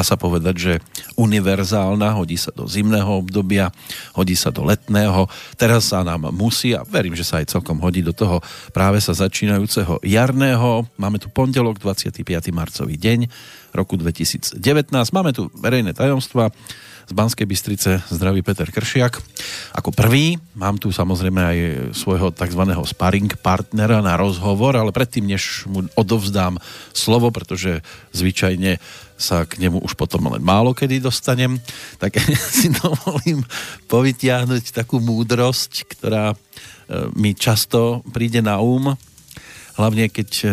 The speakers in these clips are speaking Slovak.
Dá sa povedať, že univerzálna, hodí sa do zimného obdobia, hodí sa do letného, teraz sa nám musí a verím, že sa aj celkom hodí do toho práve sa začínajúceho jarného. Máme tu pondelok, 25. marcový deň roku 2019. Máme tu verejné tajomstva, z Banskej Bystrice zdraví Peter Kršiak. Ako prvý mám tu samozrejme aj svojho tzv. sparring partnera na rozhovor, ale predtým, než mu odovzdám slovo, pretože zvyčajne sa k nemu už potom len málo kedy dostanem, tak si dovolím povytiahnuť takú múdrosť, ktorá e, mi často príde na um. Hlavne keď e,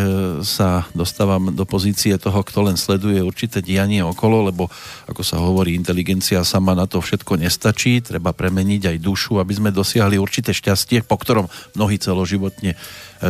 sa dostávam do pozície toho, kto len sleduje určité dianie okolo, lebo ako sa hovorí, inteligencia sama na to všetko nestačí, treba premeniť aj dušu, aby sme dosiahli určité šťastie, po ktorom mnohí celoživotne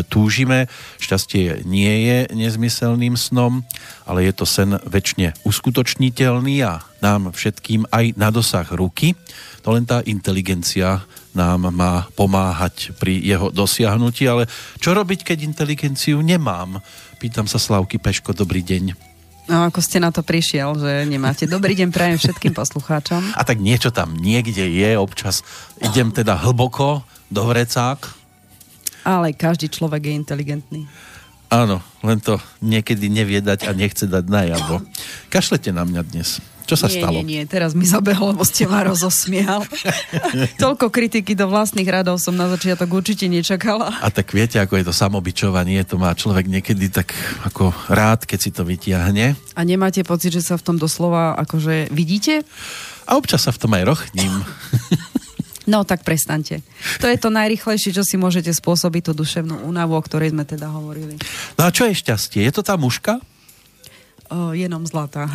túžime. Šťastie nie je nezmyselným snom, ale je to sen väčšine uskutočniteľný a nám všetkým aj na dosah ruky. To len tá inteligencia nám má pomáhať pri jeho dosiahnutí, ale čo robiť, keď inteligenciu nemám? Pýtam sa Slavky Peško, dobrý deň. No ako ste na to prišiel, že nemáte. Dobrý deň prajem všetkým poslucháčom. A tak niečo tam niekde je, občas idem teda hlboko do vrecák. Ale každý človek je inteligentný. Áno, len to niekedy nevie dať a nechce dať najavo. Kašlete na mňa dnes. Čo sa nie, stalo? Nie, nie, teraz mi zabehlo, lebo ste ma rozosmial. Toľko kritiky do vlastných radov som na začiatok určite nečakala. A tak viete, ako je to samobičovanie, to má človek niekedy tak ako rád, keď si to vytiahne. A nemáte pocit, že sa v tom doslova akože vidíte? A občas sa v tom aj rochním. No tak prestante. To je to najrychlejšie, čo si môžete spôsobiť tú duševnú únavu, o ktorej sme teda hovorili. No a čo je šťastie? Je to tá muška? O, jenom zlatá.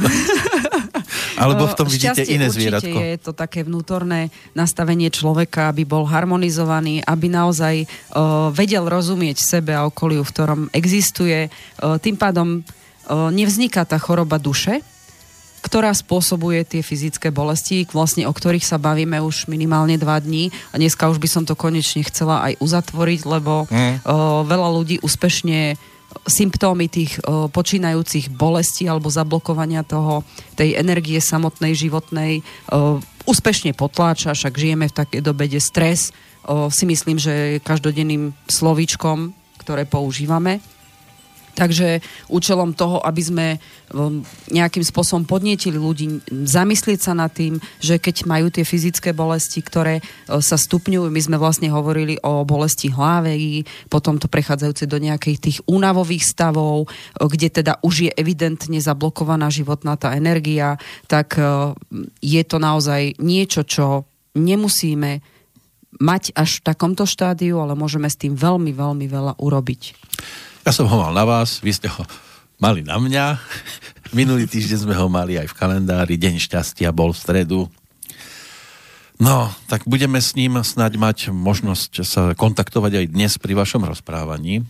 Alebo v tom vidíte iné zvieratko? je to také vnútorné nastavenie človeka, aby bol harmonizovaný, aby naozaj o, vedel rozumieť sebe a okoliu, v ktorom existuje. O, tým pádom o, nevzniká tá choroba duše, ktorá spôsobuje tie fyzické bolesti, vlastne o ktorých sa bavíme už minimálne dva dní. A dneska už by som to konečne chcela aj uzatvoriť, lebo mm. o, veľa ľudí úspešne symptómy tých o, počínajúcich bolestí alebo zablokovania toho, tej energie samotnej životnej o, úspešne potláča, však žijeme v takej dobe, kde stres o, si myslím, že je každodenným slovíčkom, ktoré používame. Takže účelom toho, aby sme um, nejakým spôsobom podnietili ľudí zamyslieť sa nad tým, že keď majú tie fyzické bolesti, ktoré uh, sa stupňujú, my sme vlastne hovorili o bolesti hlavy, potom to prechádzajúce do nejakých tých únavových stavov, uh, kde teda už je evidentne zablokovaná životná tá energia, tak uh, je to naozaj niečo, čo nemusíme mať až v takomto štádiu, ale môžeme s tým veľmi, veľmi veľa urobiť. Ja som ho mal na vás, vy ste ho mali na mňa. Minulý týždeň sme ho mali aj v kalendári. Deň šťastia bol v stredu. No, tak budeme s ním snáď mať možnosť sa kontaktovať aj dnes pri vašom rozprávaní,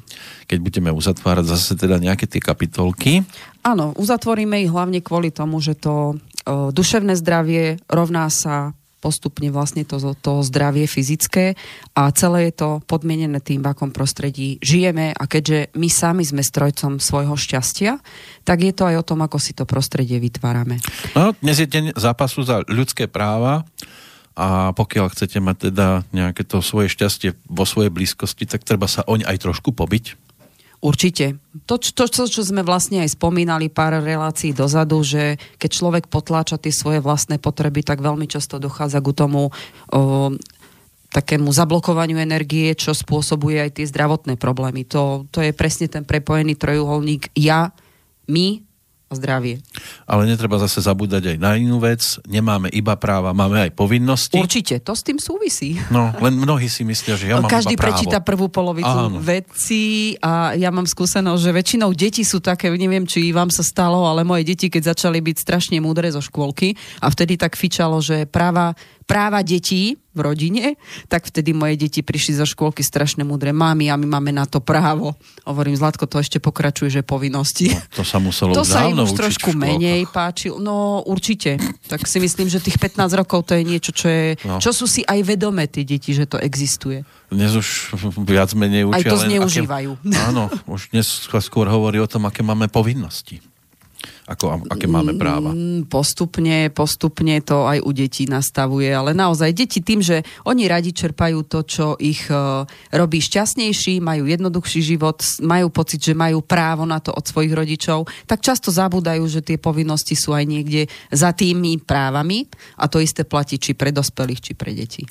keď budeme uzatvárať zase teda nejaké tie kapitolky. Áno, uzatvoríme ich hlavne kvôli tomu, že to o, duševné zdravie rovná sa postupne vlastne to, to zdravie fyzické a celé je to podmienené tým, v akom prostredí žijeme a keďže my sami sme strojcom svojho šťastia, tak je to aj o tom, ako si to prostredie vytvárame. No, dnes je deň zápasu za ľudské práva a pokiaľ chcete mať teda nejaké to svoje šťastie vo svojej blízkosti, tak treba sa oň aj trošku pobiť. Určite. To, to, to, čo sme vlastne aj spomínali pár relácií dozadu, že keď človek potláča tie svoje vlastné potreby, tak veľmi často dochádza k tomu o, takému zablokovaniu energie, čo spôsobuje aj tie zdravotné problémy. To, to je presne ten prepojený trojuholník ja, my zdravie. Ale netreba zase zabúdať aj na inú vec. Nemáme iba práva, máme aj povinnosti. Určite, to s tým súvisí. No, len mnohí si myslia, že ja mám Každý iba právo. prečíta prvú polovicu Áno. veci a ja mám skúsenosť, že väčšinou deti sú také, neviem, či vám sa stalo, ale moje deti, keď začali byť strašne múdre zo škôlky a vtedy tak fičalo, že práva práva detí v rodine, tak vtedy moje deti prišli zo škôlky strašne múdre. Mami, a my máme na to právo. Hovorím, Zlatko, to ešte pokračuje, že povinnosti. No, to sa muselo To sa im už trošku menej páčilo. No určite. Tak si myslím, že tých 15 rokov to je niečo, čo, je, no. čo sú si aj vedomé tie deti, že to existuje. Dnes už viac menej učia Aj to zneužívajú. Aké, áno, už dnes skôr hovorí o tom, aké máme povinnosti. Ako, aké máme práva? Mm, postupne, postupne to aj u detí nastavuje, ale naozaj deti tým, že oni radi čerpajú to, čo ich uh, robí šťastnejší, majú jednoduchší život, majú pocit, že majú právo na to od svojich rodičov, tak často zabúdajú, že tie povinnosti sú aj niekde za tými právami a to isté platí či pre dospelých, či pre deti.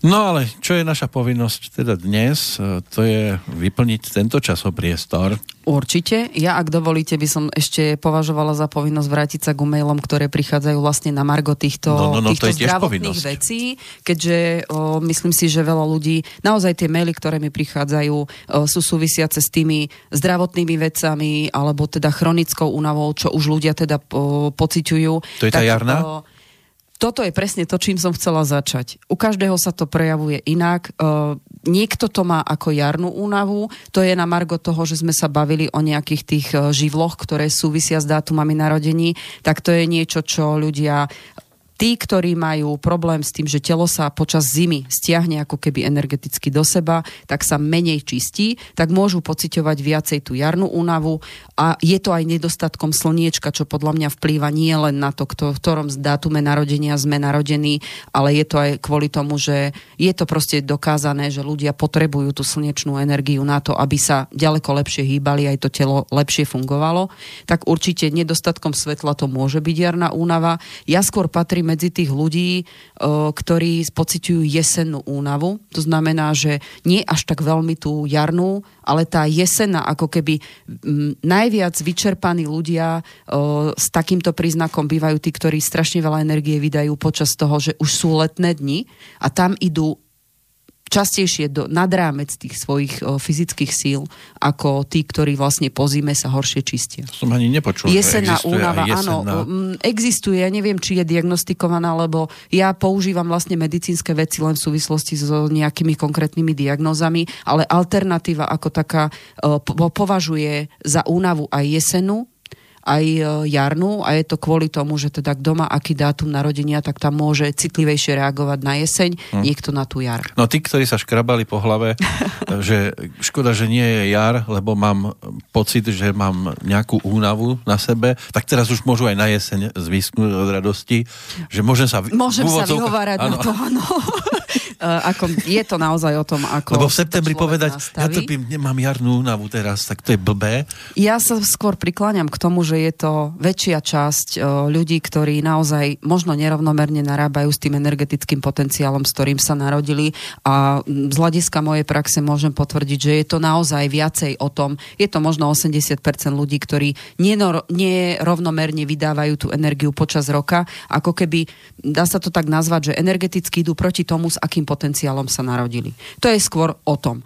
No ale čo je naša povinnosť teda dnes? E, to je vyplniť tento časopriestor. Určite. Ja, ak dovolíte, by som ešte považovala za povinnosť vrátiť sa k mailom, ktoré prichádzajú vlastne na margo týchto, no, no, no, týchto to zdravotných vecí, keďže o, myslím si, že veľa ľudí, naozaj tie maily, ktoré mi prichádzajú, o, sú súvisiace s tými zdravotnými vecami, alebo teda chronickou únavou, čo už ľudia teda po, pociťujú. To je tá jarná? O, toto je presne to, čím som chcela začať. U každého sa to prejavuje inak. Uh, niekto to má ako jarnú únavu, to je na margo toho, že sme sa bavili o nejakých tých uh, živloch, ktoré súvisia s dátumami narodení, tak to je niečo, čo ľudia tí, ktorí majú problém s tým, že telo sa počas zimy stiahne ako keby energeticky do seba, tak sa menej čistí, tak môžu pociťovať viacej tú jarnú únavu a je to aj nedostatkom slniečka, čo podľa mňa vplýva nie len na to, kto, v ktorom dátume narodenia sme narodení, ale je to aj kvôli tomu, že je to proste dokázané, že ľudia potrebujú tú slnečnú energiu na to, aby sa ďaleko lepšie hýbali, aj to telo lepšie fungovalo. Tak určite nedostatkom svetla to môže byť jarná únava. Ja skôr patrím medzi tých ľudí, ktorí pociťujú jesennú únavu. To znamená, že nie až tak veľmi tú jarnú, ale tá jesenná, ako keby najviac vyčerpaní ľudia s takýmto príznakom bývajú tí, ktorí strašne veľa energie vydajú počas toho, že už sú letné dni a tam idú častejšie do, nad rámec tých svojich o, fyzických síl, ako tí, ktorí vlastne po zime sa horšie čistia. Som ani nepočul. Jesená únava, áno. Existuje, ja neviem, či je diagnostikovaná, lebo ja používam vlastne medicínske veci len v súvislosti so nejakými konkrétnymi diagnózami, ale alternatíva ako taká o, považuje za únavu aj jesenú, aj e, jarnú a je to kvôli tomu, že teda kto má aký dátum narodenia, tak tam môže citlivejšie reagovať na jeseň, hm. niekto na tú jar. No tí, ktorí sa škrabali po hlave, že škoda, že nie je jar, lebo mám pocit, že mám nejakú únavu na sebe, tak teraz už môžu aj na jeseň zvysknúť od radosti, že môžem sa... Môžem sa vyhovárať ano. na to, áno. Uh, ako, je to naozaj o tom, ako... Lebo v septembri povedať, nastaví. ja trpím, nemám jarnú únavu teraz, tak to je blbé. Ja sa skôr prikláňam k tomu, že je to väčšia časť uh, ľudí, ktorí naozaj možno nerovnomerne narábajú s tým energetickým potenciálom, s ktorým sa narodili a z hľadiska mojej praxe môžem potvrdiť, že je to naozaj viacej o tom, je to možno 80% ľudí, ktorí nerovnomerne vydávajú tú energiu počas roka, ako keby, dá sa to tak nazvať, že energeticky idú proti tomu, s akým potenciálom sa narodili. To je skôr o tom.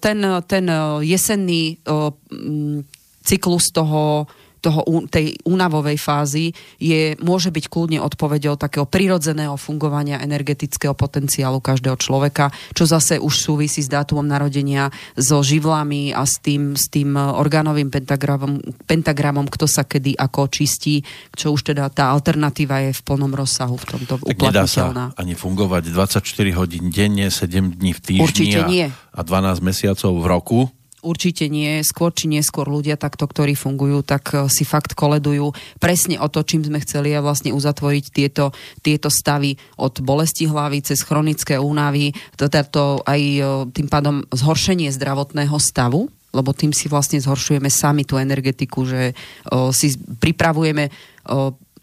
Ten, ten jesenný cyklus toho toho, tej únavovej fázy je, môže byť kľudne odpovedou takého prirodzeného fungovania energetického potenciálu každého človeka, čo zase už súvisí s dátumom narodenia, so živlami a s tým, s tým orgánovým pentagramom, pentagramom, kto sa kedy ako čistí, čo už teda tá alternatíva je v plnom rozsahu v tomto tak nedá sa ani fungovať 24 hodín denne, 7 dní v týždni Určite a, nie. a 12 mesiacov v roku určite nie, skôr či neskôr ľudia takto, ktorí fungujú, tak e, si fakt koledujú presne o to, čím sme chceli a vlastne uzatvoriť tieto, tieto stavy od bolesti hlavy cez chronické únavy, teda to aj e, tým pádom zhoršenie zdravotného stavu, lebo tým si vlastne zhoršujeme sami tú energetiku, že o, e, si pripravujeme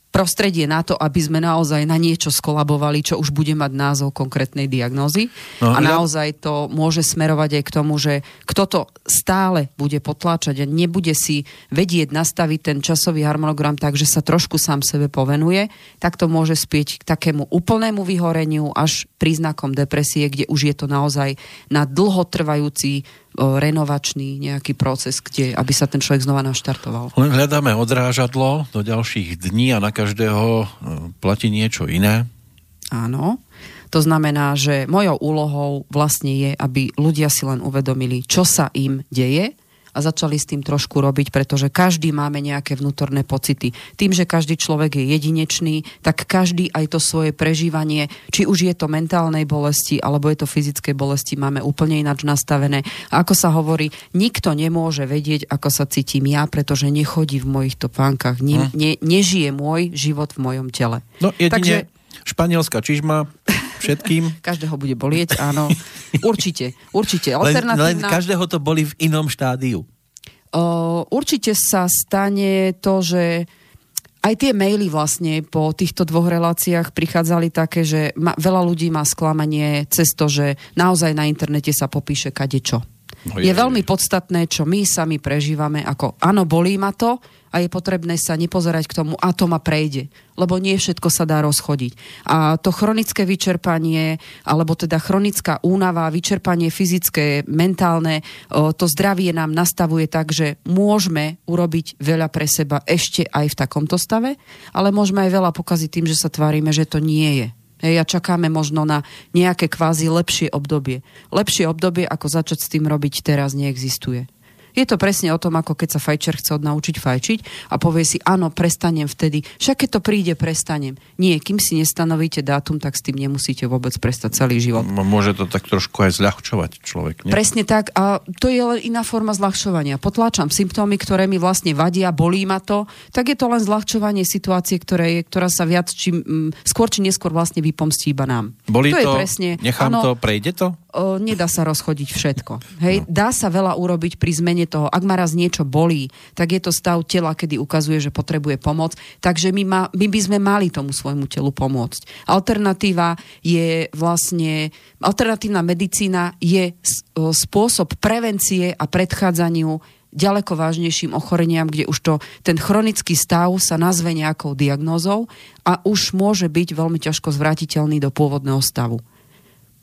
prostredie na to, aby sme naozaj na niečo skolabovali, čo už bude mať názov konkrétnej diagnózy. No, a naozaj to môže smerovať aj k tomu, že kto to stále bude potláčať a nebude si vedieť nastaviť ten časový harmonogram tak, že sa trošku sám sebe povenuje, tak to môže spieť k takému úplnému vyhoreniu až príznakom depresie, kde už je to naozaj na dlhotrvajúci renovačný nejaký proces, kde, aby sa ten človek znova naštartoval. Len hľadáme odrážadlo do ďalších dní a na každého platí niečo iné. Áno. To znamená, že mojou úlohou vlastne je, aby ľudia si len uvedomili, čo sa im deje a začali s tým trošku robiť, pretože každý máme nejaké vnútorné pocity. Tým, že každý človek je jedinečný, tak každý aj to svoje prežívanie, či už je to mentálnej bolesti alebo je to fyzickej bolesti, máme úplne ináč nastavené. A ako sa hovorí, nikto nemôže vedieť, ako sa cítim ja, pretože nechodí v mojich topánkach, ne, hm. ne, nežije môj život v mojom tele. No jedine Takže... španielská čižma všetkým. Každého bude bolieť, áno. Určite, určite. Alternatívna... Len, len každého to boli v inom štádiu. Uh, určite sa stane to, že aj tie maily vlastne po týchto dvoch reláciách prichádzali také, že ma, veľa ľudí má sklamanie cez to, že naozaj na internete sa popíše kadečo. No je, je veľmi podstatné, čo my sami prežívame, ako áno, bolí ma to, a je potrebné sa nepozerať k tomu, a to ma prejde. Lebo nie všetko sa dá rozchodiť. A to chronické vyčerpanie, alebo teda chronická únava, vyčerpanie fyzické, mentálne, to zdravie nám nastavuje tak, že môžeme urobiť veľa pre seba ešte aj v takomto stave, ale môžeme aj veľa pokaziť tým, že sa tvárime, že to nie je. Hej, a čakáme možno na nejaké kvázi lepšie obdobie. Lepšie obdobie, ako začať s tým robiť teraz, neexistuje. Je to presne o tom, ako keď sa fajčer chce naučiť fajčiť a povie si, áno, prestanem vtedy. Však keď to príde, prestanem. Nie, kým si nestanovíte dátum, tak s tým nemusíte vôbec prestať celý život. Môže to tak trošku aj zľahčovať človek. Nie? Presne tak a to je len iná forma zľahčovania. Potláčam symptómy, ktoré mi vlastne vadia, bolí ma to, tak je to len zľahčovanie situácie, ktoré je, ktorá sa viac, čím, skôr či neskôr vlastne vypomstí iba nám. Bolí to, to je presne, nechám áno, to, prejde to? O, nedá sa rozchodiť všetko. Hej, no. dá sa veľa urobiť pri zmene toho, ak ma raz niečo bolí, tak je to stav tela, kedy ukazuje, že potrebuje pomoc. Takže my, ma, my by sme mali tomu svojmu telu pomôcť. Alternatíva je vlastne, alternatívna medicína je spôsob prevencie a predchádzaniu ďaleko vážnejším ochoreniam, kde už to, ten chronický stav sa nazve nejakou diagnózou a už môže byť veľmi ťažko zvratiteľný do pôvodného stavu.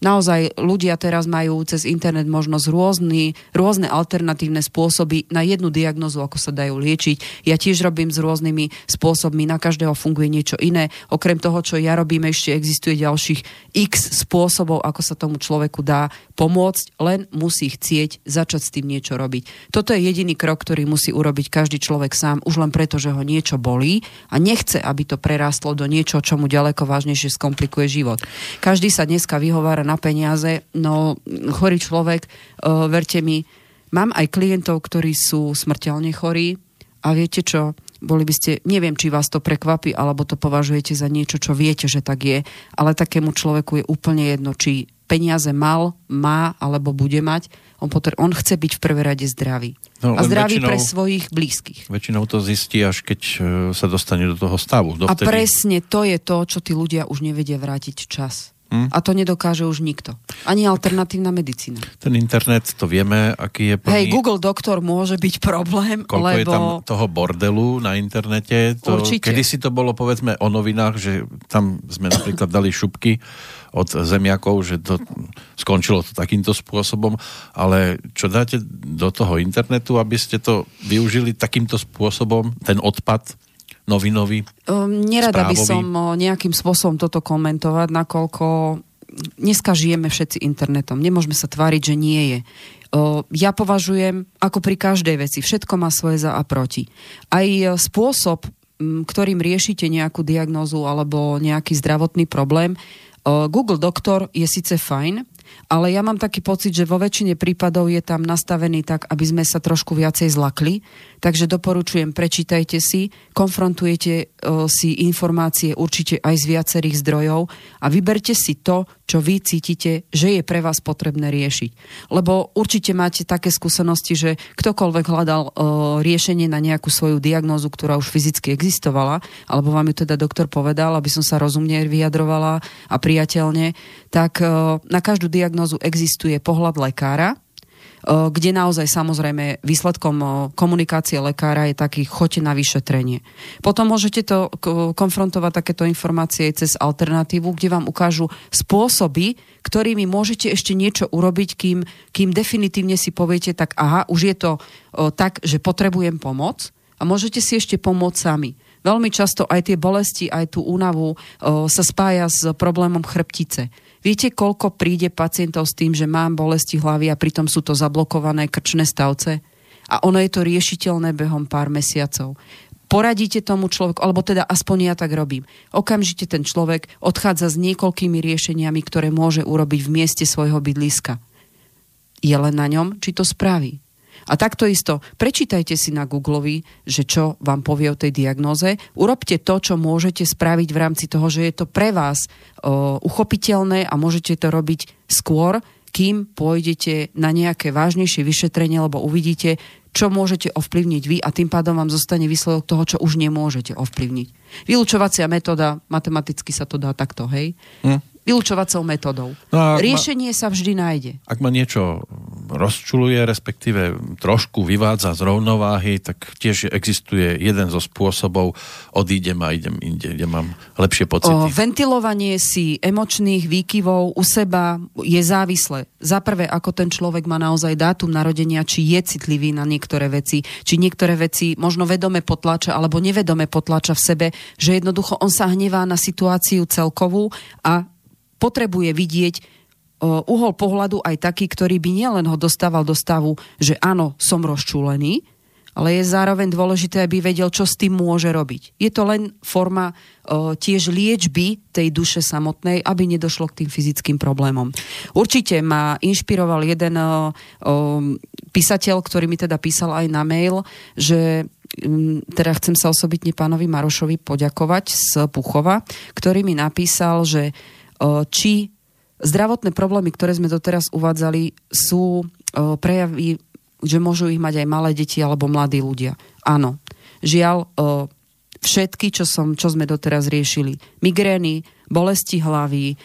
Naozaj ľudia teraz majú cez internet možnosť rôzny, rôzne alternatívne spôsoby na jednu diagnozu, ako sa dajú liečiť. Ja tiež robím s rôznymi spôsobmi, na každého funguje niečo iné. Okrem toho, čo ja robím, ešte existuje ďalších x spôsobov, ako sa tomu človeku dá pomôcť, len musí chcieť začať s tým niečo robiť. Toto je jediný krok, ktorý musí urobiť každý človek sám, už len preto, že ho niečo bolí a nechce, aby to prerástlo do niečo, čo mu ďaleko vážnejšie skomplikuje život. Každý sa dneska vyhovára na peniaze, no chorý človek, uh, verte mi, mám aj klientov, ktorí sú smrteľne chorí a viete čo, boli by ste, neviem, či vás to prekvapí, alebo to považujete za niečo, čo viete, že tak je, ale takému človeku je úplne jedno, či peniaze mal, má alebo bude mať, on, potr- on chce byť v prvé rade zdravý. No, a zdravý väčšinou, pre svojich blízkych. Väčšinou to zistí, až keď e, sa dostane do toho stavu. Dovtedy... A presne to je to, čo tí ľudia už nevedia vrátiť čas. Hm? A to nedokáže už nikto. Ani alternatívna medicína. Ten internet, to vieme, aký je plný... Hej, Google doktor môže byť problém, Koľko lebo... je tam toho bordelu na internete? To, Určite. Kedy si to bolo, povedzme, o novinách, že tam sme napríklad dali šupky od zemiakov, že to skončilo to takýmto spôsobom, ale čo dáte do toho internetu, aby ste to využili takýmto spôsobom, ten odpad, novinový? Um, nerada správový? by som nejakým spôsobom toto komentovať, nakoľko dneska žijeme všetci internetom. Nemôžeme sa tváriť, že nie je. Ja považujem, ako pri každej veci, všetko má svoje za a proti. Aj e, spôsob, ktorým riešite nejakú diagnózu alebo nejaký zdravotný problém, Google Doktor je síce fajn, ale ja mám taký pocit, že vo väčšine prípadov je tam nastavený tak, aby sme sa trošku viacej zlakli. Takže doporučujem, prečítajte si, konfrontujete o, si informácie určite aj z viacerých zdrojov a vyberte si to, čo vy cítite, že je pre vás potrebné riešiť. Lebo určite máte také skúsenosti, že ktokoľvek hľadal o, riešenie na nejakú svoju diagnózu, ktorá už fyzicky existovala, alebo vám ju teda doktor povedal, aby som sa rozumne vyjadrovala a priateľne, tak o, na každú diagnózu existuje pohľad lekára, kde naozaj samozrejme výsledkom komunikácie lekára je taký chote na vyšetrenie. Potom môžete to konfrontovať takéto informácie cez alternatívu, kde vám ukážu spôsoby, ktorými môžete ešte niečo urobiť, kým, kým definitívne si poviete, tak aha, už je to tak, že potrebujem pomoc a môžete si ešte pomôcť sami. Veľmi často aj tie bolesti, aj tú únavu o, sa spája s problémom chrbtice. Viete, koľko príde pacientov s tým, že mám bolesti hlavy a pritom sú to zablokované krčné stavce? A ono je to riešiteľné behom pár mesiacov poradíte tomu človeku, alebo teda aspoň ja tak robím. Okamžite ten človek odchádza s niekoľkými riešeniami, ktoré môže urobiť v mieste svojho bydliska. Je len na ňom, či to spraví. A takto isto, prečítajte si na Googleovi, že čo vám povie o tej diagnoze. Urobte to, čo môžete spraviť v rámci toho, že je to pre vás o, uchopiteľné a môžete to robiť skôr, kým pôjdete na nejaké vážnejšie vyšetrenie, lebo uvidíte, čo môžete ovplyvniť vy a tým pádom vám zostane výsledok toho, čo už nemôžete ovplyvniť. Vylúčovacia metóda, matematicky sa to dá takto, hej? Hm vylúčovacou metodou. No Riešenie ma, sa vždy nájde. Ak ma niečo rozčuluje, respektíve trošku vyvádza z rovnováhy, tak tiež existuje jeden zo spôsobov, odídem a idem inde, kde mám lepšie pocity. O, ventilovanie si emočných výkyvov u seba je závislé. Za prvé, ako ten človek má naozaj dátum narodenia, či je citlivý na niektoré veci, či niektoré veci možno vedome potlača alebo nevedome potlača v sebe, že jednoducho on sa hnevá na situáciu celkovú a potrebuje vidieť uhol pohľadu aj taký, ktorý by nielen ho dostával do stavu, že áno, som rozčúlený, ale je zároveň dôležité, aby vedel, čo s tým môže robiť. Je to len forma o, tiež liečby tej duše samotnej, aby nedošlo k tým fyzickým problémom. Určite ma inšpiroval jeden o, o, písateľ, ktorý mi teda písal aj na mail, že teda chcem sa osobitne pánovi Marošovi poďakovať z Puchova, ktorý mi napísal, že či zdravotné problémy, ktoré sme doteraz uvádzali, sú prejavy, že môžu ich mať aj malé deti alebo mladí ľudia. Áno. Žiaľ, všetky, čo, som, čo sme doteraz riešili, migrény, bolesti hlavy,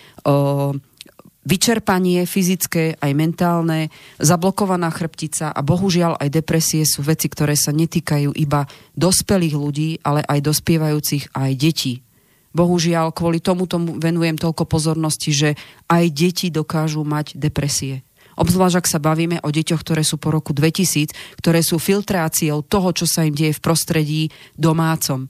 vyčerpanie fyzické aj mentálne, zablokovaná chrbtica a bohužiaľ aj depresie sú veci, ktoré sa netýkajú iba dospelých ľudí, ale aj dospievajúcich aj detí. Bohužiaľ, kvôli tomu tomu venujem toľko pozornosti, že aj deti dokážu mať depresie. Obzvlášť, ak sa bavíme o deťoch, ktoré sú po roku 2000, ktoré sú filtráciou toho, čo sa im deje v prostredí domácom.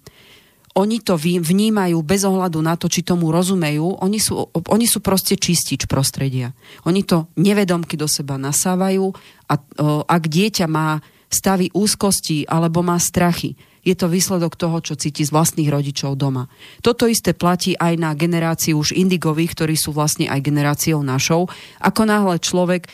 Oni to vnímajú bez ohľadu na to, či tomu rozumejú. Oni sú, oni sú proste čistič prostredia. Oni to nevedomky do seba nasávajú a ak dieťa má stavy úzkosti alebo má strachy, je to výsledok toho, čo cíti z vlastných rodičov doma. Toto isté platí aj na generáciu už indigových, ktorí sú vlastne aj generáciou našou. Ako náhle človek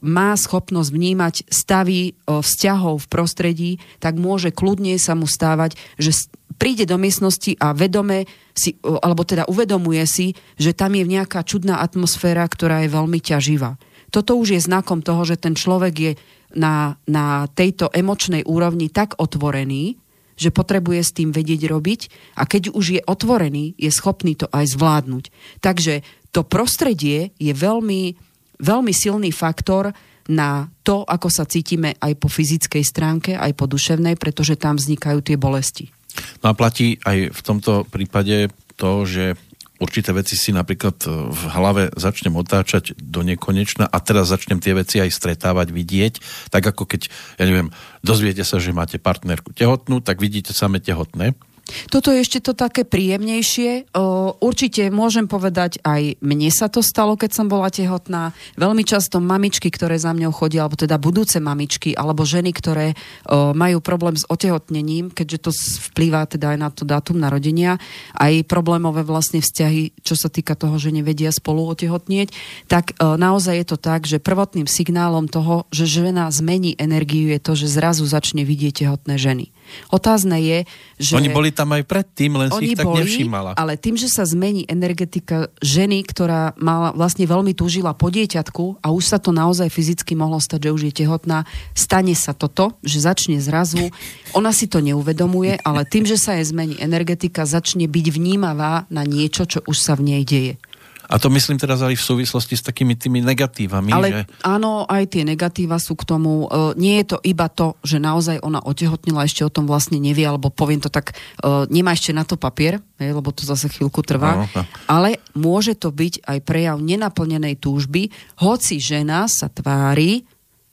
má schopnosť vnímať stavy vzťahov v prostredí, tak môže kľudne sa mu stávať, že príde do miestnosti a vedome si, alebo teda uvedomuje si, že tam je nejaká čudná atmosféra, ktorá je veľmi ťaživá. Toto už je znakom toho, že ten človek je na, na tejto emočnej úrovni tak otvorený, že potrebuje s tým vedieť robiť a keď už je otvorený, je schopný to aj zvládnuť. Takže to prostredie je veľmi, veľmi silný faktor na to, ako sa cítime aj po fyzickej stránke, aj po duševnej, pretože tam vznikajú tie bolesti. No a platí aj v tomto prípade to, že určité veci si napríklad e, v hlave začnem otáčať do nekonečna a teraz začnem tie veci aj stretávať, vidieť, tak ako keď, ja neviem, dozviete sa, že máte partnerku tehotnú, tak vidíte same tehotné toto je ešte to také príjemnejšie. Určite môžem povedať, aj mne sa to stalo, keď som bola tehotná. Veľmi často mamičky, ktoré za mňou chodia, alebo teda budúce mamičky, alebo ženy, ktoré majú problém s otehotnením, keďže to vplýva teda aj na to dátum narodenia, aj problémové vlastne vzťahy, čo sa týka toho, že nevedia spolu otehotnieť, tak naozaj je to tak, že prvotným signálom toho, že žena zmení energiu je to, že zrazu začne vidieť tehotné ženy. Otázne je, že... Oni boli tam aj predtým, len si ich tak boli, nevšímala. Ale tým, že sa zmení energetika ženy, ktorá mala, vlastne veľmi túžila po dieťatku a už sa to naozaj fyzicky mohlo stať, že už je tehotná, stane sa toto, že začne zrazu, ona si to neuvedomuje, ale tým, že sa jej zmení energetika, začne byť vnímavá na niečo, čo už sa v nej deje. A to myslím teraz aj v súvislosti s takými tými negatívami. Ale že... áno, aj tie negatíva sú k tomu. E, nie je to iba to, že naozaj ona otehotnila, ešte o tom vlastne nevie, alebo poviem to tak, e, nemá ešte na to papier, je, lebo to zase chvíľku trvá. No, no. Ale môže to byť aj prejav nenaplnenej túžby, hoci žena sa tvári,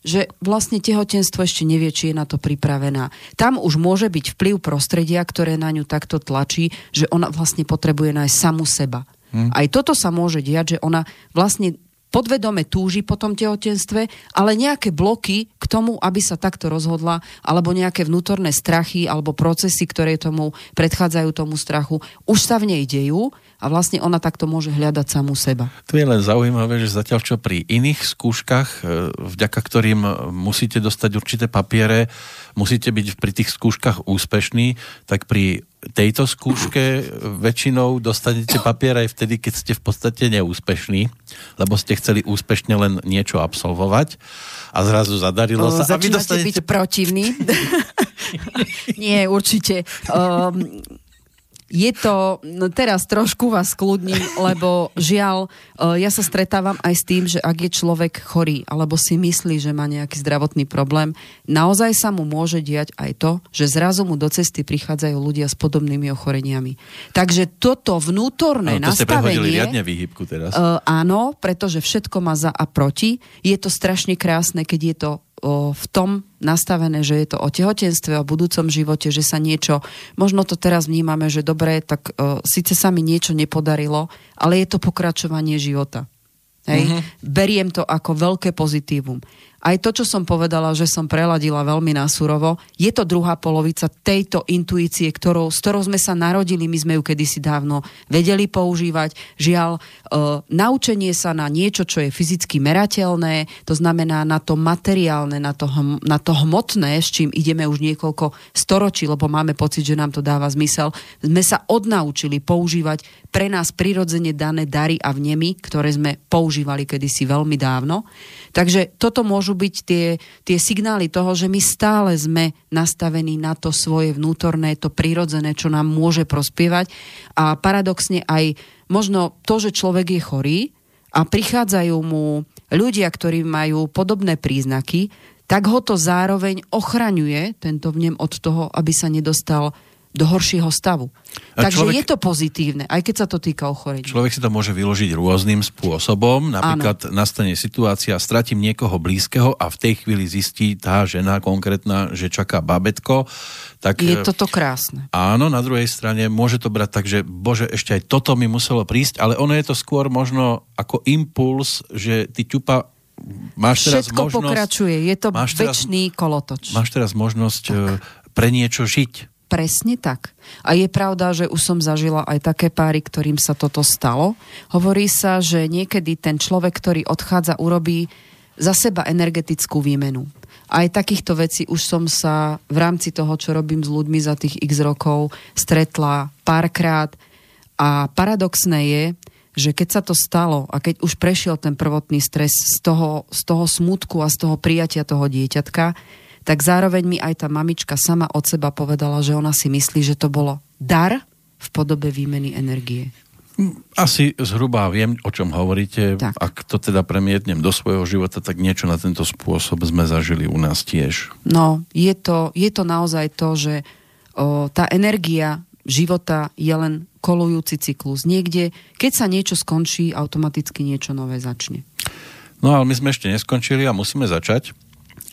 že vlastne tehotenstvo ešte nevie, či je na to pripravená. Tam už môže byť vplyv prostredia, ktoré na ňu takto tlačí, že ona vlastne potrebuje nájsť samu seba. Hmm. Aj toto sa môže diať, že ona vlastne podvedome túži po tom tehotenstve, ale nejaké bloky k tomu, aby sa takto rozhodla, alebo nejaké vnútorné strachy alebo procesy, ktoré tomu predchádzajú tomu strachu, už sa v nej dejú a vlastne ona takto môže hľadať samú seba. To je len zaujímavé, že zatiaľ čo pri iných skúškach, e, vďaka ktorým musíte dostať určité papiere, musíte byť pri tých skúškach úspešní, tak pri tejto skúške väčšinou dostanete papier aj vtedy, keď ste v podstate neúspešní, lebo ste chceli úspešne len niečo absolvovať a zrazu zadarilo sa. Začínate a vy dostanete... byť protivný. Nie, určite. Um, je to, no teraz trošku vás kľudním, lebo žiaľ, e, ja sa stretávam aj s tým, že ak je človek chorý, alebo si myslí, že má nejaký zdravotný problém, naozaj sa mu môže diať aj to, že zrazu mu do cesty prichádzajú ľudia s podobnými ochoreniami. Takže toto vnútorné no, to nastavenie... ste riadne výhybku teraz. Uh, áno, pretože všetko má za a proti. Je to strašne krásne, keď je to v tom nastavené, že je to o tehotenstve, o budúcom živote, že sa niečo, možno to teraz vnímame, že dobre, tak o, síce sa mi niečo nepodarilo, ale je to pokračovanie života. Hej? Mm-hmm. Beriem to ako veľké pozitívum aj to, čo som povedala, že som preladila veľmi nasurovo, je to druhá polovica tejto intuície, ktorou, s ktorou sme sa narodili, my sme ju kedysi dávno vedeli používať. Žiaľ, e, naučenie sa na niečo, čo je fyzicky merateľné, to znamená na to materiálne, na to, hm, na to hmotné, s čím ideme už niekoľko storočí, lebo máme pocit, že nám to dáva zmysel, sme sa odnaučili používať pre nás prirodzene dané dary a vnemy, ktoré sme používali kedysi veľmi dávno. Takže toto môžu byť tie, tie signály toho, že my stále sme nastavení na to svoje vnútorné, to prirodzené, čo nám môže prospievať. A paradoxne aj možno to, že človek je chorý a prichádzajú mu ľudia, ktorí majú podobné príznaky, tak ho to zároveň ochraňuje, tento vnem, od toho, aby sa nedostal do horšieho stavu. A Takže človek, je to pozitívne, aj keď sa to týka ochorenia. Človek si to môže vyložiť rôznym spôsobom. Napríklad Áno. nastane situácia, stratím niekoho blízkeho a v tej chvíli zistí tá žena konkrétna, že čaká babetko. Tak, je toto krásne. Áno, na druhej strane môže to brať tak, že bože, ešte aj toto mi muselo prísť, ale ono je to skôr možno ako impuls, že ty ťupa máš teraz Všetko možnosť, pokračuje, je to väčší kolotoč. Máš teraz možnosť tak. E, pre niečo žiť Presne tak. A je pravda, že už som zažila aj také páry, ktorým sa toto stalo. Hovorí sa, že niekedy ten človek, ktorý odchádza, urobí za seba energetickú výmenu. Aj takýchto vecí už som sa v rámci toho, čo robím s ľuďmi za tých x rokov, stretla párkrát. A paradoxné je, že keď sa to stalo a keď už prešiel ten prvotný stres z toho, z toho smutku a z toho prijatia toho dieťatka, tak zároveň mi aj tá mamička sama od seba povedala, že ona si myslí, že to bolo dar v podobe výmeny energie. Asi zhruba viem, o čom hovoríte. Tak. Ak to teda premietnem do svojho života, tak niečo na tento spôsob sme zažili u nás tiež. No, je to, je to naozaj to, že o, tá energia života je len kolujúci cyklus. Niekde, keď sa niečo skončí, automaticky niečo nové začne. No ale my sme ešte neskončili a musíme začať.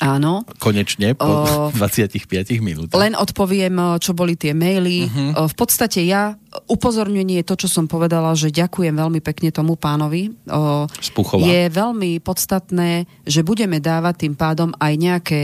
Áno. Konečne, po o, 25 minútach. Len odpoviem, čo boli tie maily. Uh-huh. V podstate ja upozorňuje to, čo som povedala, že ďakujem veľmi pekne tomu pánovi. Je veľmi podstatné, že budeme dávať tým pádom aj nejaké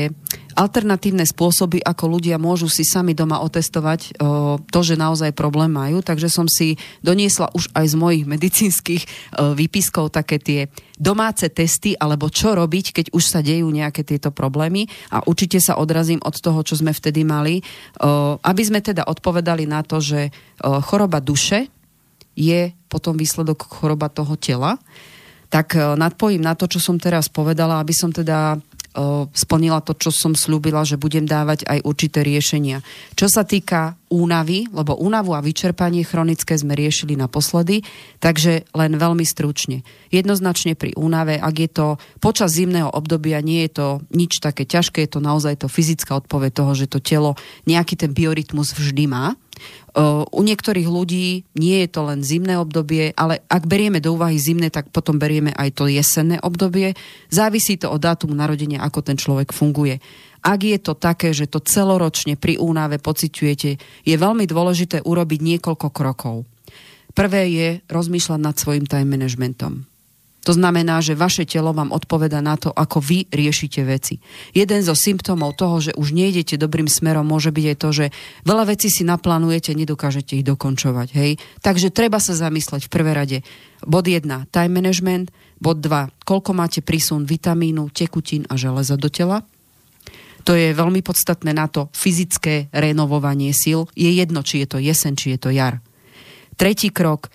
alternatívne spôsoby, ako ľudia môžu si sami doma otestovať o, to, že naozaj problém majú. Takže som si doniesla už aj z mojich medicínskych o, výpiskov také tie domáce testy, alebo čo robiť, keď už sa dejú nejaké tieto problémy. A určite sa odrazím od toho, čo sme vtedy mali, o, aby sme teda odpovedali na to, že o, choroba duše je potom výsledok choroba toho tela tak nadpojím na to, čo som teraz povedala, aby som teda splnila to, čo som slúbila, že budem dávať aj určité riešenia. Čo sa týka únavy, lebo únavu a vyčerpanie chronické sme riešili naposledy, takže len veľmi stručne. Jednoznačne pri únave, ak je to počas zimného obdobia, nie je to nič také ťažké, je to naozaj to fyzická odpoveď toho, že to telo nejaký ten biorytmus vždy má. U niektorých ľudí nie je to len zimné obdobie, ale ak berieme do úvahy zimné, tak potom berieme aj to jesenné obdobie. Závisí to od dátumu narodenia, ako ten človek funguje. Ak je to také, že to celoročne pri únave pociťujete, je veľmi dôležité urobiť niekoľko krokov. Prvé je rozmýšľať nad svojim time managementom. To znamená, že vaše telo vám odpoveda na to, ako vy riešite veci. Jeden zo symptómov toho, že už nejdete dobrým smerom, môže byť aj to, že veľa vecí si naplánujete, nedokážete ich dokončovať. Hej? Takže treba sa zamysleť v prvé rade. Bod 1, time management. Bod 2, koľko máte prísun vitamínu, tekutín a železa do tela. To je veľmi podstatné na to fyzické renovovanie síl. Je jedno, či je to jesen, či je to jar. Tretí krok,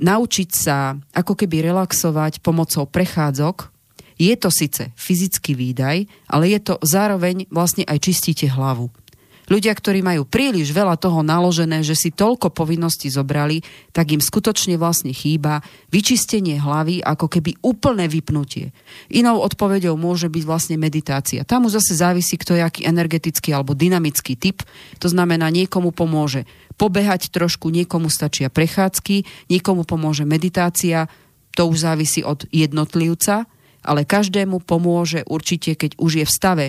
naučiť sa ako keby relaxovať pomocou prechádzok. Je to síce fyzický výdaj, ale je to zároveň vlastne aj čistíte hlavu. Ľudia, ktorí majú príliš veľa toho naložené, že si toľko povinností zobrali, tak im skutočne vlastne chýba vyčistenie hlavy, ako keby úplné vypnutie. Inou odpovedou môže byť vlastne meditácia. Tam už zase závisí, kto je aký energetický alebo dynamický typ. To znamená, niekomu pomôže pobehať trošku, niekomu stačia prechádzky, niekomu pomôže meditácia, to už závisí od jednotlivca, ale každému pomôže určite, keď už je v stave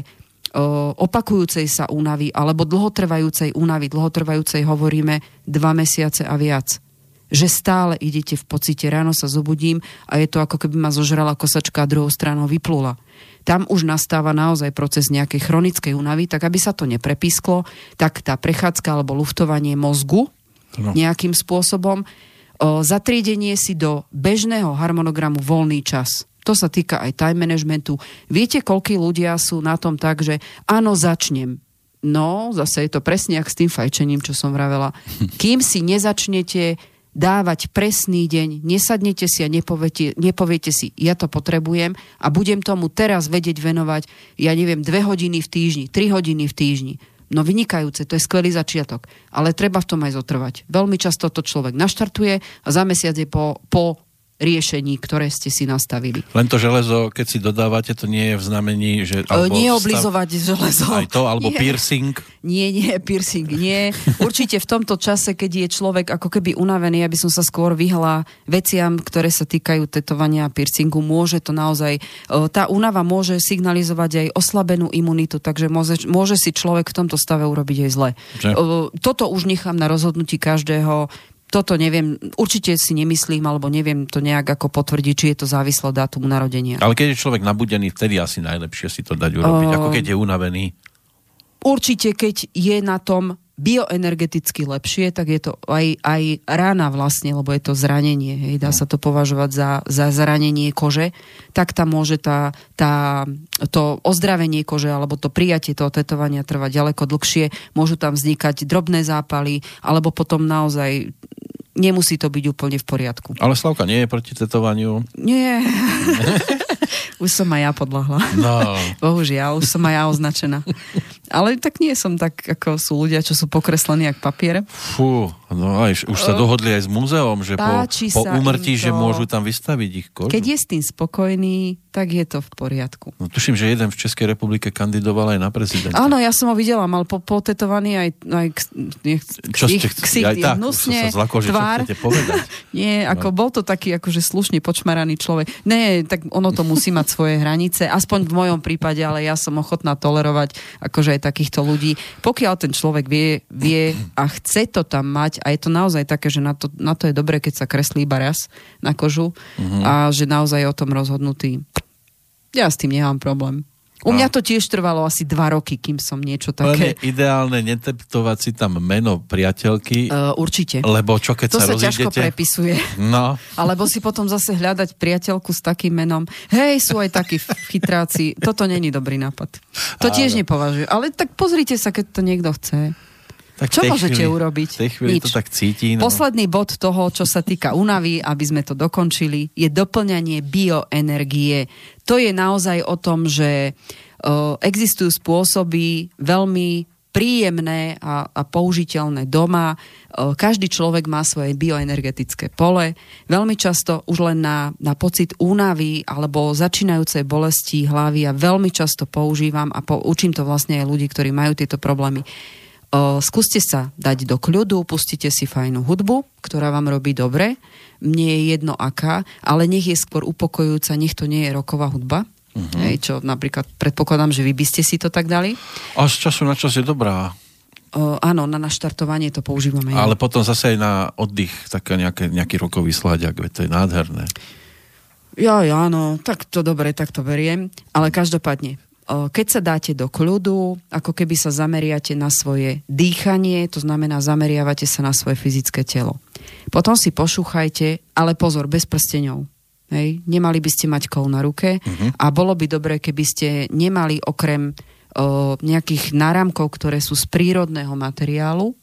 opakujúcej sa únavy alebo dlhotrvajúcej únavy, dlhotrvajúcej hovoríme dva mesiace a viac. Že stále idete v pocite, ráno sa zobudím a je to ako keby ma zožrala kosačka a druhou stranou vyplula. Tam už nastáva naozaj proces nejakej chronickej únavy, tak aby sa to neprepísklo, tak tá prechádzka alebo luftovanie mozgu no. nejakým spôsobom, o, zatriedenie si do bežného harmonogramu voľný čas to sa týka aj time managementu. Viete, koľkí ľudia sú na tom tak, že áno, začnem. No, zase je to presne ak s tým fajčením, čo som vravela. Kým si nezačnete dávať presný deň, nesadnete si a nepoviete, nepoviete si, ja to potrebujem a budem tomu teraz vedieť venovať, ja neviem, dve hodiny v týždni, tri hodiny v týždni. No vynikajúce, to je skvelý začiatok, ale treba v tom aj zotrvať. Veľmi často to človek naštartuje a za mesiac je po, po riešení, ktoré ste si nastavili. Len to železo, keď si dodávate, to nie je v znamení, že... Alebo nie oblizovať stav... železo. Aj to, alebo nie. piercing. Nie, nie, piercing, nie. Určite v tomto čase, keď je človek ako keby unavený, aby som sa skôr vyhla veciam, ktoré sa týkajú tetovania a piercingu, môže to naozaj... Tá únava môže signalizovať aj oslabenú imunitu, takže môže, môže si človek v tomto stave urobiť aj zle. Že? Toto už nechám na rozhodnutí každého toto neviem, určite si nemyslím, alebo neviem to nejak ako potvrdiť, či je to závislo dátum narodenia. Ale keď je človek nabudený, vtedy asi najlepšie si to dať urobiť, uh, ako keď je unavený. Určite, keď je na tom bioenergeticky lepšie, tak je to aj, aj rána vlastne, lebo je to zranenie, hej, dá sa to považovať za, za zranenie kože, tak tam môže tá, tá, to ozdravenie kože alebo to prijatie toho tetovania trvať ďaleko dlhšie, môžu tam vznikať drobné zápaly, alebo potom naozaj nemusí to byť úplne v poriadku. Ale Slavka nie je proti tetovaniu? Nie. už som aj ja podľahla. No. Bohužiaľ, už som aj ja označená. Ale tak nie som tak, ako sú ľudia, čo sú pokreslení jak papier. Fú, no aj, už sa dohodli aj s múzeom, že po, po umrtí, že môžu tam vystaviť ich kožu. Keď je s tým spokojný, tak je to v poriadku. No tuším, že jeden v Českej republike kandidoval aj na prezidenta. Áno, ja som ho videla, mal po, potetovaný aj, aj k, čo ste chceli? Aj tak, hnusne, sa zlako, že tvár. čo povedať. Nie, ako bol to taký akože slušne počmaraný človek. Nie, tak ono to musí mať svoje hranice, aspoň v mojom prípade, ale ja som ochotná tolerovať akože takýchto ľudí. Pokiaľ ten človek vie, vie a chce to tam mať a je to naozaj také, že na to, na to je dobré, keď sa kreslí iba raz na kožu mm-hmm. a že naozaj je o tom rozhodnutý. Ja s tým nemám problém. U mňa to tiež trvalo asi dva roky, kým som niečo také... Len je ideálne neteptovať si tam meno priateľky. Uh, určite. Lebo čo keď to sa, sa ťažko prepisuje. No. Alebo si potom zase hľadať priateľku s takým menom. Hej, sú aj takí chytráci. Toto není dobrý nápad. To tiež nepovažujem. Ale tak pozrite sa, keď to niekto chce. Tak čo môžete chvíli, urobiť? V tej chvíli Nič. to tak cíti. No. Posledný bod toho, čo sa týka únavy, aby sme to dokončili, je doplňanie bioenergie. To je naozaj o tom, že o, existujú spôsoby veľmi príjemné a, a použiteľné doma. O, každý človek má svoje bioenergetické pole. Veľmi často už len na, na pocit únavy alebo začínajúcej bolesti hlavy ja veľmi často používam a po, učím to vlastne aj ľudí, ktorí majú tieto problémy skúste sa dať do kľudu, pustite si fajnú hudbu, ktorá vám robí dobre. Mne je jedno aká, ale nech je skôr upokojujúca, nech to nie je roková hudba. Uh-huh. Hej, čo napríklad predpokladám, že vy by ste si to tak dali. A z času na čas je dobrá. O, áno, na naštartovanie to používame. Ale potom zase aj na oddych, tak nejaké, nejaký rokový sladiak, to je nádherné. Ja, ja, áno, tak to dobre, tak to beriem. Ale každopádne, keď sa dáte do kľudu, ako keby sa zameriate na svoje dýchanie, to znamená zameriavate sa na svoje fyzické telo. Potom si pošúchajte, ale pozor, bez prsteňov. Hej? Nemali by ste mať kol na ruke uh-huh. a bolo by dobré, keby ste nemali okrem o, nejakých náramkov, ktoré sú z prírodného materiálu,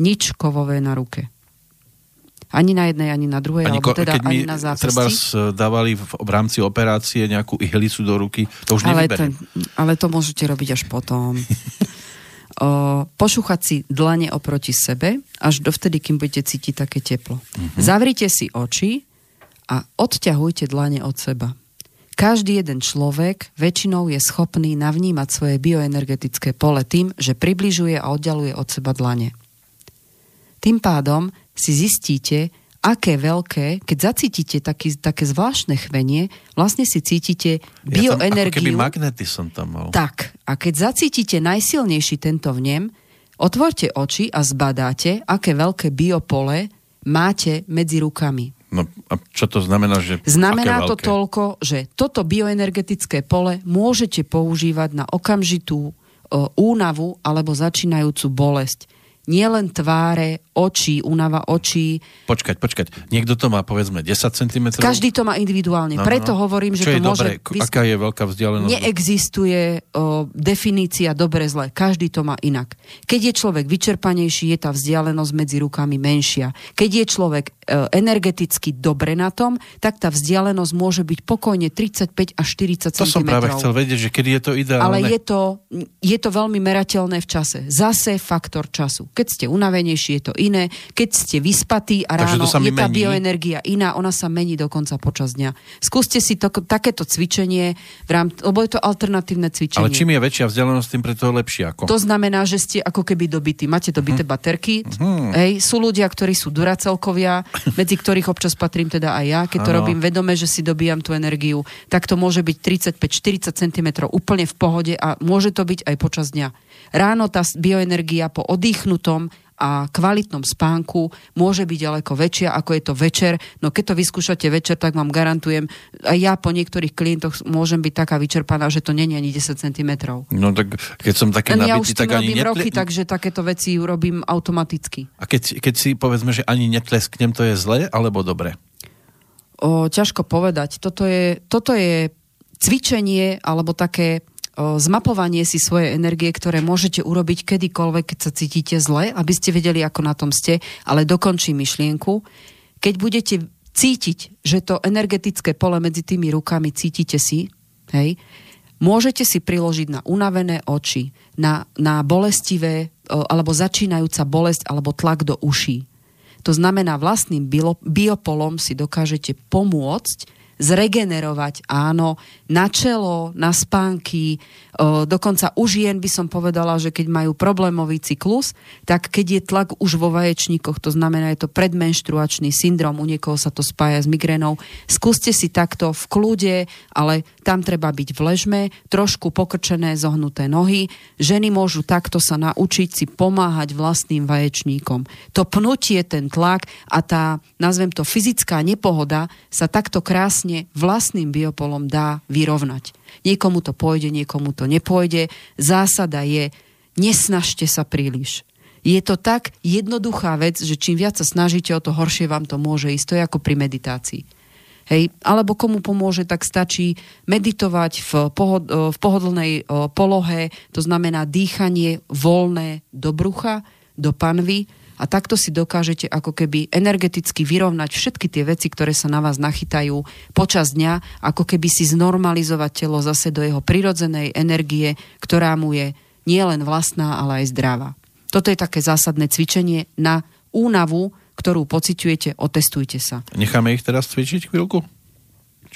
nič kovové na ruke. Ani na jednej, ani na druhej, ani, alebo teda keď ani na zápesti. Treba dávali v, v rámci operácie nejakú ihlicu do ruky, to už ale, ten, ale to môžete robiť až potom. o, pošúchať si dlane oproti sebe, až dovtedy, kým budete cítiť také teplo. Uh-huh. Zavrite si oči a odťahujte dlane od seba. Každý jeden človek väčšinou je schopný navnímať svoje bioenergetické pole tým, že približuje a oddialuje od seba dlane. Tým pádom si zistíte, aké veľké, keď zacítite taký, také zvláštne chvenie, vlastne si cítite bioenergiu. Ja tam, ako magnety som tam mal. Tak. A keď zacítite najsilnejší tento vnem, otvorte oči a zbadáte, aké veľké biopole máte medzi rukami. No a čo to znamená? Že znamená to toľko, že toto bioenergetické pole môžete používať na okamžitú o, únavu alebo začínajúcu bolesť nielen tváre, oči, únava očí. Počkať, počkať. Niekto to má povedzme 10 cm? Každý to má individuálne. No, no. Preto no. hovorím, že Čo to je môže... Dobre? Aká je veľká vzdialenosť? Neexistuje o, definícia dobre zle. Každý to má inak. Keď je človek vyčerpanejší, je tá vzdialenosť medzi rukami menšia. Keď je človek e, energeticky dobre na tom, tak tá vzdialenosť môže byť pokojne 35 až 40 cm. To som práve chcel vedieť, že kedy je to ideálne. Ale je to, je to veľmi merateľné v čase. Zase faktor času. Keď ste unavenejší, je to iné. Keď ste vyspatí a ráno je tá mení. bioenergia iná, ona sa mení dokonca počas dňa. Skúste si to, takéto cvičenie, v rám, lebo je to alternatívne cvičenie. Ale čím je väčšia vzdialenosť, tým preto lepšie. Ako? To znamená, že ste ako keby dobití. Máte dobité hmm. baterky. Hmm. Hej, sú ľudia, ktorí sú duracelkovia, medzi ktorých občas patrím teda aj ja. Keď to ano. robím vedome, že si dobíjam tú energiu, tak to môže byť 35-40 cm úplne v pohode a môže to byť aj počas dňa. Ráno tá bioenergia po oddychnutom a kvalitnom spánku môže byť ďaleko väčšia, ako je to večer. No keď to vyskúšate večer, tak vám garantujem, aj ja po niektorých klientoch môžem byť taká vyčerpaná, že to není ani 10 cm. No tak keď som taký nabitý, ja už tak ani netle... roky, takže takéto veci urobím automaticky. A keď, keď si povedzme, že ani netlesknem, to je zle alebo dobre? O, ťažko povedať. Toto je, toto je cvičenie alebo také zmapovanie si svojej energie, ktoré môžete urobiť kedykoľvek, keď sa cítite zle, aby ste vedeli, ako na tom ste, ale dokončím myšlienku. Keď budete cítiť, že to energetické pole medzi tými rukami cítite si, hej, môžete si priložiť na unavené oči, na, na bolestivé alebo začínajúca bolesť alebo tlak do uší. To znamená, vlastným biopolom si dokážete pomôcť zregenerovať, áno, na čelo, na spánky, dokonca u žien by som povedala, že keď majú problémový cyklus, tak keď je tlak už vo vaječníkoch, to znamená, je to predmenštruačný syndrom, u niekoho sa to spája s migrénou, skúste si takto v kľude, ale tam treba byť v ležme, trošku pokrčené, zohnuté nohy. Ženy môžu takto sa naučiť si pomáhať vlastným vaječníkom. To pnutie, ten tlak a tá, nazvem to, fyzická nepohoda sa takto krásne vlastným biopolom dá vyrovnať. Niekomu to pôjde, niekomu to nepôjde. Zásada je, nesnažte sa príliš. Je to tak jednoduchá vec, že čím viac sa snažíte, o to horšie vám to môže ísť. To je ako pri meditácii. Hej, alebo komu pomôže, tak stačí meditovať v, pohod, v pohodlnej polohe, to znamená dýchanie voľné do brucha, do panvy, a takto si dokážete ako keby energeticky vyrovnať všetky tie veci, ktoré sa na vás nachytajú počas dňa, ako keby si znormalizovať telo zase do jeho prirodzenej energie, ktorá mu je nielen vlastná, ale aj zdravá. Toto je také zásadné cvičenie na únavu, ktorú pociťujete, otestujte sa. Necháme ich teraz cvičiť chvíľku?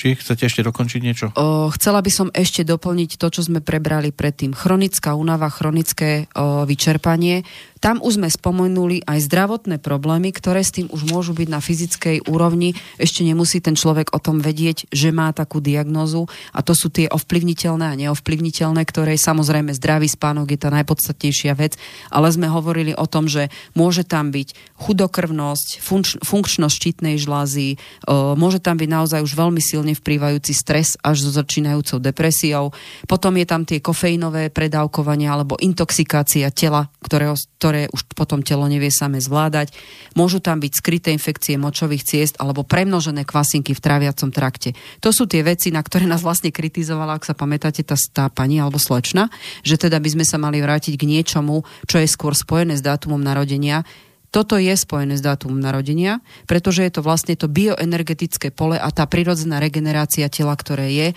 Či chcete ešte dokončiť niečo? O, chcela by som ešte doplniť to, čo sme prebrali predtým. Chronická únava, chronické o, vyčerpanie. Tam už sme spomenuli aj zdravotné problémy, ktoré s tým už môžu byť na fyzickej úrovni. Ešte nemusí ten človek o tom vedieť, že má takú diagnózu a to sú tie ovplyvniteľné a neovplyvniteľné, ktoré samozrejme zdravý spánok je tá najpodstatnejšia vec, ale sme hovorili o tom, že môže tam byť chudokrvnosť, funkč- funkčnosť štítnej žlázy, môže tam byť naozaj už veľmi silne vplývajúci stres až so začínajúcou depresiou. Potom je tam tie kofeínové predávkovania alebo intoxikácia tela, ktorého, ktoré už potom telo nevie same zvládať. Môžu tam byť skryté infekcie močových ciest alebo premnožené kvasinky v tráviacom trakte. To sú tie veci, na ktoré nás vlastne kritizovala, ak sa pamätáte, tá, tá pani alebo slečna, že teda by sme sa mali vrátiť k niečomu, čo je skôr spojené s dátumom narodenia, toto je spojené s dátumom narodenia, pretože je to vlastne to bioenergetické pole a tá prirodzená regenerácia tela, ktoré je,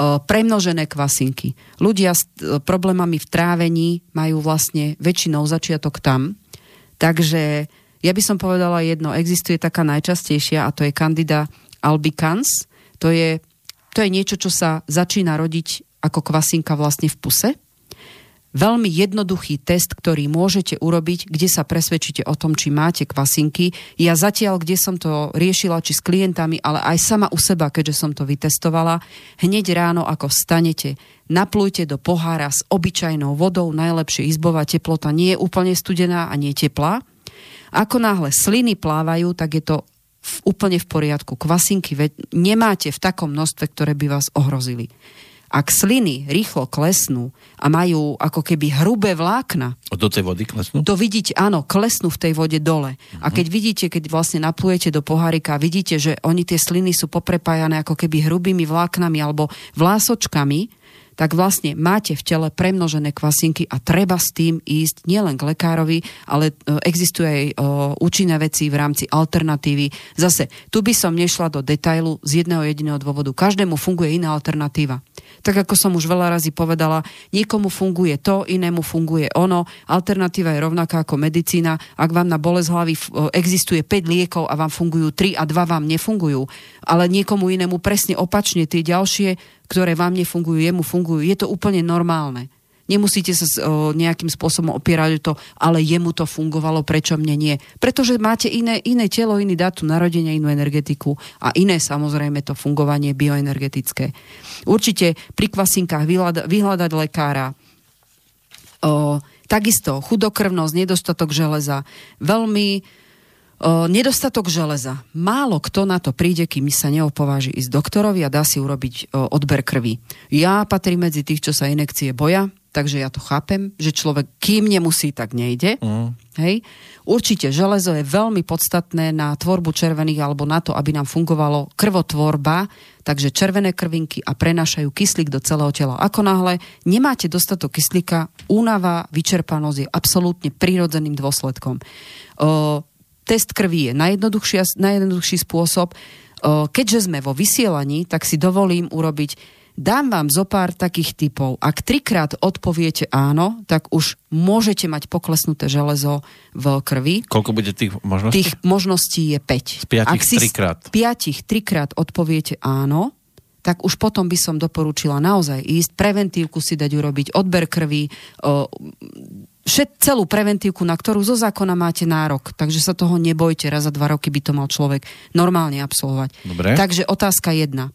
premnožené kvasinky. Ľudia s problémami v trávení majú vlastne väčšinou začiatok tam. Takže ja by som povedala jedno, existuje taká najčastejšia a to je Candida albicans. To je, to je niečo, čo sa začína rodiť ako kvasinka vlastne v puse veľmi jednoduchý test, ktorý môžete urobiť, kde sa presvedčíte o tom, či máte kvasinky. Ja zatiaľ, kde som to riešila, či s klientami, ale aj sama u seba, keďže som to vytestovala, hneď ráno, ako vstanete, naplujte do pohára s obyčajnou vodou, najlepšie izbová teplota nie je úplne studená a nie teplá. Ako náhle sliny plávajú, tak je to v, úplne v poriadku. Kvasinky nemáte v takom množstve, ktoré by vás ohrozili. Ak sliny rýchlo klesnú a majú ako keby hrubé vlákna. Do tej vody klesnú? To vidíte, áno, klesnú v tej vode dole. Uh-huh. A keď vidíte, keď vlastne naplujete do pohárika, vidíte, že oni tie sliny sú poprepájané ako keby hrubými vláknami alebo vlásočkami, tak vlastne máte v tele premnožené kvasinky a treba s tým ísť nielen k lekárovi, ale e, existuje aj e, účinné veci v rámci alternatívy. Zase, tu by som nešla do detailu z jedného jediného dôvodu. Každému funguje iná alternatíva. Tak ako som už veľa razy povedala, niekomu funguje to, inému funguje ono. Alternatíva je rovnaká ako medicína. Ak vám na bolesť hlavy existuje 5 liekov a vám fungujú 3 a 2 vám nefungujú, ale niekomu inému presne opačne tie ďalšie, ktoré vám nefungujú, jemu fungujú, je to úplne normálne. Nemusíte sa nejakým spôsobom opierať o to, ale jemu to fungovalo, prečo mne nie. Pretože máte iné, iné telo, iný dátum narodenia, inú energetiku a iné samozrejme to fungovanie bioenergetické. Určite pri kvasinkách vyhľada, vyhľadať lekára. O, takisto chudokrvnosť, nedostatok železa. Veľmi O, nedostatok železa. Málo kto na to príde, kým sa neopováži ísť doktorovi a dá si urobiť o, odber krvi. Ja patrím medzi tých, čo sa inekcie boja, takže ja to chápem, že človek, kým nemusí, tak nejde. Mm. Hej. Určite železo je veľmi podstatné na tvorbu červených alebo na to, aby nám fungovalo krvotvorba, takže červené krvinky a prenášajú kyslík do celého tela. Ako náhle nemáte dostatok kyslíka, únava, vyčerpanosť je absolútne prírodzeným dôsledkom. O, test krvi je najjednoduchší, najjednoduchší spôsob. Keďže sme vo vysielaní, tak si dovolím urobiť Dám vám zo pár takých typov. Ak trikrát odpoviete áno, tak už môžete mať poklesnuté železo v krvi. Koľko bude tých možností? Tých možností je 5. Z piatich Ak si trikrát. z piatich trikrát odpoviete áno, tak už potom by som doporučila naozaj ísť, preventívku si dať urobiť, odber krvi, všet, celú preventívku, na ktorú zo zákona máte nárok. Takže sa toho nebojte, raz za dva roky by to mal človek normálne absolvovať. Dobre. Takže otázka jedna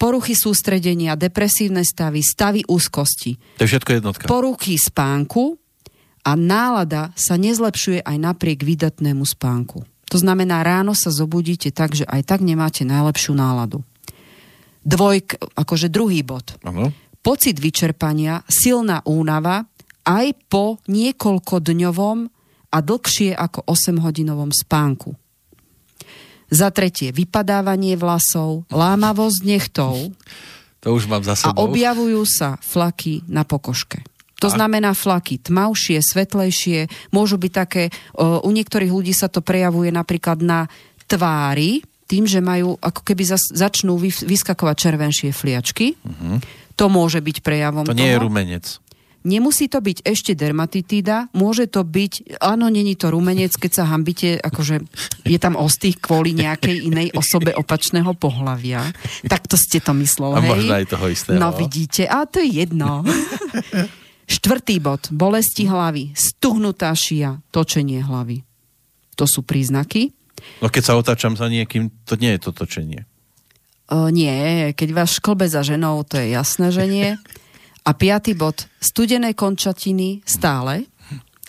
poruchy sústredenia, depresívne stavy, stavy úzkosti. To je všetko jednotka. Poruchy spánku a nálada sa nezlepšuje aj napriek vydatnému spánku. To znamená, ráno sa zobudíte tak, že aj tak nemáte najlepšiu náladu. Dvojk, akože druhý bod. Ano. Pocit vyčerpania, silná únava aj po niekoľkodňovom a dlhšie ako 8-hodinovom spánku. Za tretie, vypadávanie vlasov, lámavosť nechtov. To už mám za sebou. A objavujú sa flaky na pokožke. To a... znamená flaky tmavšie, svetlejšie, môžu byť také, u niektorých ľudí sa to prejavuje napríklad na tvári, tým, že majú, ako keby zas, začnú vyskakovať červenšie fliačky. Uh-huh. To môže byť prejavom To nie toho. je rumenec. Nemusí to byť ešte dermatitída, môže to byť, áno, není to rumenec, keď sa hambite, akože je tam ostých kvôli nejakej inej osobe opačného pohlavia. Tak to ste to mysleli, A možno aj toho istého. No vidíte, a to je jedno. Štvrtý bod. Bolesti hlavy, stuhnutá šia, točenie hlavy. To sú príznaky. No keď sa otáčam za niekým, to nie je to točenie. O, nie, keď vás šklbe za ženou, to je jasné, že nie. A piatý bod. Studené končatiny stále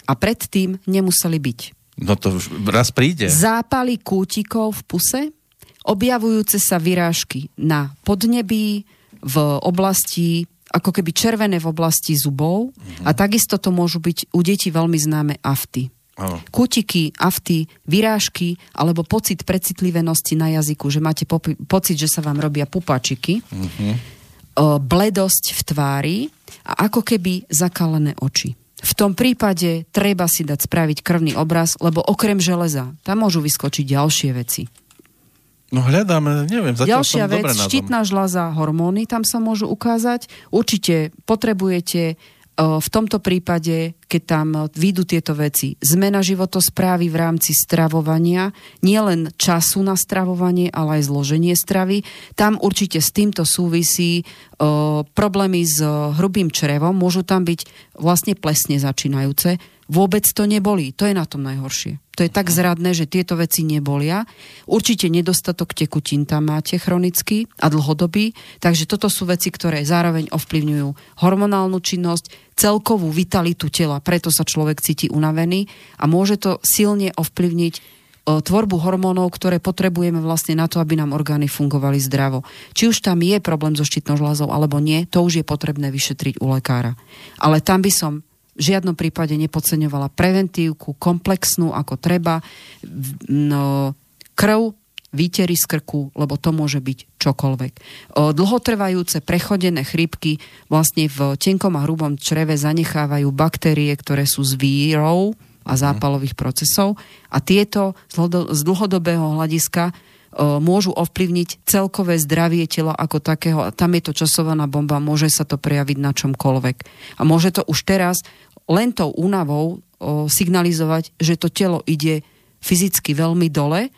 a predtým nemuseli byť. No to už raz príde. Zápaly kútikov v puse, objavujúce sa vyrážky na podnebí, v oblasti ako keby červené v oblasti zubov mm-hmm. a takisto to môžu byť u detí veľmi známe afty. Ano. Kutiky, afty, vyrážky alebo pocit precitlivenosti na jazyku, že máte popi- pocit, že sa vám robia pupačiky, mm-hmm. O, bledosť v tvári a ako keby zakalené oči. V tom prípade treba si dať spraviť krvný obraz, lebo okrem železa tam môžu vyskočiť ďalšie veci. No hľadáme, neviem, zatiaľ Ďalšia som vec, dobre na štítna žľaza, hormóny tam sa môžu ukázať. Určite potrebujete v tomto prípade, keď tam výjdu tieto veci, zmena životosprávy v rámci stravovania, nielen času na stravovanie, ale aj zloženie stravy. Tam určite s týmto súvisí o, problémy s hrubým črevom, môžu tam byť vlastne plesne začínajúce, vôbec to nebolí. To je na tom najhoršie. To je tak zradné, že tieto veci nebolia. Určite nedostatok tekutín tam máte chronicky a dlhodobý, takže toto sú veci, ktoré zároveň ovplyvňujú hormonálnu činnosť, celkovú vitalitu tela, preto sa človek cíti unavený a môže to silne ovplyvniť e, tvorbu hormónov, ktoré potrebujeme vlastne na to, aby nám orgány fungovali zdravo. Či už tam je problém so štítnou žľazou alebo nie, to už je potrebné vyšetriť u lekára. Ale tam by som v žiadnom prípade nepodceňovala preventívku, komplexnú ako treba, no, krv, výtery z krku, lebo to môže byť čokoľvek. Dlhotrvajúce prechodené chrypky vlastne v tenkom a hrubom čreve zanechávajú baktérie, ktoré sú z vírov a zápalových procesov a tieto z dlhodobého hľadiska môžu ovplyvniť celkové zdravie tela ako takého a tam je to časovaná bomba, môže sa to prejaviť na čomkoľvek. A môže to už teraz len tou únavou signalizovať, že to telo ide fyzicky veľmi dole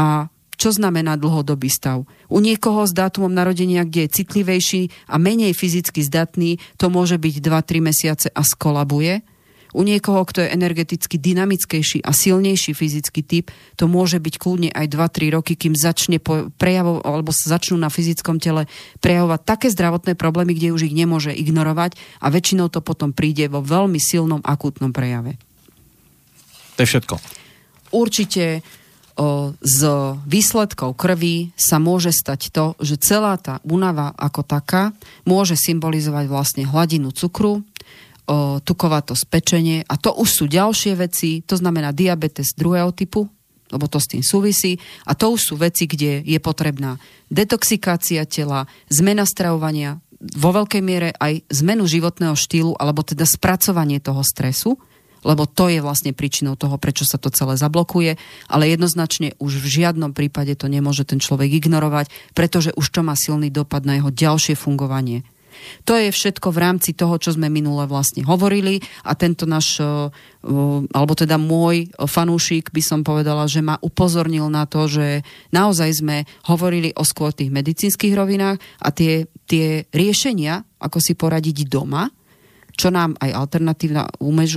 a čo znamená dlhodobý stav. U niekoho s dátumom narodenia, kde je citlivejší a menej fyzicky zdatný, to môže byť 2-3 mesiace a skolabuje u niekoho, kto je energeticky dynamickejší a silnejší fyzický typ, to môže byť kľudne aj 2-3 roky, kým začne prejavo, alebo sa začnú na fyzickom tele prejavovať také zdravotné problémy, kde už ich nemôže ignorovať a väčšinou to potom príde vo veľmi silnom akútnom prejave. To je všetko. Určite z výsledkov krvi sa môže stať to, že celá tá únava ako taká môže symbolizovať vlastne hladinu cukru, o, tukovatosť pečenie a to už sú ďalšie veci, to znamená diabetes druhého typu, lebo to s tým súvisí. A to už sú veci, kde je potrebná detoxikácia tela, zmena stravovania, vo veľkej miere aj zmenu životného štýlu, alebo teda spracovanie toho stresu, lebo to je vlastne príčinou toho, prečo sa to celé zablokuje, ale jednoznačne už v žiadnom prípade to nemôže ten človek ignorovať, pretože už to má silný dopad na jeho ďalšie fungovanie. To je všetko v rámci toho, čo sme minule vlastne hovorili a tento náš, e, e, alebo teda môj fanúšik by som povedala, že ma upozornil na to, že naozaj sme hovorili o skôr tých medicínskych rovinách a tie, tie riešenia, ako si poradiť doma, čo nám aj alternatívna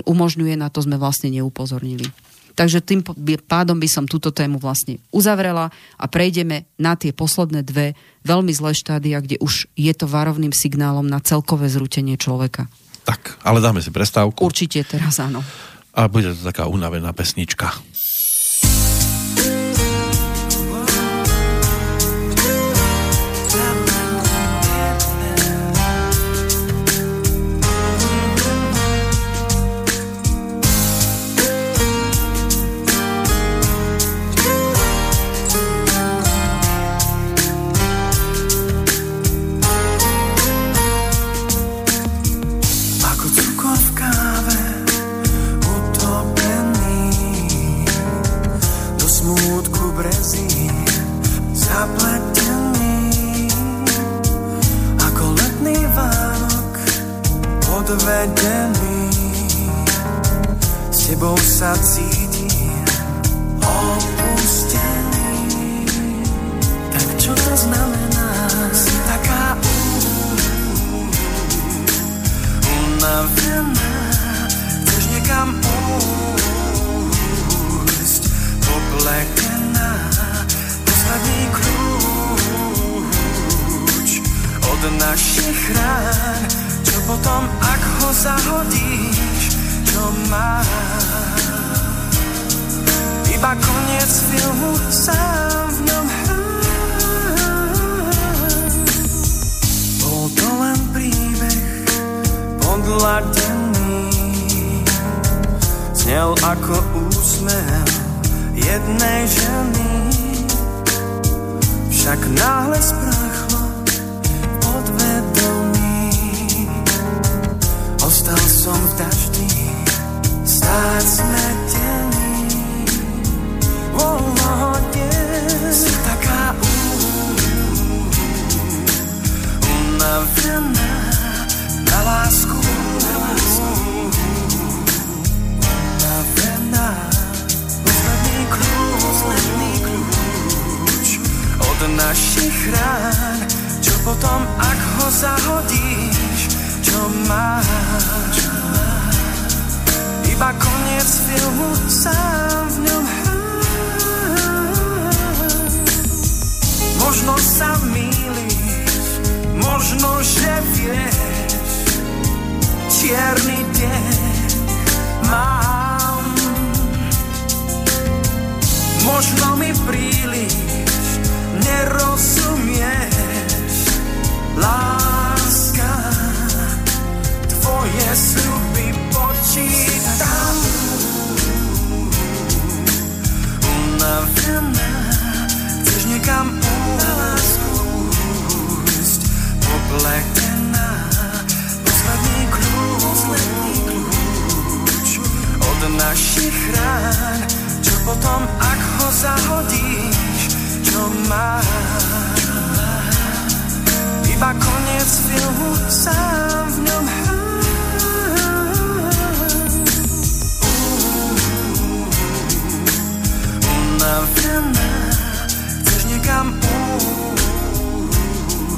umožňuje, na to sme vlastne neupozornili. Takže tým pádom by som túto tému vlastne uzavrela a prejdeme na tie posledné dve veľmi zlé štádia, kde už je to varovným signálom na celkové zrútenie človeka. Tak, ale dáme si prestávku. Určite teraz áno. A bude to taká unavená pesnička. jeden mír, s tebou sa cítim opustený. Tak čo to znamená? Si taká unavená, chceš niekam újsť, oblekená, posledný kľúč od našich rán potom, ak ho zahodíš, čo máš. Iba koniec filmu sám v ňom Bol to len príbeh podladený Snel ako úsmev jednej ženy. Však náhle spráchlo som v daždi stáť smetený volodne Si taká unavená na lásku. Unavená. Posledný kľúč Posledný kľúč. Od našich rán Čo potom, ak ho zahodíš Čo máš Iba koniec filmu Sám v ňom Možno sa mýliš, možno, že vieš, čierny deň mám. Možno mi príliš nerozumieš, láska, tvoje sľuby počítam. Unavená, chceš niekam újsť, popletená, posledný kľúč, posledný kľúč od našich rán, čo potom, ak ho zahodíš, čo máš. Iba koniec filmu sám v ňom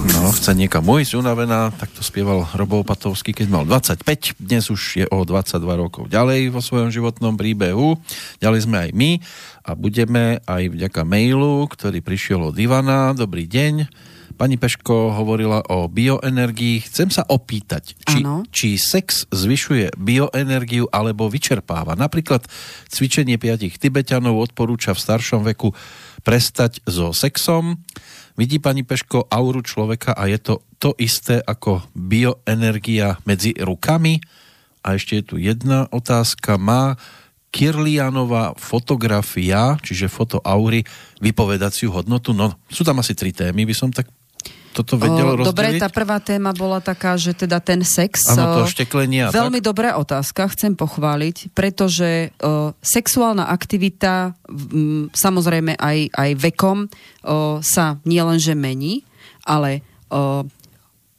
No, chce niekam ujsť unavená, tak to spieval Robo Patovský, keď mal 25, dnes už je o 22 rokov ďalej vo svojom životnom príbehu. Ďalej sme aj my a budeme aj vďaka mailu, ktorý prišiel od Ivana. Dobrý deň. Pani Peško hovorila o bioenergii. Chcem sa opýtať, či, či sex zvyšuje bioenergiu alebo vyčerpáva. Napríklad cvičenie piatich Tibetanov odporúča v staršom veku prestať so sexom. Vidí pani Peško auru človeka a je to to isté ako bioenergia medzi rukami? A ešte je tu jedna otázka. Má Kirlianová fotografia, čiže foto aury, vypovedaciu hodnotu? No, sú tam asi tri témy, by som tak toto vedel O, Dobre, rozdeliť? tá prvá téma bola taká, že teda ten sex... Áno, to šteklenie Veľmi tak. dobrá otázka, chcem pochváliť, pretože o, sexuálna aktivita, m, samozrejme aj, aj vekom, o, sa nielenže mení, ale o,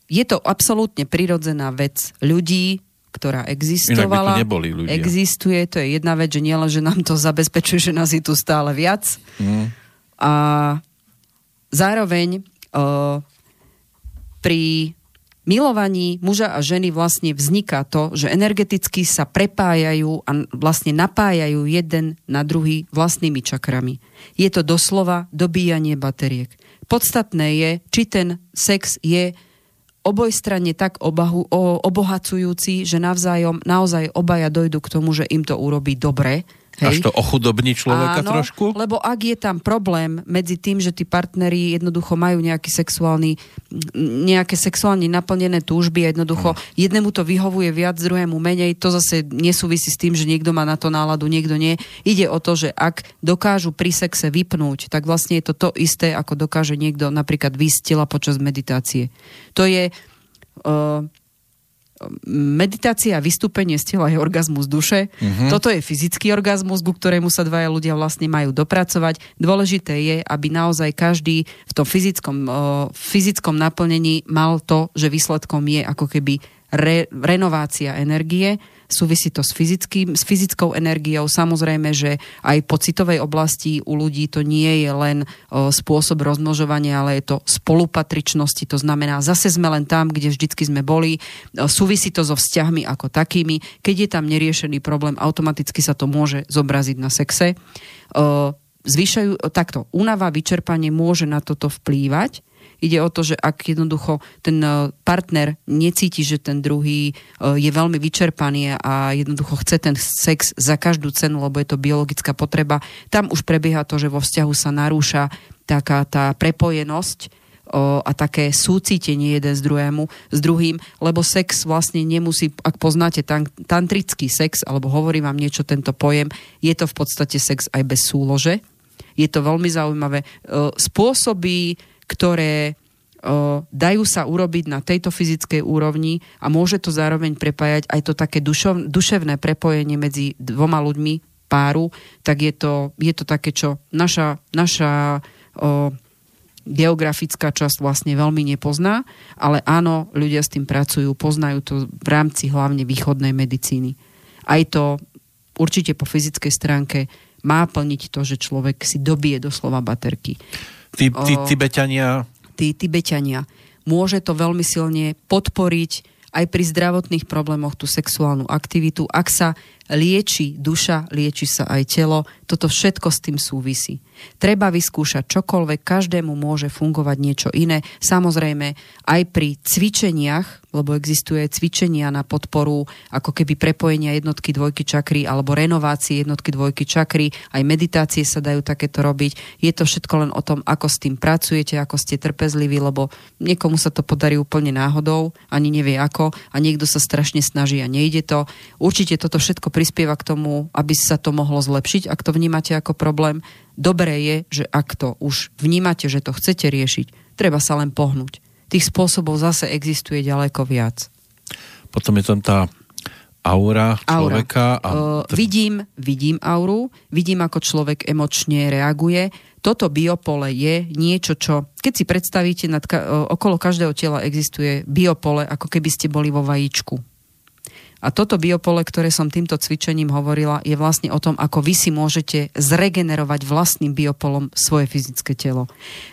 je to absolútne prirodzená vec ľudí, ktorá existovala. Inak by tu neboli ľudia. Existuje, to je jedna vec, že nielen, že nám to zabezpečuje, že nás je tu stále viac. Mm. A zároveň pri milovaní muža a ženy vlastne vzniká to, že energeticky sa prepájajú a vlastne napájajú jeden na druhý vlastnými čakrami. Je to doslova dobíjanie bateriek. Podstatné je, či ten sex je obojstranne tak obahu, obohacujúci, že navzájom naozaj obaja dojdu k tomu, že im to urobí dobre. Až to ochudobní človeka Áno, trošku? lebo ak je tam problém medzi tým, že tí partneri jednoducho majú nejaký sexuálny, nejaké sexuálne naplnené túžby a jednoducho Hm. jednému to vyhovuje viac, druhému menej, to zase nesúvisí s tým, že niekto má na to náladu, niekto nie. Ide o to, že ak dokážu pri sexe vypnúť, tak vlastne je to to isté, ako dokáže niekto napríklad tela počas meditácie. To je... Uh, meditácia a vystúpenie z tela je orgazmus duše. Uh-huh. Toto je fyzický orgazmus, ku ktorému sa dvaja ľudia vlastne majú dopracovať. Dôležité je, aby naozaj každý v tom fyzickom, o, fyzickom naplnení mal to, že výsledkom je ako keby re, renovácia energie, súvisí to s, fyzickým, s fyzickou energiou. Samozrejme, že aj po citovej oblasti u ľudí to nie je len o, spôsob rozmnožovania, ale je to spolupatričnosti. To znamená, zase sme len tam, kde vždycky sme boli. O, súvisí to so vzťahmi ako takými. Keď je tam neriešený problém, automaticky sa to môže zobraziť na sexe. O, zvyšajú, takto, únava, vyčerpanie môže na toto vplývať, Ide o to, že ak jednoducho ten e, partner necíti, že ten druhý e, je veľmi vyčerpaný a jednoducho chce ten sex za každú cenu, lebo je to biologická potreba, tam už prebieha to, že vo vzťahu sa narúša taká tá prepojenosť a také súcitenie jeden s, druhému, s druhým, lebo sex vlastne nemusí, ak poznáte tan, tantrický sex, alebo hovorí vám niečo tento pojem, je to v podstate sex aj bez súlože. Je to veľmi zaujímavé. O, spôsobí ktoré dajú sa urobiť na tejto fyzickej úrovni a môže to zároveň prepájať aj to také dušov, duševné prepojenie medzi dvoma ľuďmi páru, tak je to, je to také, čo naša, naša o, geografická časť vlastne veľmi nepozná, ale áno, ľudia s tým pracujú, poznajú to v rámci hlavne východnej medicíny. Aj to určite po fyzickej stránke má plniť to, že človek si dobije doslova baterky. Tí, tí Tibetania... Tí Tibetania. Môže to veľmi silne podporiť aj pri zdravotných problémoch tú sexuálnu aktivitu. Ak sa lieči duša, lieči sa aj telo. Toto všetko s tým súvisí. Treba vyskúšať čokoľvek, každému môže fungovať niečo iné. Samozrejme, aj pri cvičeniach, lebo existuje cvičenia na podporu ako keby prepojenia jednotky dvojky čakry alebo renovácie jednotky dvojky čakry, aj meditácie sa dajú takéto robiť. Je to všetko len o tom, ako s tým pracujete, ako ste trpezliví, lebo niekomu sa to podarí úplne náhodou, ani nevie ako a niekto sa strašne snaží a nejde to. Určite toto všetko prispieva k tomu, aby sa to mohlo zlepšiť, ak to vnímate ako problém. Dobré je, že ak to už vnímate, že to chcete riešiť, treba sa len pohnúť. Tých spôsobov zase existuje ďaleko viac. Potom je tam tá aura človeka. Aura. A... Uh, vidím, vidím auru, vidím, ako človek emočne reaguje. Toto biopole je niečo, čo, keď si predstavíte, nad, uh, okolo každého tela existuje biopole, ako keby ste boli vo vajíčku a toto biopole, ktoré som týmto cvičením hovorila, je vlastne o tom, ako vy si môžete zregenerovať vlastným biopolom svoje fyzické telo.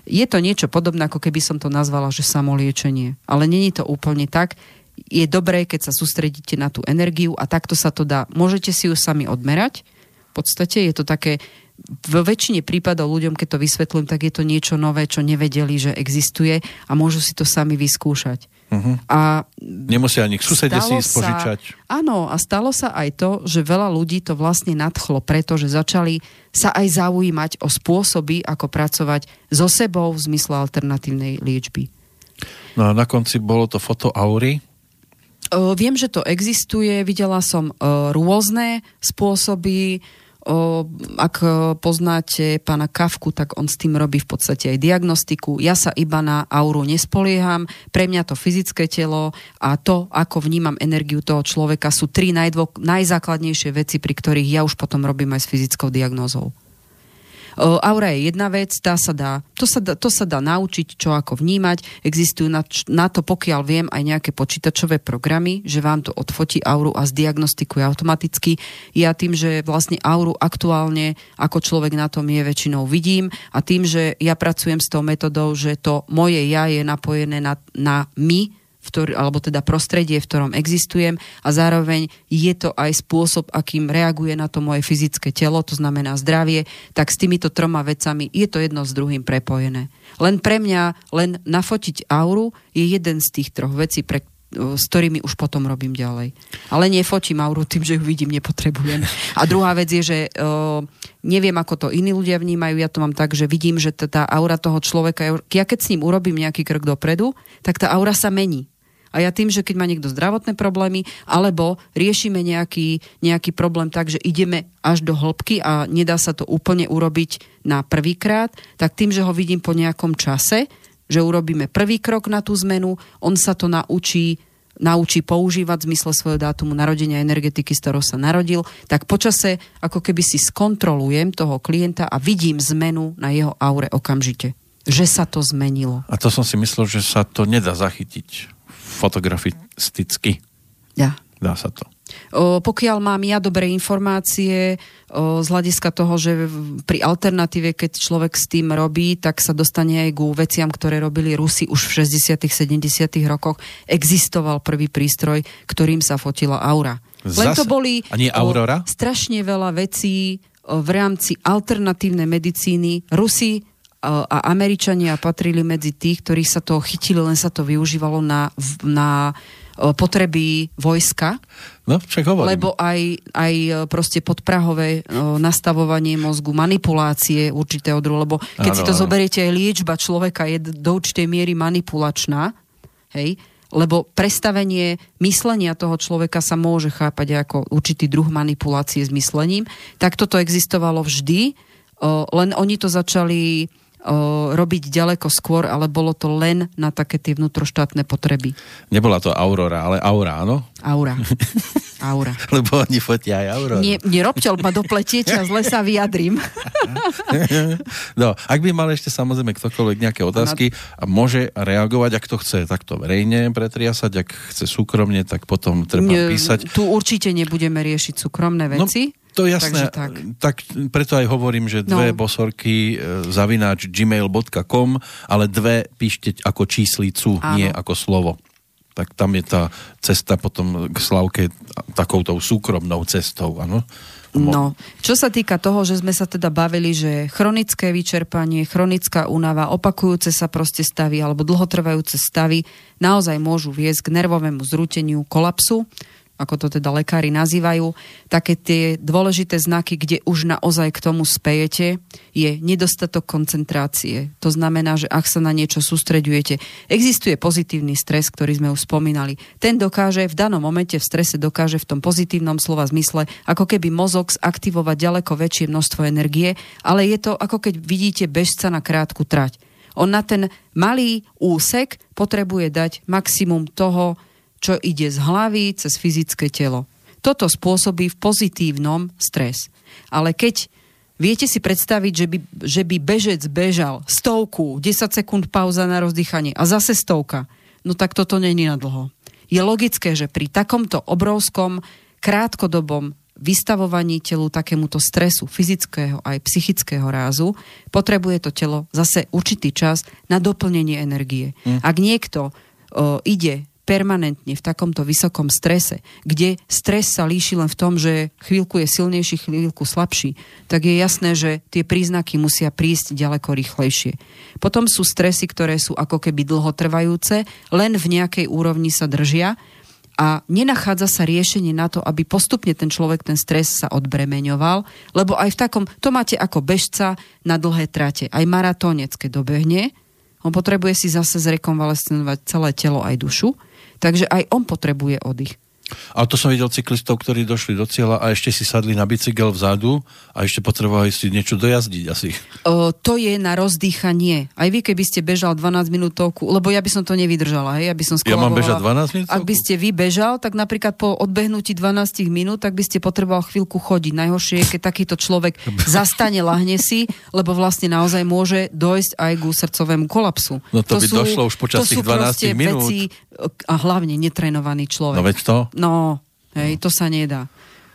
Je to niečo podobné, ako keby som to nazvala, že samoliečenie. Ale není to úplne tak. Je dobré, keď sa sústredíte na tú energiu a takto sa to dá. Môžete si ju sami odmerať. V podstate je to také v väčšine prípadov ľuďom, keď to vysvetľujem, tak je to niečo nové, čo nevedeli, že existuje a môžu si to sami vyskúšať. Uh-huh. A Nemusia ani k susede si spožičať. Sa, áno, a stalo sa aj to, že veľa ľudí to vlastne nadchlo, pretože začali sa aj zaujímať o spôsoby, ako pracovať so sebou v zmysle alternatívnej liečby. No a na konci bolo to foto aury? viem, že to existuje, videla som rôzne spôsoby, O, ak poznáte pána Kavku, tak on s tým robí v podstate aj diagnostiku. Ja sa iba na auru nespolieham. Pre mňa to fyzické telo a to, ako vnímam energiu toho človeka, sú tri najdvo- najzákladnejšie veci, pri ktorých ja už potom robím aj s fyzickou diagnózou. Aura je jedna vec, tá sa dá, to, sa dá, to sa dá naučiť, čo ako vnímať. Existujú na, na to, pokiaľ viem, aj nejaké počítačové programy, že vám to odfotí auru a zdiagnostikuje automaticky. Ja tým, že vlastne auru aktuálne ako človek na tom je väčšinou vidím a tým, že ja pracujem s tou metodou, že to moje ja je napojené na, na my, v alebo teda prostredie, v ktorom existujem a zároveň je to aj spôsob, akým reaguje na to moje fyzické telo, to znamená zdravie, tak s týmito troma vecami je to jedno s druhým prepojené. Len pre mňa, len nafotiť auru je jeden z tých troch vecí, pre, s ktorými už potom robím ďalej. Ale nefotím auru tým, že ju vidím, nepotrebujem. A druhá vec je, že uh, neviem, ako to iní ľudia vnímajú, ja to mám tak, že vidím, že tá aura toho človeka, ja keď s ním urobím nejaký krok dopredu, tak tá aura sa mení. A ja tým, že keď má niekto zdravotné problémy, alebo riešime nejaký, nejaký problém tak, že ideme až do hĺbky a nedá sa to úplne urobiť na prvýkrát, tak tým, že ho vidím po nejakom čase, že urobíme prvý krok na tú zmenu, on sa to naučí naučí používať v zmysle svojho dátumu narodenia energetiky, z ktorého sa narodil, tak počase ako keby si skontrolujem toho klienta a vidím zmenu na jeho aure okamžite. Že sa to zmenilo. A to som si myslel, že sa to nedá zachytiť fotografisticky. Ja. Dá sa to. O, pokiaľ mám ja dobré informácie o, z hľadiska toho, že pri alternatíve, keď človek s tým robí, tak sa dostane aj ku veciam, ktoré robili Rusi už v 60 70 rokoch. Existoval prvý prístroj, ktorým sa fotila aura. Len to boli A nie o, Aurora? strašne veľa vecí o, v rámci alternatívnej medicíny. Rusi o, a Američania patrili medzi tých, ktorí sa toho chytili, len sa to využívalo na, na o, potreby vojska. No, však hovorím. Lebo aj, aj e, proste podprahové o, nastavovanie mozgu, manipulácie určitého druhu, lebo keď Áno, si to áno. zoberiete, aj liečba človeka je do určitej miery manipulačná, hej, lebo prestavenie myslenia toho človeka sa môže chápať ako určitý druh manipulácie s myslením, tak toto existovalo vždy, len oni to začali robiť ďaleko skôr, ale bolo to len na také tie vnútroštátne potreby. Nebola to Aurora, ale Aura, áno? Aura. Aura. Lebo oni fotia aj Auroru. Nie, nerobte, lebo ma dopletiete a zle sa vyjadrím. No, ak by mal ešte samozrejme ktokoľvek nejaké otázky a môže reagovať, ak to chce takto verejne pretriasať, ak chce súkromne, tak potom treba písať. Tu určite nebudeme riešiť súkromné veci. No, to je jasné. Takže tak. tak preto aj hovorím, že dve No. bosorky e, zavináč gmail.com, ale dve píšte ako číslicu, Áno. nie ako slovo. Tak tam je tá cesta potom k Slavke takoutou súkromnou cestou, áno? No, čo sa týka toho, že sme sa teda bavili, že chronické vyčerpanie, chronická únava, opakujúce sa proste stavy alebo dlhotrvajúce stavy naozaj môžu viesť k nervovému zrúteniu, kolapsu, ako to teda lekári nazývajú. Také tie dôležité znaky, kde už naozaj k tomu spejete, je nedostatok koncentrácie. To znamená, že ak sa na niečo sústreďujete, existuje pozitívny stres, ktorý sme už spomínali. Ten dokáže v danom momente v strese dokáže v tom pozitívnom slova zmysle ako keby mozog zaktivovať ďaleko väčšie množstvo energie, ale je to ako keď vidíte bežca na krátku trať. On na ten malý úsek potrebuje dať maximum toho, čo ide z hlavy cez fyzické telo. Toto spôsobí v pozitívnom stres. Ale keď viete si predstaviť, že by, že by bežec bežal stovku, 10 sekúnd pauza na rozdýchanie a zase stovka, no tak toto není na dlho. Je logické, že pri takomto obrovskom, krátkodobom vystavovaní telu takémuto stresu, fyzického aj psychického rázu, potrebuje to telo zase určitý čas na doplnenie energie. Mm. Ak niekto o, ide permanentne v takomto vysokom strese, kde stres sa líši len v tom, že chvíľku je silnejší, chvíľku slabší, tak je jasné, že tie príznaky musia prísť ďaleko rýchlejšie. Potom sú stresy, ktoré sú ako keby dlhotrvajúce, len v nejakej úrovni sa držia a nenachádza sa riešenie na to, aby postupne ten človek ten stres sa odbremeňoval, lebo aj v takom, to máte ako bežca na dlhé trate, aj maratónec, keď dobehne, on potrebuje si zase zrekonvalescenovať celé telo aj dušu, takže aj on potrebuje oddych. A to som videl cyklistov, ktorí došli do cieľa a ešte si sadli na bicykel vzadu a ešte potrebovali si niečo dojazdiť asi. O, to je na rozdýchanie. Aj vy, keby ste bežal 12 minútovku, lebo ja by som to nevydržala, hej, ja by som Ja mám bežať skolabovala. 12 minútovku? Ak by ste vy bežal, tak napríklad po odbehnutí 12 minút, tak by ste potreboval chvíľku chodiť. Najhoršie je, keď takýto človek zastane, lahne si, lebo vlastne naozaj môže dojsť aj ku srdcovému kolapsu. No to by došlo už počas to tých sú 12 proste minút. Veci, a hlavne netrenovaný človek. No veď to. No, hej, to sa nedá.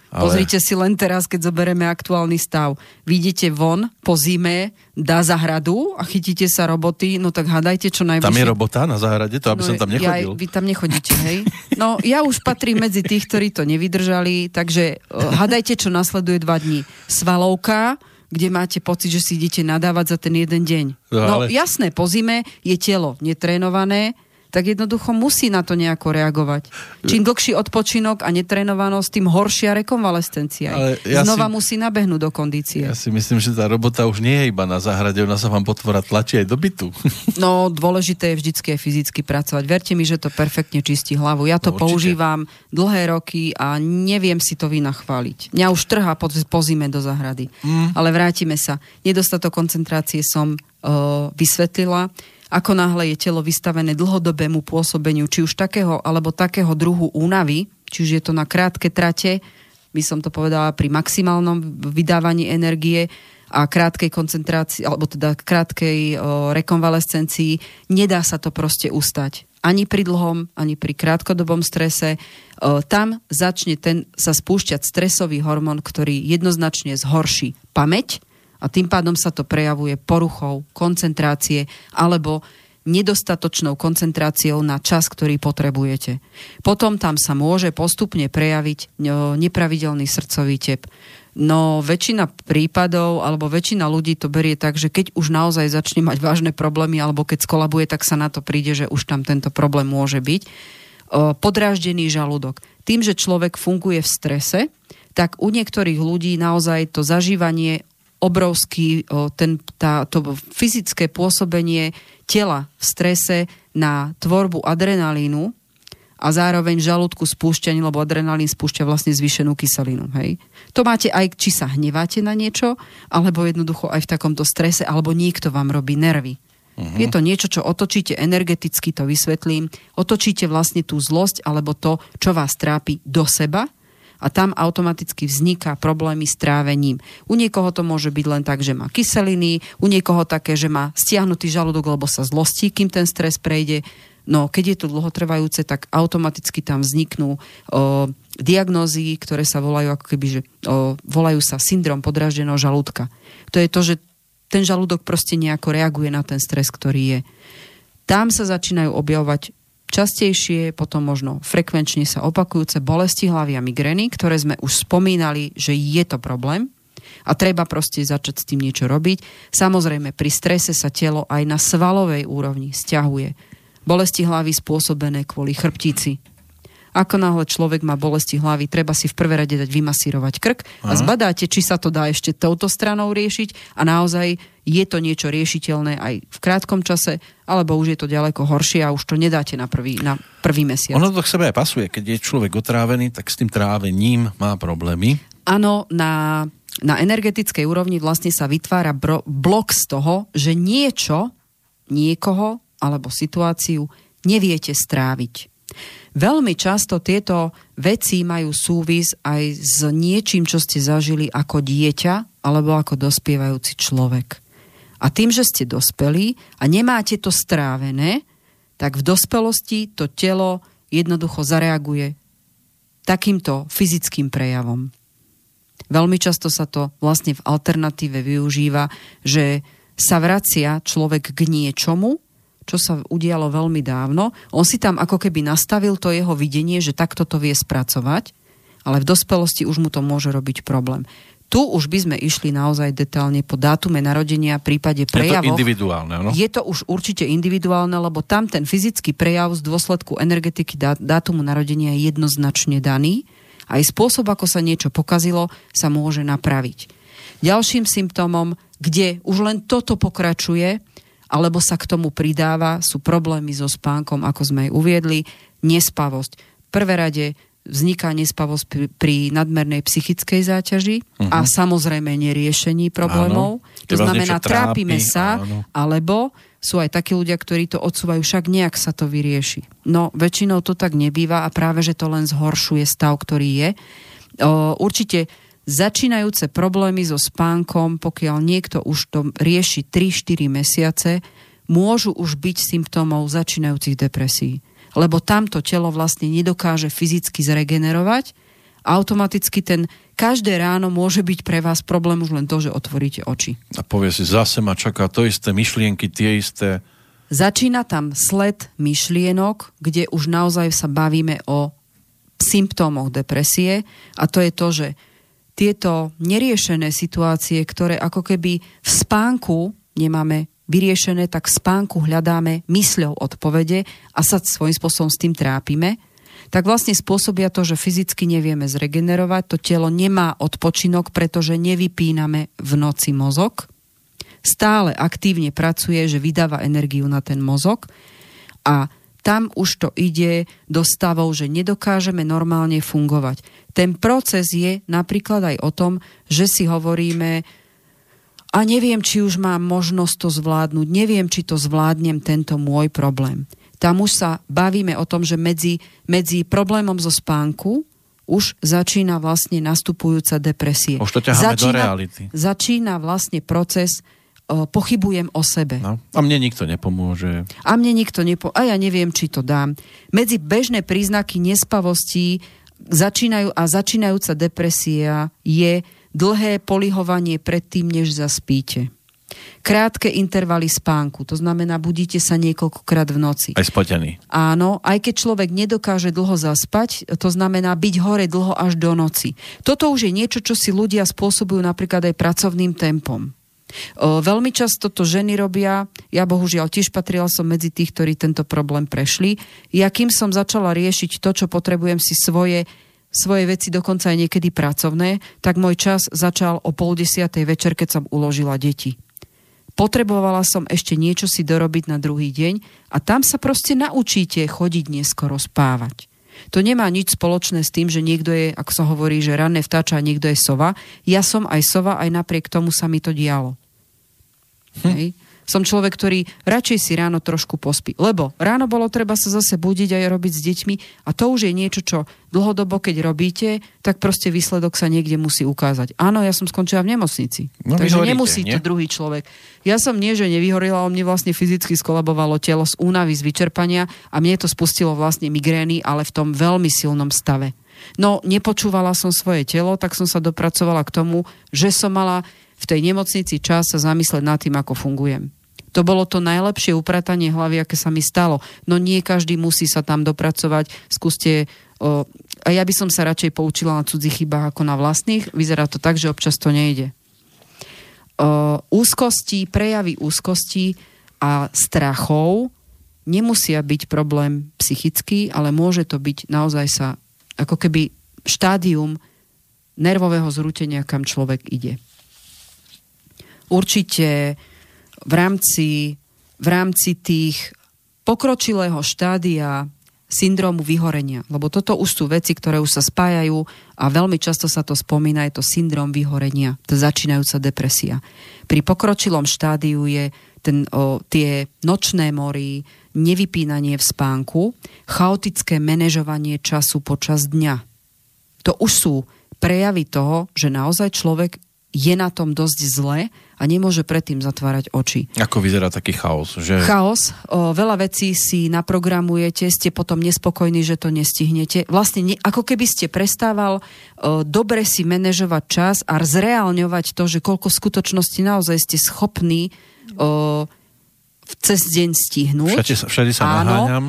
Ale- Pozrite si len teraz, keď zoberieme aktuálny stav. Vidíte von po zime, dá zahradu a chytíte sa roboty, no tak hádajte čo najvyššie. Tam je robota na záhrade, to aby som tam No, Ja, nechodil. vy tam nechodíte, hej? No, ja už patrím medzi tých, ktorí to nevydržali, takže uh, hádajte, čo nasleduje dva dní. Svalovka, kde máte pocit, že si idete nadávať za ten jeden deň. No, No, ale- jasné, po zime je telo netrénované, tak jednoducho musí na to nejako reagovať. Čím dlhší odpočinok a netrenovanosť, tým horšia rekonvalescencia. Ale ja Znova si- musí nabehnúť do kondície. Ja si myslím, že tá robota už nie je iba na záhrade, ona sa vám potvora tlačí aj do bytu. No, dôležité je vždycky aj fyzicky pracovať. Verte mi, že to perfektne čistí hlavu. Ja to No, používam dlhé roky a neviem si to vynachváliť. Mňa už trhá po, po zime do zahrady. Mm. Ale vrátime sa. Nedostatok koncentrácie som uh, vysvetlila. Ako náhle je telo vystavené dlhodobému pôsobeniu, či už takého alebo takého druhu únavy, či už je to na krátke trate, by som to povedala pri maximálnom vydávaní energie a krátkej koncentrácii, alebo teda krátkej o, rekonvalescencii, nedá sa to proste ustať. ani pri dlhom, ani pri krátkodobom strese. E, tam začne ten sa spúšťať stresový hormón, ktorý jednoznačne zhorší pamäť a tým pádom sa to prejavuje poruchou koncentrácie alebo nedostatočnou koncentráciou na čas, ktorý potrebujete. Potom tam sa môže postupne prejaviť nepravidelný srdcový tep. No väčšina prípadov alebo väčšina ľudí to berie tak, že keď už naozaj začne mať vážne problémy alebo keď skolabuje, tak sa na to príde, že už tam tento problém môže byť. Podráždený žalúdok. Tým, že človek funguje v strese, tak u niektorých ľudí naozaj to zažívanie obrovský, ten, tá, to fyzické pôsobenie tela v strese na tvorbu adrenalínu a zároveň žalúdku spúšťanie, lebo adrenalín spúšťa vlastne zvýšenú kyselinu. Hej? To máte aj, či sa hneváte na niečo, alebo jednoducho aj v takomto strese, alebo niekto vám robí nervy. Uh-huh. Je to niečo, čo otočíte energeticky, to vysvetlím. Otočíte vlastne tú zlosť alebo to, čo vás trápi do seba a tam automaticky vzniká problémy s trávením. U niekoho to môže byť len tak, že má kyseliny, u niekoho také, že má stiahnutý žalúdok, lebo sa zlostí, kým ten stres prejde. No keď je to dlhotrvajúce, tak automaticky tam vzniknú o, diagnózy, ktoré sa volajú ako keby, že o, volajú sa syndrom podráždeného žalúdka. To je to, že ten žalúdok proste nejako reaguje na ten stres, ktorý je. Tam sa začínajú objavovať častejšie, potom možno frekvenčne sa opakujúce bolesti hlavy a migrény, ktoré sme už spomínali, že je to problém a treba proste začať s tým niečo robiť. Samozrejme, pri strese sa telo aj na svalovej úrovni stiahuje bolesti hlavy spôsobené kvôli chrbtici. Ako náhle človek má bolesti hlavy, treba si v prvé rade dať vymasírovať krk a zbadáte, či sa to dá ešte touto stranou riešiť a naozaj je to niečo riešiteľné aj v krátkom čase, alebo už je to ďaleko horšie a už to nedáte na prvý, na prvý mesiac. Ono to k sebe aj pasuje. Keď je človek otrávený, tak s tým trávením má problémy. Áno, na, na energetickej úrovni vlastne sa vytvára bro, blok z toho, že niečo, niekoho alebo situáciu neviete stráviť. Veľmi často tieto veci majú súvis aj s niečím, čo ste zažili ako dieťa alebo ako dospievajúci človek. A tým, že ste dospelí a nemáte to strávené, tak v dospelosti to telo jednoducho zareaguje takýmto fyzickým prejavom. Veľmi často sa to vlastne v alternatíve využíva, že sa vracia človek k niečomu, čo sa udialo veľmi dávno. On si tam ako keby nastavil to jeho videnie, že takto to vie spracovať, ale v dospelosti už mu to môže robiť problém. Tu už by sme išli naozaj detálne po dátume narodenia, prípade prejavov. Je to individuálne, no? Je to už určite individuálne, lebo tam ten fyzický prejav z dôsledku energetiky dátumu narodenia je jednoznačne daný. Aj spôsob, ako sa niečo pokazilo, sa môže napraviť. Ďalším symptómom, kde už len toto pokračuje, alebo sa k tomu pridáva, sú problémy so spánkom, ako sme aj uviedli, nespavosť. Prvé rade vzniká nespavosť pri, nadmernej psychickej záťaži uh-huh. a samozrejme neriešení problémov. Áno. To znamená, trápime sa, áno. alebo sú aj takí ľudia, ktorí to odsúvajú, však nejak sa to vyrieši. No, väčšinou to tak nebýva a práve, že to len zhoršuje stav, ktorý je. O, určite začínajúce problémy so spánkom, pokiaľ niekto už to rieši 3-4 mesiace, môžu už byť symptómov začínajúcich depresí. Lebo tamto telo vlastne nedokáže fyzicky zregenerovať automaticky ten každé ráno môže byť pre vás problém už len to, že otvoríte oči. A povie si, zase ma čaká to isté, myšlienky tie isté. Začína tam sled myšlienok, kde už naozaj sa bavíme o symptómoch depresie a to je to, že tieto neriešené situácie, ktoré ako keby v spánku nemáme vyriešené, tak v spánku hľadáme mysľou odpovede a sa svojím spôsobom s tým trápime, tak vlastne spôsobia to, že fyzicky nevieme zregenerovať, to telo nemá odpočinok, pretože nevypíname v noci mozog, stále aktívne pracuje, že vydáva energiu na ten mozog a tam už to ide do stavov, že nedokážeme normálne fungovať. Ten proces je napríklad aj o tom, že si hovoríme, a neviem, či už mám možnosť to zvládnuť, neviem, či to zvládnem tento môj problém. Tam už sa bavíme o tom, že medzi, medzi problémom zo spánku už začína vlastne nastupujúca depresie. Už to ťaháme začína, do reality. Začína vlastne proces pochybujem o sebe. No, a mne nikto nepomôže. A mne nikto nepo... A ja neviem, či to dám. Medzi bežné príznaky nespavosti začínajú a začínajúca depresia je dlhé polihovanie predtým, než zaspíte. Krátke intervaly spánku, to znamená, budíte sa niekoľkokrát v noci. Aj spotený. Áno, aj keď človek nedokáže dlho zaspať, to znamená byť hore dlho až do noci. Toto už je niečo, čo si ľudia spôsobujú napríklad aj pracovným tempom. O, veľmi často to ženy robia, ja bohužiaľ tiež patrila som medzi tých, ktorí tento problém prešli. Ja kým som začala riešiť to, čo potrebujem si svoje svoje veci dokonca aj niekedy pracovné, tak môj čas začal o pol desiatej večer, keď som uložila deti. Potrebovala som ešte niečo si dorobiť na druhý deň a tam sa proste naučíte chodiť neskoro spávať. To nemá nič spoločné s tým, že niekto je, ako sa hovorí, že ranné vtáča a niekto je sova. Ja som aj sova, aj napriek tomu sa mi to dialo. Hm. Hej. Som človek, ktorý radšej si ráno trošku pospí. Lebo ráno bolo treba sa zase budiť aj robiť s deťmi a to už je niečo, čo dlhodobo, keď robíte, tak proste výsledok sa niekde musí ukázať. Áno, ja som skončila v nemocnici. No, takže vyhoríte, nemusí nie? to druhý človek. Ja som nie, že nevyhorila, ale mne vlastne fyzicky skolabovalo telo z únavy, z vyčerpania a mne to spustilo vlastne migrény, ale v tom veľmi silnom stave. No, nepočúvala som svoje telo, tak som sa dopracovala k tomu, že som mala v tej nemocnici čas sa zamysleť nad tým, ako fungujem. To bolo to najlepšie upratanie hlavy, aké sa mi stalo. No nie každý musí sa tam dopracovať. Skúste... O, a ja by som sa radšej poučila na cudzích chybách ako na vlastných. Vyzerá to tak, že občas to nejde. O, úzkosti, prejavy úzkosti a strachov nemusia byť problém psychický, ale môže to byť naozaj sa ako keby štádium nervového zrútenia, kam človek ide. Určite v rámci, v rámci tých pokročilého štádia syndromu vyhorenia. Lebo toto už sú veci, ktoré už sa spájajú a veľmi často sa to spomína, je to syndrom vyhorenia, to začínajúca depresia. Pri pokročilom štádiu je ten, o, tie nočné mory, nevypínanie v spánku, chaotické manažovanie času počas dňa. To už sú prejavy toho, že naozaj človek je na tom dosť zle a nemôže predtým zatvárať oči. Ako vyzerá taký chaos? Že... Chaos, o, veľa vecí si naprogramujete, ste potom nespokojní, že to nestihnete. Vlastne ne, ako keby ste prestával o, dobre si manažovať čas a zreálňovať to, že koľko skutočnosti naozaj ste schopní o, cez deň stihnúť. Všade, všade sa Áno. naháňam.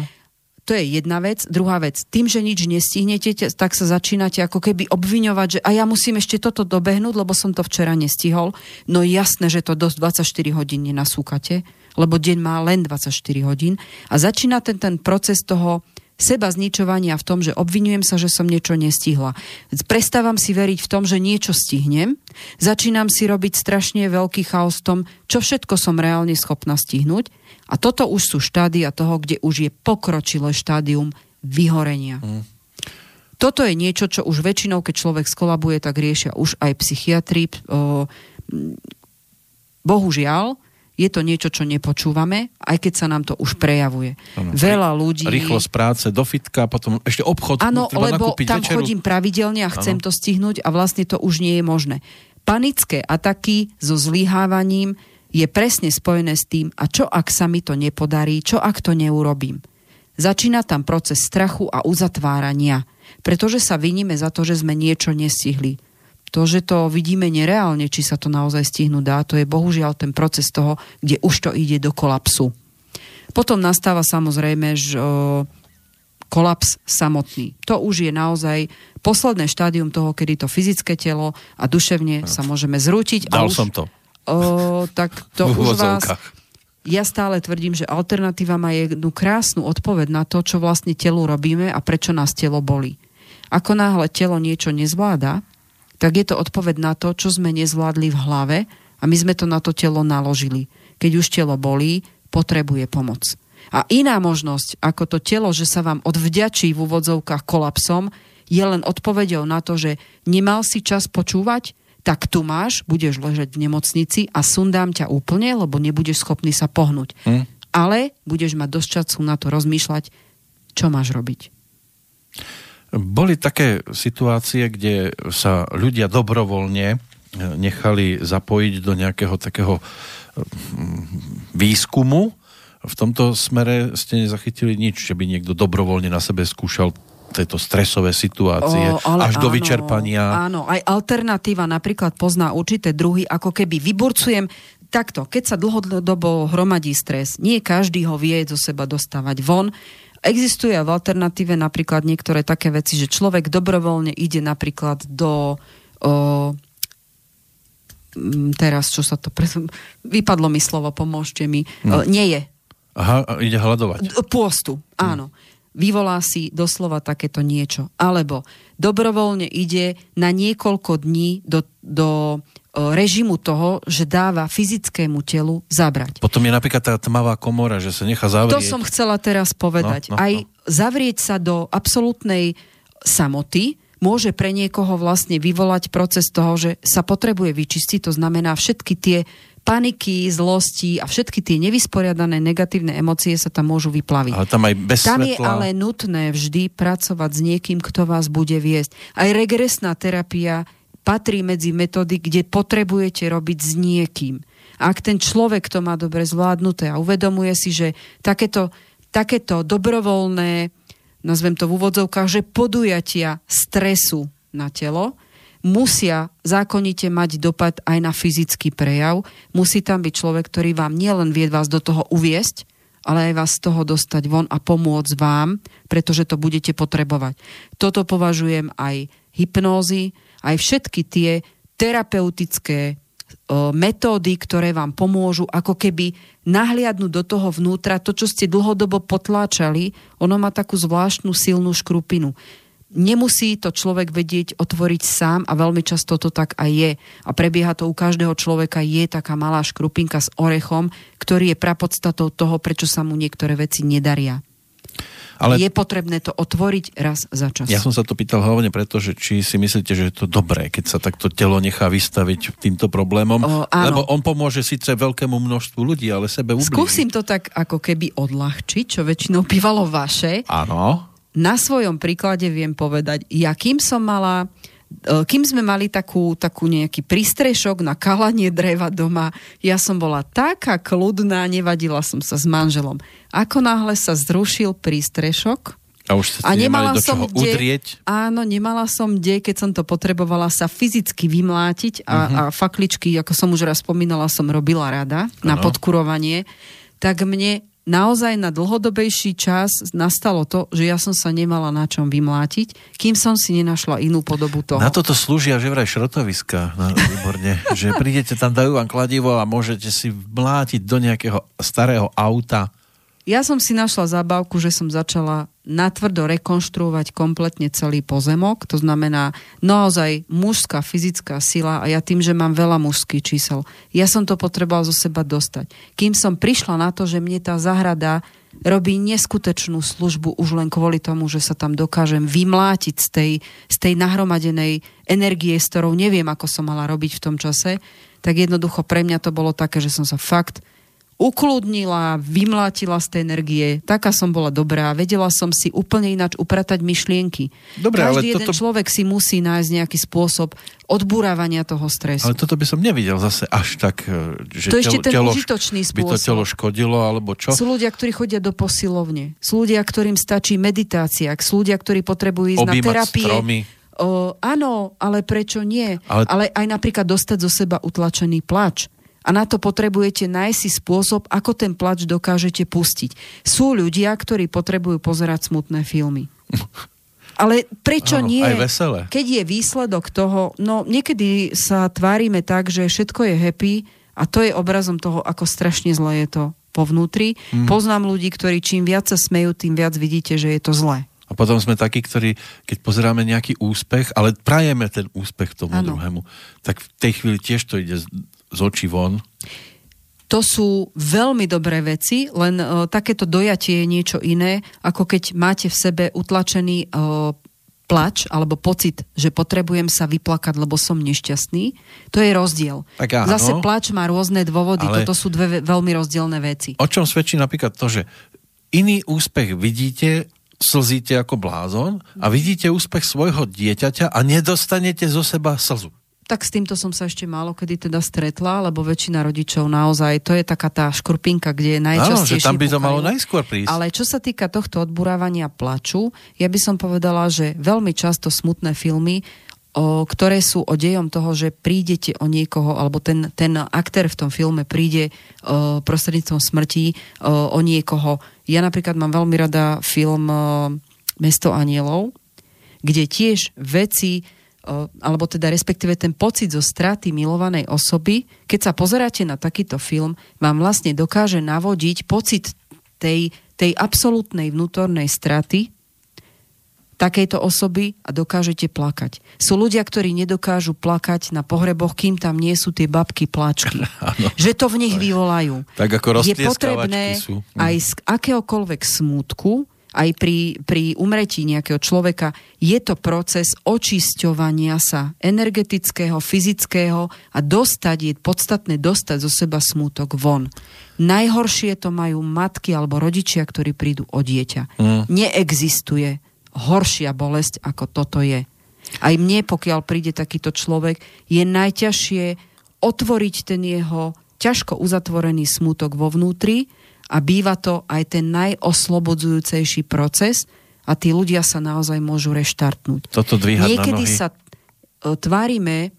To je jedna vec. Druhá vec, tým, že nič nestihnete, te- tak sa začínate ako keby obviňovať, že a ja musím ešte toto dobehnúť, lebo som to včera nestihol. No jasné, že to dosť 24 hodín nenasúkate, lebo deň má len 24 hodín. A začína ten, ten proces toho seba zničovania v tom, že obvinujem sa, že som niečo nestihla. Prestávam si veriť v tom, že niečo stihnem. Začínam si robiť strašne veľký chaos v tom, čo všetko som reálne schopná stihnúť. A toto už sú štádia toho, kde už je pokročilé štádium vyhorenia. Mm. Toto je niečo, čo už väčšinou, keď človek skolabuje, tak riešia už aj psychiatri. Bohužiaľ, je to niečo, čo nepočúvame, aj keď sa nám to už prejavuje. Áno. Veľa ľudí... Rýchlosť práce do fitka, potom ešte obchod. Áno, lebo tam večeru. chodím pravidelne a chcem Áno. to stihnúť a vlastne to už nie je možné. Panické ataky so zlyhávaním je presne spojené s tým, a čo ak sa mi to nepodarí, čo ak to neurobím. Začína tam proces strachu a uzatvárania, pretože sa viníme za to, že sme niečo nestihli. To, že to vidíme nereálne, či sa to naozaj stihnú dá, to je bohužiaľ ten proces toho, kde už to ide do kolapsu. Potom nastáva samozrejme, že kolaps samotný. To už je naozaj posledné štádium toho, kedy to fyzické telo a duševne sa môžeme zrútiť. a Dal už, som to. O, tak to V už vás... Ja stále tvrdím, že alternatíva má jednu krásnu odpoveď na to, čo vlastne telu robíme a prečo nás telo bolí. Ako náhle telo niečo nezvláda, tak je to odpoveď na to, čo sme nezvládli v hlave a my sme to na to telo naložili. Keď už telo bolí, potrebuje pomoc. A iná možnosť, ako to telo, že sa vám odvďačí v úvodzovkách kolapsom, je len odpovedou na to, že nemal si čas počúvať, tak tu máš, budeš ležať v nemocnici a sundám ťa úplne, lebo nebudeš schopný sa pohnúť. Hm? Ale budeš mať dosť času na to rozmýšľať, čo máš robiť. Boli také situácie, kde sa ľudia dobrovoľne e, nechali zapojiť do nejakého takého e, výskumu. V tomto smere ste nezachytili nič, že by niekto dobrovoľne na sebe skúšal tieto stresové situácie, O, až do áno, vyčerpania. Áno, aj alternatíva napríklad pozná určité druhy, ako keby vyburcujem takto, keď sa dlhodobo hromadí stres, nie každý ho vie zo seba dostávať von. Existuje v alternatíve napríklad niektoré také veci, že človek dobrovoľne ide napríklad do... O, teraz, čo sa to... Pre, vypadlo mi slovo, pomôžte mi. No. Nie je. Aha, ide hľadovať. Pôstu, áno. Vyvolá si doslova takéto niečo. Alebo dobrovoľne ide na niekoľko dní do, do režimu toho, že dáva fyzickému telu zabrať. Potom je napríklad tá tmavá komora, že sa nechá zavrieť. To som chcela teraz povedať. No, no, Aj no. zavrieť sa do absolútnej samoty môže pre niekoho vlastne vyvolať proces toho, že sa potrebuje vyčistiť, to znamená všetky tie paniky, zlosti a všetky tie nevysporiadané negatívne emócie sa tam môžu vyplaviť. Ale tam aj bez Tam je ale nutné vždy pracovať s niekým, kto vás bude viesť. Aj regresná terapia patrí medzi metódy, kde potrebujete robiť s niekým. Ak ten človek to má dobre zvládnuté a uvedomuje si, že takéto, takéto dobrovoľné, nazvem to v úvodzovkách, že podujatia stresu na telo, musia zákonite mať dopad aj na fyzický prejav. Musí tam byť človek, ktorý vám nielen vie vás do toho uviesť, ale aj vás z toho dostať von a pomôcť vám, pretože to budete potrebovať. Toto považujem aj hypnózy, aj všetky tie terapeutické o, metódy, ktoré vám pomôžu ako keby nahliadnúť do toho vnútra, to, čo ste dlhodobo potláčali, ono má takú zvláštnu silnú škrupinu. Nemusí to človek vedieť otvoriť sám a veľmi často to tak aj je. A prebieha to u každého človeka, je taká malá škrupinka s orechom, ktorý je prapodstatou toho, prečo sa mu niektoré veci nedaria. Ale Je potrebné to otvoriť raz za čas. ja som sa to pýtal hlavne preto, že či si myslíte, že je to dobré, keď sa takto telo nechá vystaviť týmto problémom, O, áno. lebo on pomôže síce veľkému množstvu ľudí, ale sebe ublíži. Skúsim to tak ako keby odľahčiť, čo väčšinou bývalo vaše. Áno. Na svojom príklade viem povedať, ja kým som mala kým sme mali takú, takú nejaký prístrešok na kalanie dreva doma, ja som bola taká kľudná, nevadila som sa s manželom. Ako náhle sa zrušil prístrešok, A už ste a nemala do som kde, udrieť. áno, nemala som kde, keď som to potrebovala sa fyzicky vymlátiť a, uh-huh. a fakličky, ako som už raz spomínala, som robila rada na Áno. podkurovanie, tak mne naozaj na dlhodobejší čas nastalo to, že ja som sa nemala na čom vymlátiť, kým som si nenašla inú podobu toho. Na toto slúžia že vraj šrotoviska, na, výborne, že prídete tam, dajú vám kladivo a môžete si mlátiť do nejakého starého auta. Ja som si našla zábavku, že som začala natvrdo rekonštruovať kompletne celý pozemok, to znamená naozaj mužská fyzická sila a ja tým, že mám veľa mužských čísel, ja som to potreboval zo seba dostať. Kým som prišla na to, že mne tá zahrada robí neskutočnú službu už len kvôli tomu, že sa tam dokážem vymlátiť z tej, z tej nahromadenej energie, s ktorou neviem, ako som mala robiť v tom čase, tak jednoducho pre mňa to bolo také, že som sa fakt ukludnila, vymlátila z tej energie. Taká som bola dobrá, vedela som si úplne ináč upratať myšlienky. Dobre, ale Každý jeden toto- človek si musí nájsť nejaký spôsob odburávania toho stresu. Ale toto by som nevidel zase až tak, e, že To je ešte ten telo, užitočný by to spôsob. telo škodilo, alebo čo? Sú ľudia, ktorí chodia do posilovne. Sú ľudia, ktorým stačí meditácia. Sú ľudia, ktorí potrebujú ísť na Objímať terapie. stromy. O, áno, ale prečo nie? Ale- Ale... ale aj napríklad dostať zo seba utlačený plač. A na to potrebujete nájsť si spôsob, ako ten plač dokážete pustiť. Sú ľudia, ktorí potrebujú pozerať smutné filmy. Ale prečo Áno, nie? aj veselé. Keď je výsledok toho, no niekedy sa tvárime tak, že všetko je happy a to je obrazom toho, ako strašne zle je to po vnútri. Mm. Poznám ľudí, ktorí čím viac sa smejú, tým viac vidíte, že je to zlé. A potom sme takí, ktorí, keď pozeráme nejaký úspech, ale prajeme ten úspech tomu Áno. druhému, tak v tej chvíli tiež to ide z, očí von. To sú veľmi dobré veci, len uh, takéto dojatie je niečo iné, ako keď máte v sebe utlačený uh, plač alebo pocit, že potrebujem sa vyplakať, lebo som nešťastný. To je rozdiel. Tak áno. Zase plač má rôzne dôvody. Ale- Toto sú dve ve- veľmi rozdielne veci. O čom svedčí napríklad to, že iný úspech vidíte, slzíte ako blázon a vidíte úspech svojho dieťaťa a nedostanete zo seba slzu. Tak s týmto som sa ešte málo kedy teda stretla, lebo väčšina rodičov naozaj, to je taká tá škrupinka, kde je Áno, najčastejšie že tam by to pukajú. malo najskôr prísť. Ale čo sa týka tohto odburávania plaču, ja by som povedala, že veľmi často smutné filmy, o, ktoré sú o dejom toho, že prídete o niekoho, alebo ten, ten aktér v tom filme príde o, prostredníctvom smrti o, o niekoho. Ja napríklad mám veľmi rada film o, Mesto anielov, kde tiež veci, alebo teda respektíve ten pocit zo straty milovanej osoby, keď sa pozeráte na takýto film, vám vlastne dokáže navodiť pocit tej, tej absolútnej vnútornej straty takejto osoby a dokážete plakať. Sú ľudia, ktorí nedokážu plakať na pohreboch, kým tam nie sú tie babky plačky. že to v nich vyvolajú. Tak ako Je potrebné sú. Aj z akéhokoľvek smútku, aj pri, pri umretí nejakého človeka, je to proces očisťovania sa energetického, fyzického a dostať, je podstatné dostať zo seba smútok von. Najhoršie to majú matky alebo rodičia, ktorí prídu o dieťa. Mm. Neexistuje horšia bolesť, ako toto je. Aj mne, pokiaľ príde takýto človek, je najťažšie otvoriť ten jeho ťažko uzatvorený smútok vo vnútri a býva to aj ten najoslobodzujúcejší proces a tí ľudia sa naozaj môžu reštartnúť. Toto Niekedy sa e, tvárime,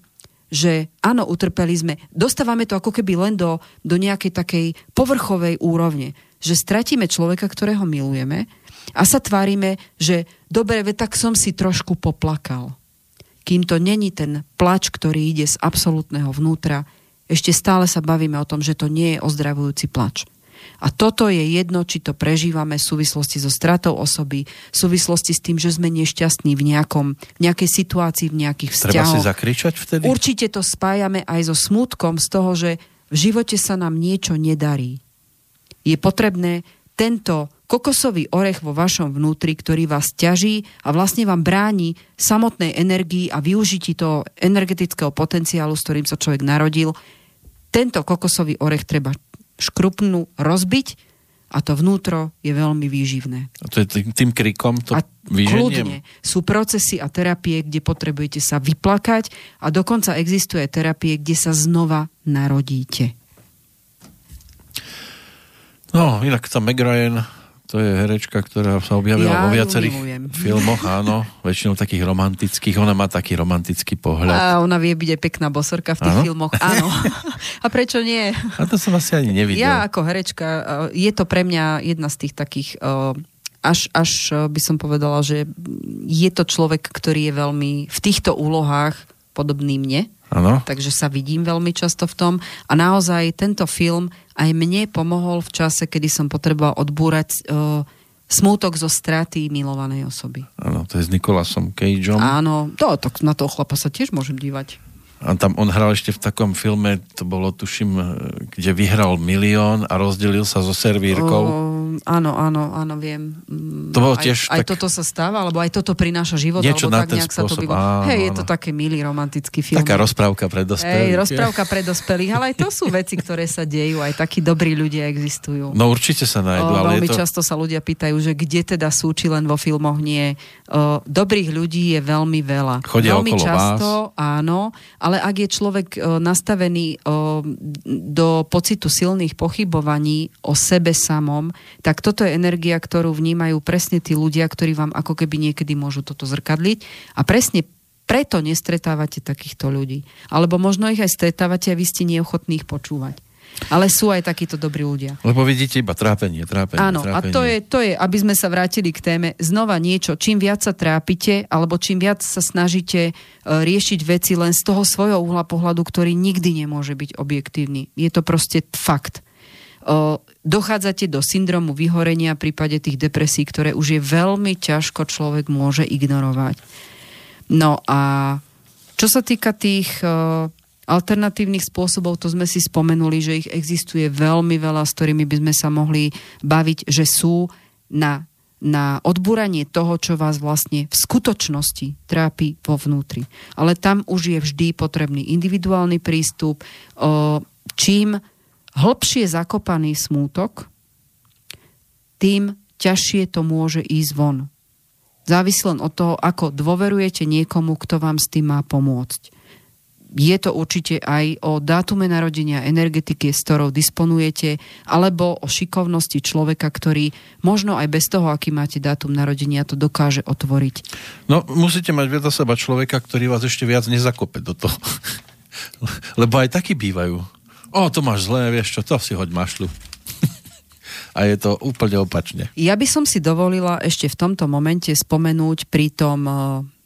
že áno, utrpeli sme. Dostávame to ako keby len do, do nejakej takej povrchovej úrovne. Že stratíme človeka, ktorého milujeme a sa tvárime, že dobre, ve, tak som si trošku poplakal. Kým to není ten plač, ktorý ide z absolútneho vnútra, ešte stále sa bavíme o tom, že to nie je ozdravujúci plač. A toto je jedno, či to prežívame v súvislosti so stratou osoby, v súvislosti s tým, že sme nešťastní v, nejakom, v nejakej situácii, v nejakých Treba si vzťahoch. zakričať vtedy? Určite to spájame aj so smutkom z toho, že v živote sa nám niečo nedarí. Je potrebné tento kokosový orech vo vašom vnútri, ktorý vás ťaží a vlastne vám bráni samotnej energii a využití toho energetického potenciálu, s ktorým sa človek narodil, tento kokosový orech treba škrupnú rozbiť a to vnútro je veľmi výživné. A to je tým, tým krikom to A vyženiem? kľudne sú procesy a terapie, kde potrebujete sa vyplakať a dokonca existuje terapie, kde sa znova narodíte. No, inak tá Meg Ryan, to je herečka, ktorá sa objavila Ja vo viacerých milujem. filmoch, áno, väčšinou takých romantických. Ona má taký romantický pohľad. A ona vie byť aj pekná bosorka v tých Áno? filmoch. Áno. A prečo nie? A to som asi ani nevidel. Ja ako herečka, eh, je to pre mňa jedna z tých takých, eh, až, až eh, by som povedala, že je to človek, ktorý je veľmi v týchto úlohách podobný mne. Áno. takže sa vidím veľmi často v tom. A naozaj tento film aj mne pomohol v čase, kedy som potreboval odbúrať uh, smútok zo straty milovanej osoby. Áno, to je s Nikolasom Cageom. Áno, to, tak na toho chlapa sa tiež môžem dívať. A tam on hral ešte v takom filme, to bolo tuším, e, kde vyhral milión a rozdelil sa so servírkou. O, áno, áno, áno, viem. Mm, To bolo aj, tiež Aj tak- toto sa stáva, alebo aj toto prináša život, Niečo alebo na tak ten nejak sa to spôsob, áno, Hej, je áno. to také milý romantický film. Taká rozprávka pre dospelých. Hej, rozprávka pre dospelých, ale aj to sú veci, ktoré sa dejú, aj takí dobrí ľudia existujú. No určite sa nájdu, O, ale veľmi to... často sa ľudia pýtajú, že kde teda sú, či len vo filmoch nie. O, dobrých ľudí je veľmi veľa. Chodia veľmi okolo často, áno, ale ak je človek o, nastavený o, do pocitu silných pochybovaní o sebe samom, tak toto je energia, ktorú vnímajú presne tí ľudia, ktorí vám ako keby niekedy môžu toto zrkadliť a presne preto nestretávate takýchto ľudí. Alebo možno ich aj stretávate a vy ste neochotní ich počúvať. Ale sú aj takíto dobrí ľudia. Lebo vidíte iba trápenie, trápenie, Áno, a trápenie. to je, to je, aby sme sa vrátili k téme, znova niečo, čím viac sa trápite, alebo čím viac sa snažíte e, riešiť veci len z toho svojho uhla pohľadu, ktorý nikdy nemôže byť objektívny. Je to proste fakt. E, dochádzate do syndromu vyhorenia v prípade tých depresí, ktoré už je veľmi ťažko človek môže ignorovať. No a čo sa týka tých e, alternatívnych spôsobov, to sme si spomenuli, že ich existuje veľmi veľa, s ktorými by sme sa mohli baviť, že sú na, na odbúranie toho, čo vás vlastne v skutočnosti trápi vo vnútri. Ale tam už je vždy potrebný individuálny prístup. Čím hlbšie zakopaný smútok, tým ťažšie to môže ísť von. Závisí len od toho, ako dôverujete niekomu, kto vám s tým má pomôcť je to určite aj o dátume narodenia energetiky, s ktorou disponujete, alebo o šikovnosti človeka, ktorý možno aj bez toho, aký máte dátum narodenia, to dokáže otvoriť. No, musíte mať vedľa seba človeka, ktorý vás ešte viac nezakope do toho. Lebo aj takí bývajú. O, to máš zlé, vieš čo, to si hoď mašľu. A je to úplne opačne. Ja by som si dovolila ešte v tomto momente spomenúť pri tom eh,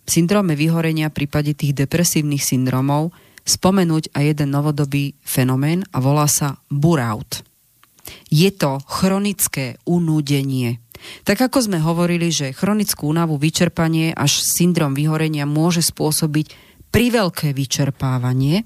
syndróme vyhorenia v prípade tých depresívnych syndromov spomenúť aj jeden novodobý fenomén a volá sa burnout. Je to chronické unúdenie. Tak ako sme hovorili, že chronickú únavu, vyčerpanie až syndrom vyhorenia môže spôsobiť priveľké vyčerpávanie,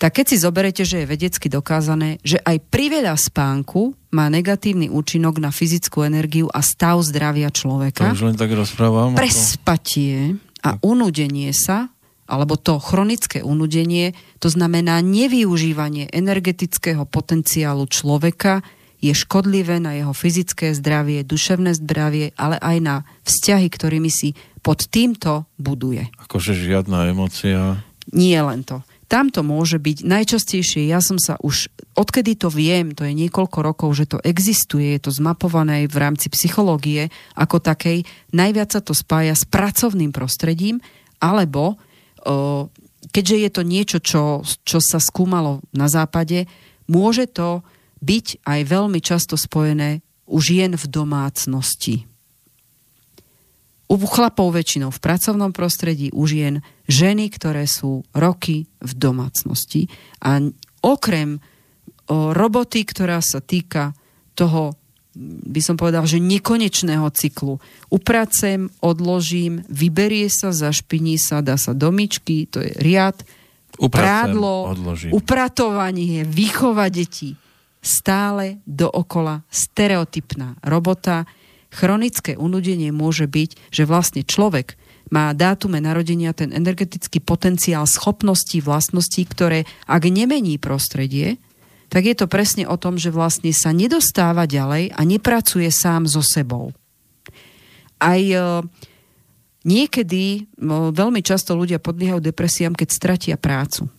tak keď si zoberete, že je vedecky dokázané, že aj priveľa spánku má negatívny účinok na fyzickú energiu a stav zdravia človeka. To už len tak rozprávam. Prespatie a unudenie sa, alebo to chronické unudenie, to znamená nevyužívanie energetického potenciálu človeka, je škodlivé na jeho fyzické zdravie, duševné zdravie, ale aj na vzťahy, ktorými si pod týmto buduje. Akože žiadna emocia. Nie len to. Tam to môže byť najčastejšie, ja som sa už, odkedy to viem, to je niekoľko rokov, že to existuje, je to zmapované v rámci psychológie ako takej, najviac sa to spája s pracovným prostredím, alebo o, keďže je to niečo, čo, čo sa skúmalo na západe, môže to byť aj veľmi často spojené už jen v domácnosti u chlapov väčšinou v pracovnom prostredí, u žien ženy, ktoré sú roky v domácnosti. A okrem o, roboty, ktorá sa týka toho, by som povedal, že nekonečného cyklu. Upracem, odložím, vyberie sa, zašpiní sa, dá sa do myčky, to je riad, Upracem, prádlo, odložím. upratovanie, výchova detí. Stále dookola stereotypná robota, Chronické unudenie môže byť, že vlastne človek má dátume narodenia ten energetický potenciál schopností, vlastností, ktoré ak nemení prostredie, tak je to presne o tom, že vlastne sa nedostáva ďalej a nepracuje sám so sebou. Aj e, niekedy e, veľmi často ľudia podliehajú depresiám, keď stratia prácu.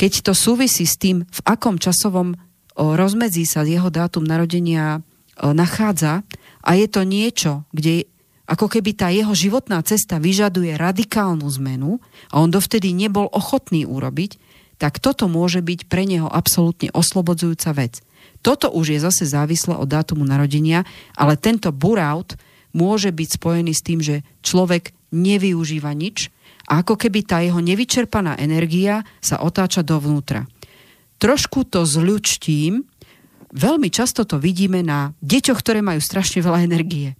Keď to súvisí s tým, v akom časovom e, rozmedzí sa jeho dátum narodenia nachádza, a je to niečo, kde ako keby tá jeho životná cesta vyžaduje radikálnu zmenu a on dovtedy nebol ochotný urobiť, tak toto môže byť pre neho absolútne oslobodzujúca vec. Toto už je zase závislé od dátumu narodenia, ale tento burnout môže byť spojený s tým, že človek nevyužíva nič a ako keby tá jeho nevyčerpaná energia sa otáča dovnútra. Trošku to zľučtím, Veľmi často to vidíme na deťoch, ktoré majú strašne veľa energie.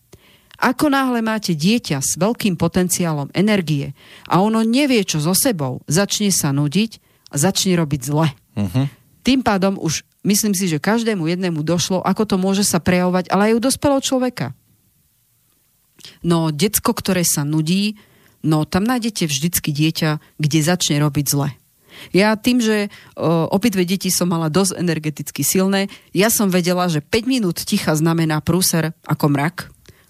Ako náhle máte dieťa s veľkým potenciálom energie a ono nevie, čo so sebou, začne sa nudiť a začne robiť zle. Uh-huh. Tým pádom už myslím si, že každému jednému došlo, ako to môže sa prejavovať, ale aj u dospelého človeka. No, decko, ktoré sa nudí, no tam nájdete vždycky dieťa, kde začne robiť zle. Ja tým, že obidve deti som mala dosť energeticky silné, ja som vedela, že 5 minút ticha znamená prúser ako mrak.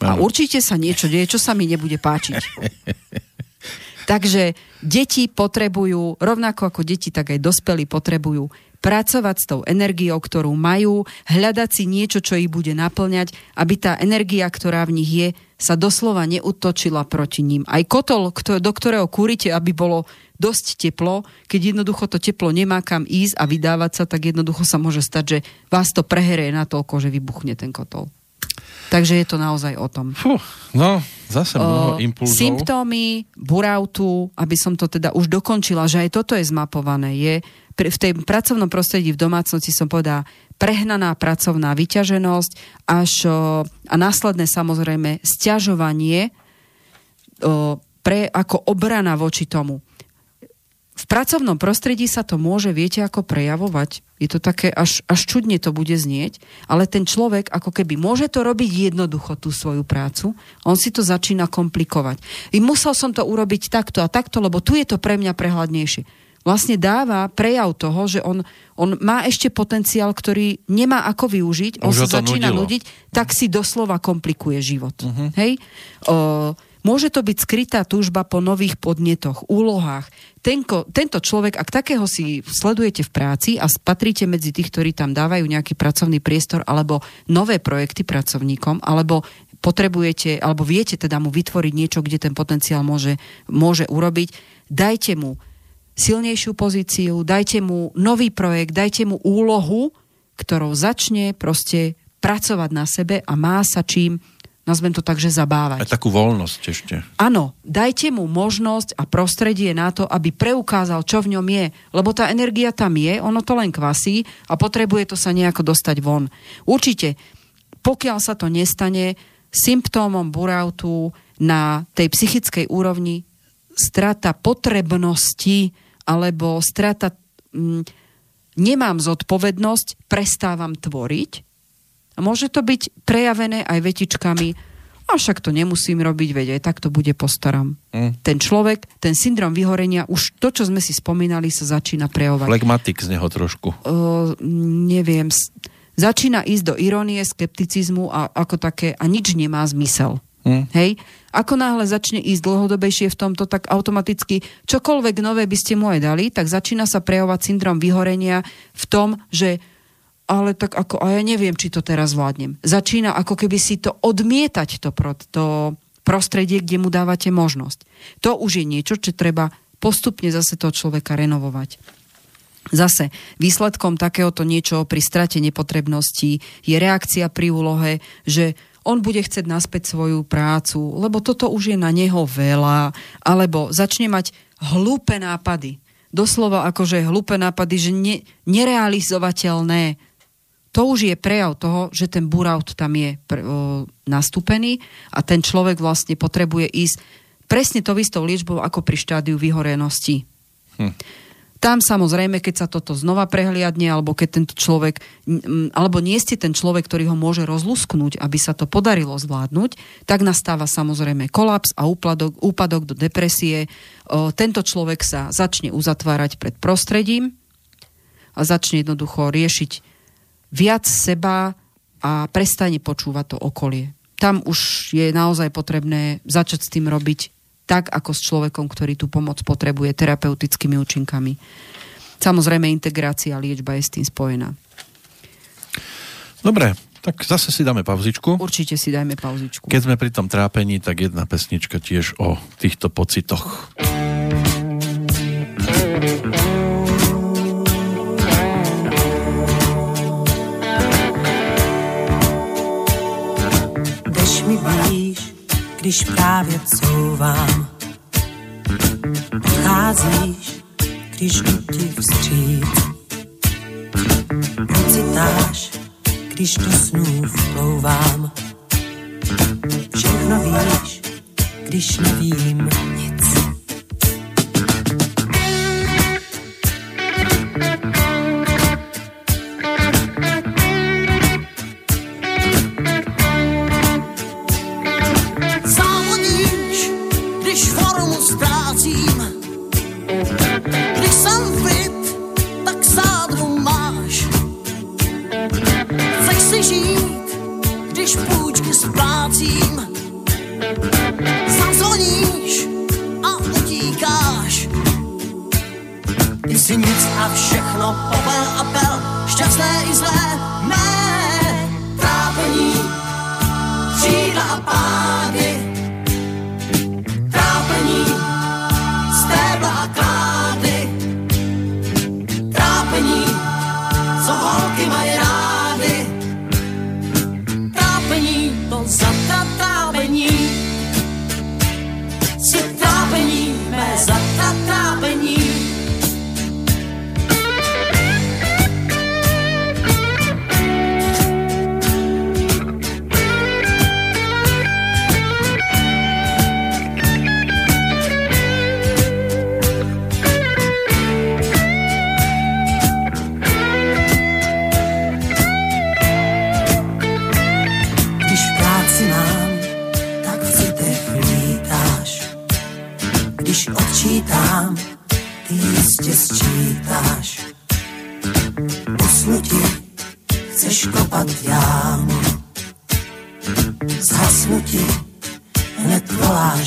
A určite sa niečo deje, čo sa mi nebude páčiť. Takže deti potrebujú, rovnako ako deti, tak aj dospelí potrebujú pracovať s tou energiou, ktorú majú, hľadať si niečo, čo ich bude naplňať, aby tá energia, ktorá v nich je, sa doslova neutočila proti ním. Aj kotol, do ktorého kúrite, aby bolo dosť teplo, keď jednoducho to teplo nemá kam ísť a vydávať sa, tak jednoducho sa môže stať, že vás to preherie natoľko, že vybuchne ten kotol. Takže je to naozaj o tom. Fuh, no, zase mnoho impulzov. Symptómy burautu, aby som to teda už dokončila, že aj toto je zmapované, je v tej pracovnom prostredí v domácnosti som povedala prehnaná pracovná vyťaženosť až a následné samozrejme stiažovanie pre, ako obrana voči tomu v pracovnom prostredí sa to môže, viete, ako prejavovať. Je to také, až, až čudne to bude znieť, ale ten človek ako keby môže to robiť jednoducho, tú svoju prácu, on si to začína komplikovať. I musel som to urobiť takto a takto, lebo tu je to pre mňa prehľadnejšie. Vlastne dáva prejav toho, že on, on má ešte potenciál, ktorý nemá ako využiť, on Už sa začína nudilo. nudiť, tak si doslova komplikuje život. Uh-huh. Hej? O, Môže to byť skrytá túžba po nových podnetoch, úlohách. Tenko, tento človek, ak takého si sledujete v práci a patríte medzi tých, ktorí tam dávajú nejaký pracovný priestor alebo nové projekty pracovníkom, alebo potrebujete, alebo viete teda mu vytvoriť niečo, kde ten potenciál môže, môže urobiť, dajte mu silnejšiu pozíciu, dajte mu nový projekt, dajte mu úlohu, ktorou začne proste pracovať na sebe a má sa čím nazvem to tak, že zabávať. Aj takú voľnosť ešte. Áno, dajte mu možnosť a prostredie na to, aby preukázal, čo v ňom je. Lebo tá energia tam je, ono to len kvasí a potrebuje to sa nejako dostať von. Určite, pokiaľ sa to nestane, symptómom burautu na tej psychickej úrovni strata potrebnosti alebo strata mm, nemám zodpovednosť, prestávam tvoriť a môže to byť prejavené aj vetičkami, a však to nemusím robiť, veď aj tak to bude postaram. Mm. Ten človek, ten syndrom vyhorenia, už to, čo sme si spomínali, sa začína prejavovať. Flegmatik z neho trošku. Uh, neviem. Začína ísť do irónie, skepticizmu a ako také, a nič nemá zmysel. Mm. Hej? Ako náhle začne ísť dlhodobejšie v tomto, tak automaticky čokoľvek nové by ste mu aj dali, tak začína sa prejavovať syndrom vyhorenia v tom, že ale tak ako, a ja neviem, či to teraz zvládnem. Začína ako keby si to odmietať, to, to prostredie, kde mu dávate možnosť. To už je niečo, čo treba postupne zase toho človeka renovovať. Zase výsledkom takéhoto niečo pri strate nepotrebnosti je reakcia pri úlohe, že on bude chcieť naspäť svoju prácu, lebo toto už je na neho veľa, alebo začne mať hlúpe nápady. Doslova akože hlúpe nápady, že ne, nerealizovateľné to už je prejav toho, že ten buraut tam je pr- o, nastúpený a ten človek vlastne potrebuje ísť presne to istou liečbou ako pri štádiu vyhorenosti. Hm. Tam samozrejme, keď sa toto znova prehliadne, alebo keď tento človek, alebo nie ste ten človek, ktorý ho môže rozlusknúť, aby sa to podarilo zvládnuť, tak nastáva samozrejme kolaps a úpadok, úpadok do depresie. Tento človek sa začne uzatvárať pred prostredím a začne jednoducho riešiť viac seba a prestane počúvať to okolie. Tam už je naozaj potrebné začať s tým robiť tak, ako s človekom, ktorý tú pomoc potrebuje terapeutickými účinkami. Samozrejme, integrácia a liečba je s tým spojená. Dobre, tak zase si dáme pauzičku. Určite si dajme pauzičku. Keď sme pri tom trápení, tak jedna pesnička tiež o týchto pocitoch. Když právě couvám. Odcházíš, když jdu ti vstříc. Pocitáš, když do snů vplouvám. Všechno víš, když nevím nic. všechno popel a pel, šťastné i zlé,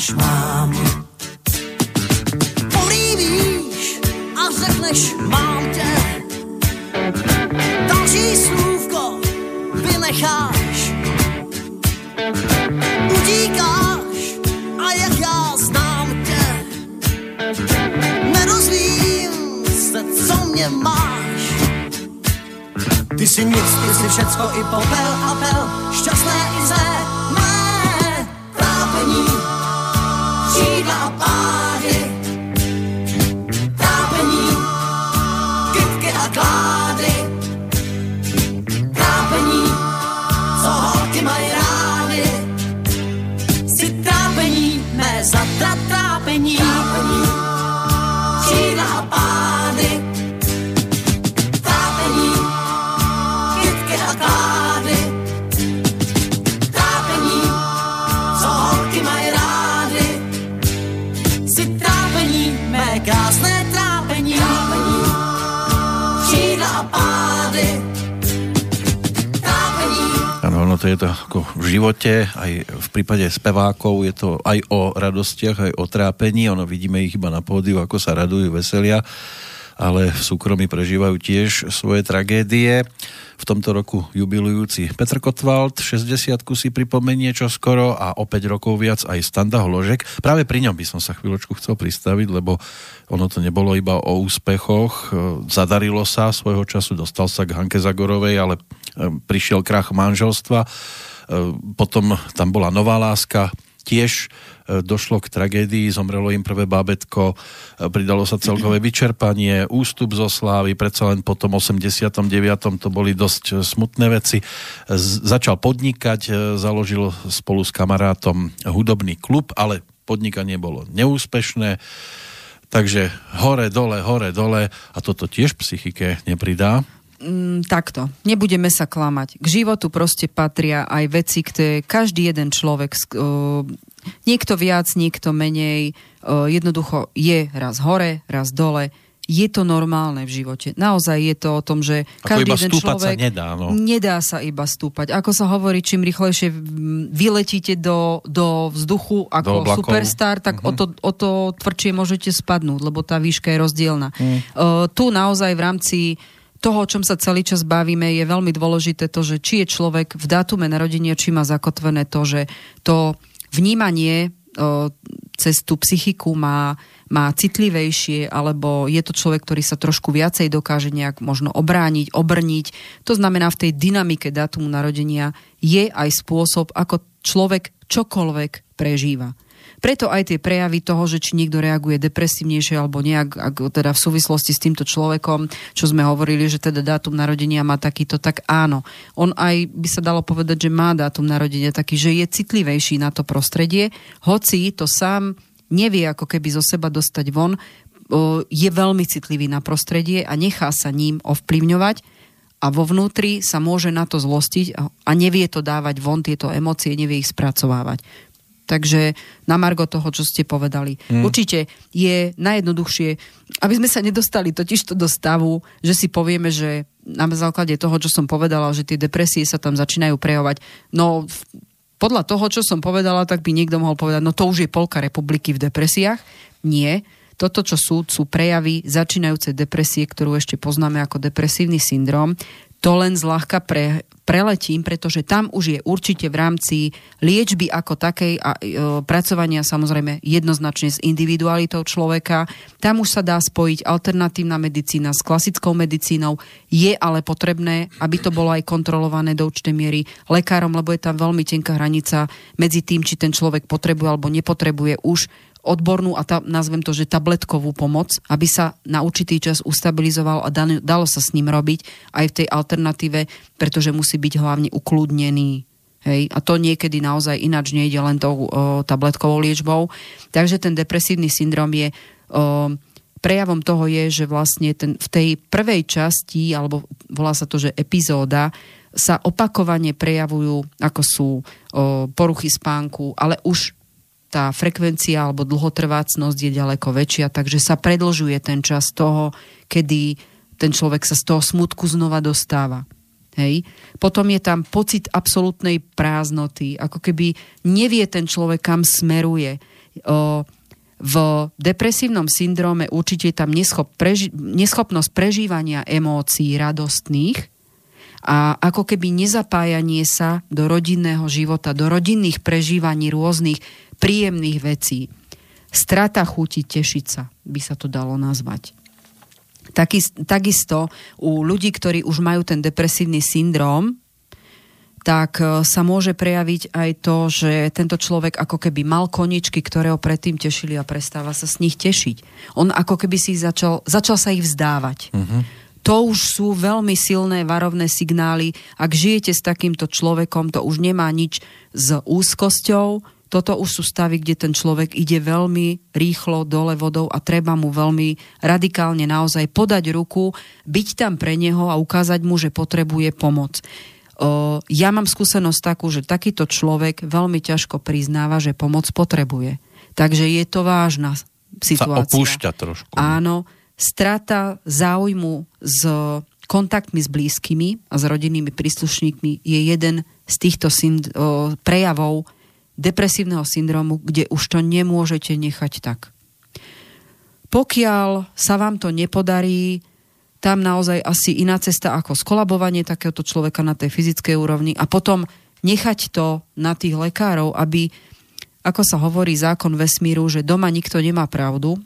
máš mámu. Políbíš a řekneš mám tě. Další slůvko vynecháš. Utíkáš a jak já znám tě. Nedozvím se, co mě máš. Ty jsi nic, ty jsi všecko i popel a pel, šťastné je to ako v živote, aj v prípade spevákov je to aj o radostiach, aj o trápení. Ono vidíme ich iba na pódiu, ako sa radujú, veselia, ale v súkromí prežívajú tiež svoje tragédie. V tomto roku jubilujúci Petr Kotwald 60 si pripomenie čo skoro a o 5 rokov viac aj Standa Hložek. Práve pri ňom by som sa chvíľočku chcel pristaviť, lebo ono to nebolo iba o úspechoch. Zadarilo sa svojho času, dostal sa k Hanke Zagorovej, ale e, prišiel krach manželstva. E, Potom tam bola nová láska, tiež došlo k tragédii, zomrelo im prvé bábetko, e, pridalo sa celkové vyčerpanie, ústup zo slávy, predsa len po tom 89. to boli dosť e, smutné veci. Začal podnikať, e, založil spolu s kamarátom hudobný klub, ale podnikanie bolo neúspešné, takže hore, dole, hore, dole a toto tiež psychike nepridá. Mm, takto, nebudeme sa klamať. K životu proste patria aj veci, ktoré každý jeden človek, o, niekto viac, niekto menej, jednoducho je raz hore, raz dole. Je to normálne v živote. Naozaj je to o tom, že Ako každý jeden stúpať sa človek... nedá, no. Nedá sa iba stúpať. Ako sa hovorí, čím rýchlejšie mm, vyletíte do, do vzduchu ako oblakov. superstar, tak Mhm. o, to, o to tvrdšie môžete spadnúť, lebo tá výška je rozdielna. Mhm. Uh, tu naozaj v rámci toho, o čom sa celý čas bavíme, je veľmi dôležité to, že či je človek v dátume narodenia, či má zakotvené to, že to vnímanie cez tú psychiku má, má citlivejšie, alebo je to človek, ktorý sa trošku viacej dokáže nejak možno obrániť, obrniť. To znamená, v tej dynamike dátumu narodenia je aj spôsob, ako človek čokoľvek prežíva. Preto aj tie prejavy toho, že či niekto reaguje depresívnejšie alebo nejak, ak, teda v súvislosti s týmto človekom, čo sme hovorili, že teda dátum narodenia má takýto, tak áno. On aj by sa dalo povedať, že má dátum narodenia taký, že je citlivejší na to prostredie, hoci to sám nevie ako keby zo seba dostať von, je veľmi citlivý na prostredie a nechá sa ním ovplyvňovať a vo vnútri sa môže na to zlostiť a nevie to dávať von, tieto emócie, nevie ich spracovávať. Takže na margo toho, čo ste povedali. Mm. Určite je najjednoduchšie, aby sme sa nedostali totiž to do stavu, že si povieme, že na základe toho, čo som povedala, že tie depresie sa tam začínajú prejavovať. No podľa toho, čo som povedala, tak by niekto mohol povedať, no to už je polka republiky v depresiách. Nie. Toto, čo sú, sú prejavy začínajúcej depresie, ktorú ešte poznáme ako depresívny syndrom. To len zľahka pre, preletím, pretože tam už je určite v rámci liečby ako takej a e, pracovania samozrejme jednoznačne s individualitou človeka. Tam už sa dá spojiť alternatívna medicína s klasickou medicínou. Je ale potrebné, aby to bolo aj kontrolované do určitej miery lekárom, lebo je tam veľmi tenká hranica medzi tým, či ten človek potrebuje alebo nepotrebuje už odbornú a tá, nazvem to, že tabletkovú pomoc, aby sa na určitý čas ustabilizoval a dan- dalo sa s ním robiť aj v tej alternatíve, pretože musí byť hlavne ukludnený. Hej? A to niekedy naozaj ináč nejde len tou o, tabletkovou liečbou. Takže ten depresívny syndrom je... O, prejavom toho je, že vlastne ten, v tej prvej časti, alebo volá sa to, že epizóda, sa opakovane prejavujú, ako sú o, poruchy spánku, ale už tá frekvencia alebo dlhotrvácnosť je ďaleko väčšia, takže sa predlžuje ten čas toho, kedy ten človek sa z toho smutku znova dostáva. Hej. Potom je tam pocit absolútnej prázdnoty, ako keby nevie ten človek, kam smeruje. O, v depresívnom syndróme určite je tam neschop, preži, neschopnosť prežívania emócií radostných a ako keby nezapájanie sa do rodinného života, do rodinných prežívaní rôznych príjemných vecí. Strata chuti tešiť sa, by sa to dalo nazvať. takisto u ľudí, ktorí už majú ten depresívny syndróm, tak e, sa môže prejaviť aj to, že tento človek ako keby mal koničky, ktoré ho predtým tešili a prestáva sa z nich tešiť. On ako keby si začal, začal sa ich vzdávať. Uh-huh. To už sú veľmi silné varovné signály. Ak žijete s takýmto človekom, to už nemá nič s úzkosťou, toto už sú stavy, kde ten človek ide veľmi rýchlo dole vodou a treba mu veľmi radikálne naozaj podať ruku, byť tam pre neho a ukázať mu, že potrebuje pomoc ja mám skúsenosť takú, že takýto človek veľmi ťažko priznáva, že pomoc potrebuje. Takže je to vážna situácia. Sa opúšťa trošku. Áno, strata záujmu s kontaktmi s blízkymi a s rodinnými príslušníkmi je jeden z týchto synd- prejavov depresívneho syndromu, kde už to nemôžete nechať tak. Pokiaľ sa vám to nepodarí, tam naozaj asi iná cesta ako skolabovanie takéhoto človeka na tej fyzickej úrovni a potom nechať to na tých lekárov, aby, ako sa hovorí zákon vesmíru, že doma nikto nemá pravdu,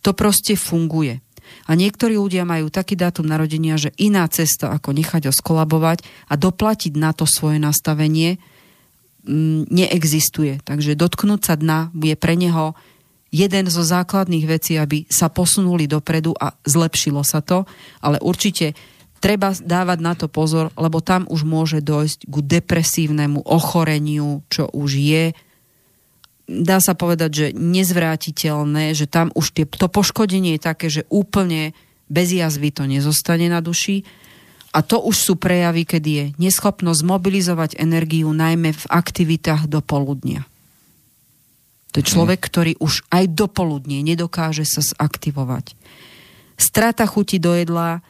to proste funguje. A niektorí ľudia majú taký dátum narodenia, že iná cesta, ako nechať ho skolabovať a doplatiť na to svoje nastavenie, neexistuje. Takže dotknúť sa dna je pre neho jeden zo základných vecí, aby sa posunuli dopredu a zlepšilo sa to, ale určite treba dávať na to pozor, lebo tam už môže dojsť ku depresívnemu ochoreniu, čo už je dá sa povedať, že nezvrátiteľné, že tam už tie, to poškodenie je také, že úplne bez jazvy to nezostane na duši. A to už sú prejavy, kedy je neschopnosť mobilizovať energiu najmä v aktivitách do poludnia. To je človek, ktorý už aj dopoludne nedokáže sa zaktivovať. Strata chuti do jedla,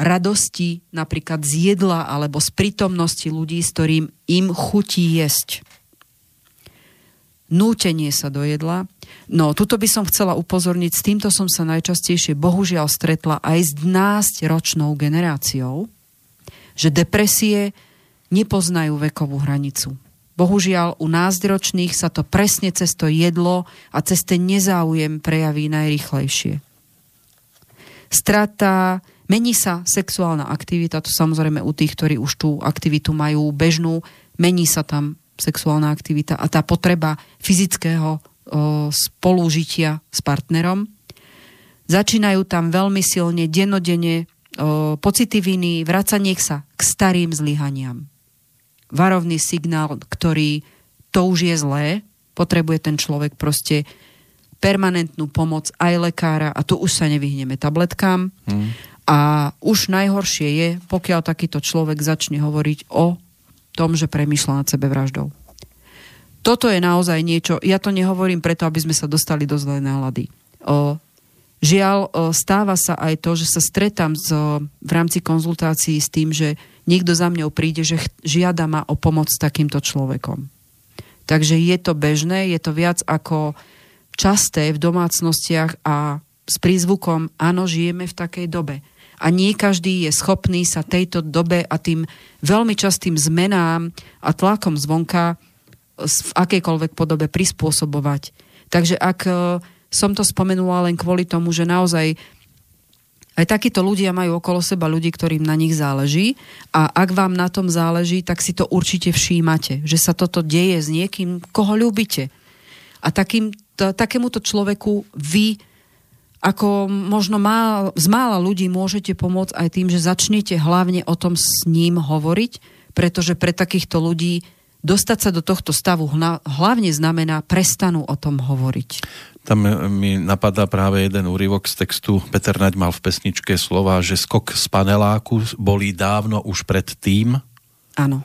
radosti napríklad z jedla alebo z prítomnosti ľudí, s ktorým im chutí jesť. Nútenie sa do jedla. No, tuto by som chcela upozorniť, s týmto som sa najčastejšie bohužiaľ stretla aj s 12-ročnou generáciou, že depresie nepoznajú vekovú hranicu. Bohužiaľ, u názročných sa to presne cez to jedlo a cez ten nezáujem prejaví najrychlejšie. Strata, mení sa sexuálna aktivita, to samozrejme u tých, ktorí už tú aktivitu majú bežnú, mení sa tam sexuálna aktivita a tá potreba fyzického spolužitia s partnerom. Začínajú tam veľmi silne, denodene pocity viny, vracanie sa k starým zlyhaniam varovný signál, ktorý to už je zlé, potrebuje ten človek proste permanentnú pomoc aj lekára a tu už sa nevyhneme tabletkám. Hmm. A už najhoršie je, pokiaľ takýto človek začne hovoriť o tom, že premyšľa nad sebe vraždou. Toto je naozaj niečo, ja to nehovorím preto, aby sme sa dostali do zlej nálady. O, žiaľ, o, stáva sa aj to, že sa stretám z, v rámci konzultácií s tým, že niekto za mňou príde, že žiada ma o pomoc s takýmto človekom. Takže je to bežné, je to viac ako časté v domácnostiach a s prízvukom áno, žijeme v takej dobe. A nie každý je schopný sa tejto dobe a tým veľmi častým zmenám a tlakom zvonka v akejkoľvek podobe prispôsobovať. Takže ak e, som to spomenula len kvôli tomu, že naozaj aj takíto ľudia majú okolo seba ľudí, ktorým na nich záleží a ak vám na tom záleží, tak si to určite všímate, že sa toto deje s niekým, koho ľúbite. A takým, t- takémuto človeku vy ako možno má, z mála ľudí môžete pomôcť aj tým, že začnete hlavne o tom s ním hovoriť, pretože pre takýchto ľudí dostať sa do tohto stavu hlavne znamená prestanú o tom hovoriť. Tam mi napadá práve jeden úryvok z textu. Peter Naď mal v pesničke slova, že skok z paneláku bolí dávno už pred tým. Áno.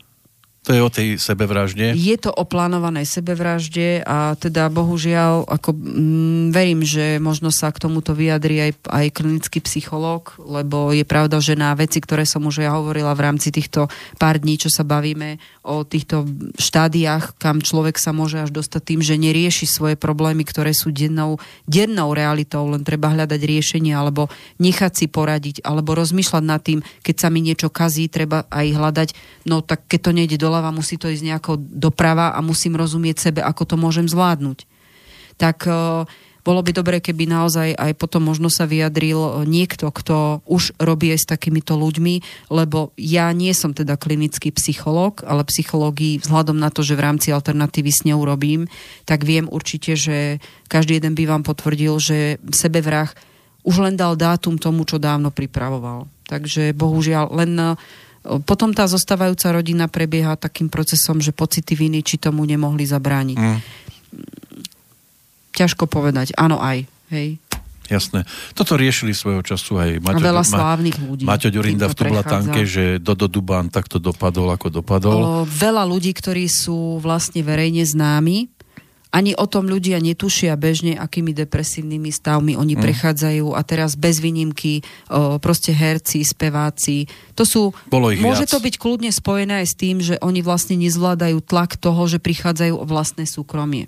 To je o tej sebevražde? Je to o plánovanej sebevražde a teda bohužiaľ, ako mm, verím, že možno sa k tomuto vyjadri aj, aj klinický psychológ, lebo je pravda, že na veci, ktoré som už ja hovorila v rámci týchto pár dní, čo sa bavíme o týchto štádiách, kam človek sa môže až dostať tým, že nerieši svoje problémy, ktoré sú dennou, dennou realitou, len treba hľadať riešenie alebo nechať si poradiť, alebo rozmýšľať nad tým, keď sa mi niečo kazí, treba aj hľadať, no tak keď to nejde dole doľava, musí to ísť nejako doprava a musím rozumieť sebe, ako to môžem zvládnuť. Tak e, bolo by dobre, keby naozaj aj potom možno sa vyjadril e, niekto, kto už robí aj s takýmito ľuďmi, lebo ja nie som teda klinický psychológ, ale psychológii vzhľadom na to, že v rámci alternatívy s ňou robím, tak viem určite, že každý jeden by vám potvrdil, že sebevrah už len dal dátum tomu, čo dávno pripravoval. Takže bohužiaľ len potom tá zostávajúca rodina prebieha takým procesom, že pocity viny, či tomu nemohli zabrániť. Mm. Ťažko povedať. Áno aj. Hej. Jasné. Toto riešili svojho času aj Maťo, veľa slávnych ľudí. Maťo Ďurinda v Tublatánke, že Dodo Dubán takto dopadol, ako dopadol. O, veľa ľudí, ktorí sú vlastne verejne známi, ani o tom ľudia netušia bežne, akými depresívnymi stavmi oni mm. prechádzajú a teraz bez výnimky o, proste herci, speváci. To sú, Bolo ich môže viac. to byť kľudne spojené aj s tým, že oni vlastne nezvládajú tlak toho, že prichádzajú o vlastné súkromie.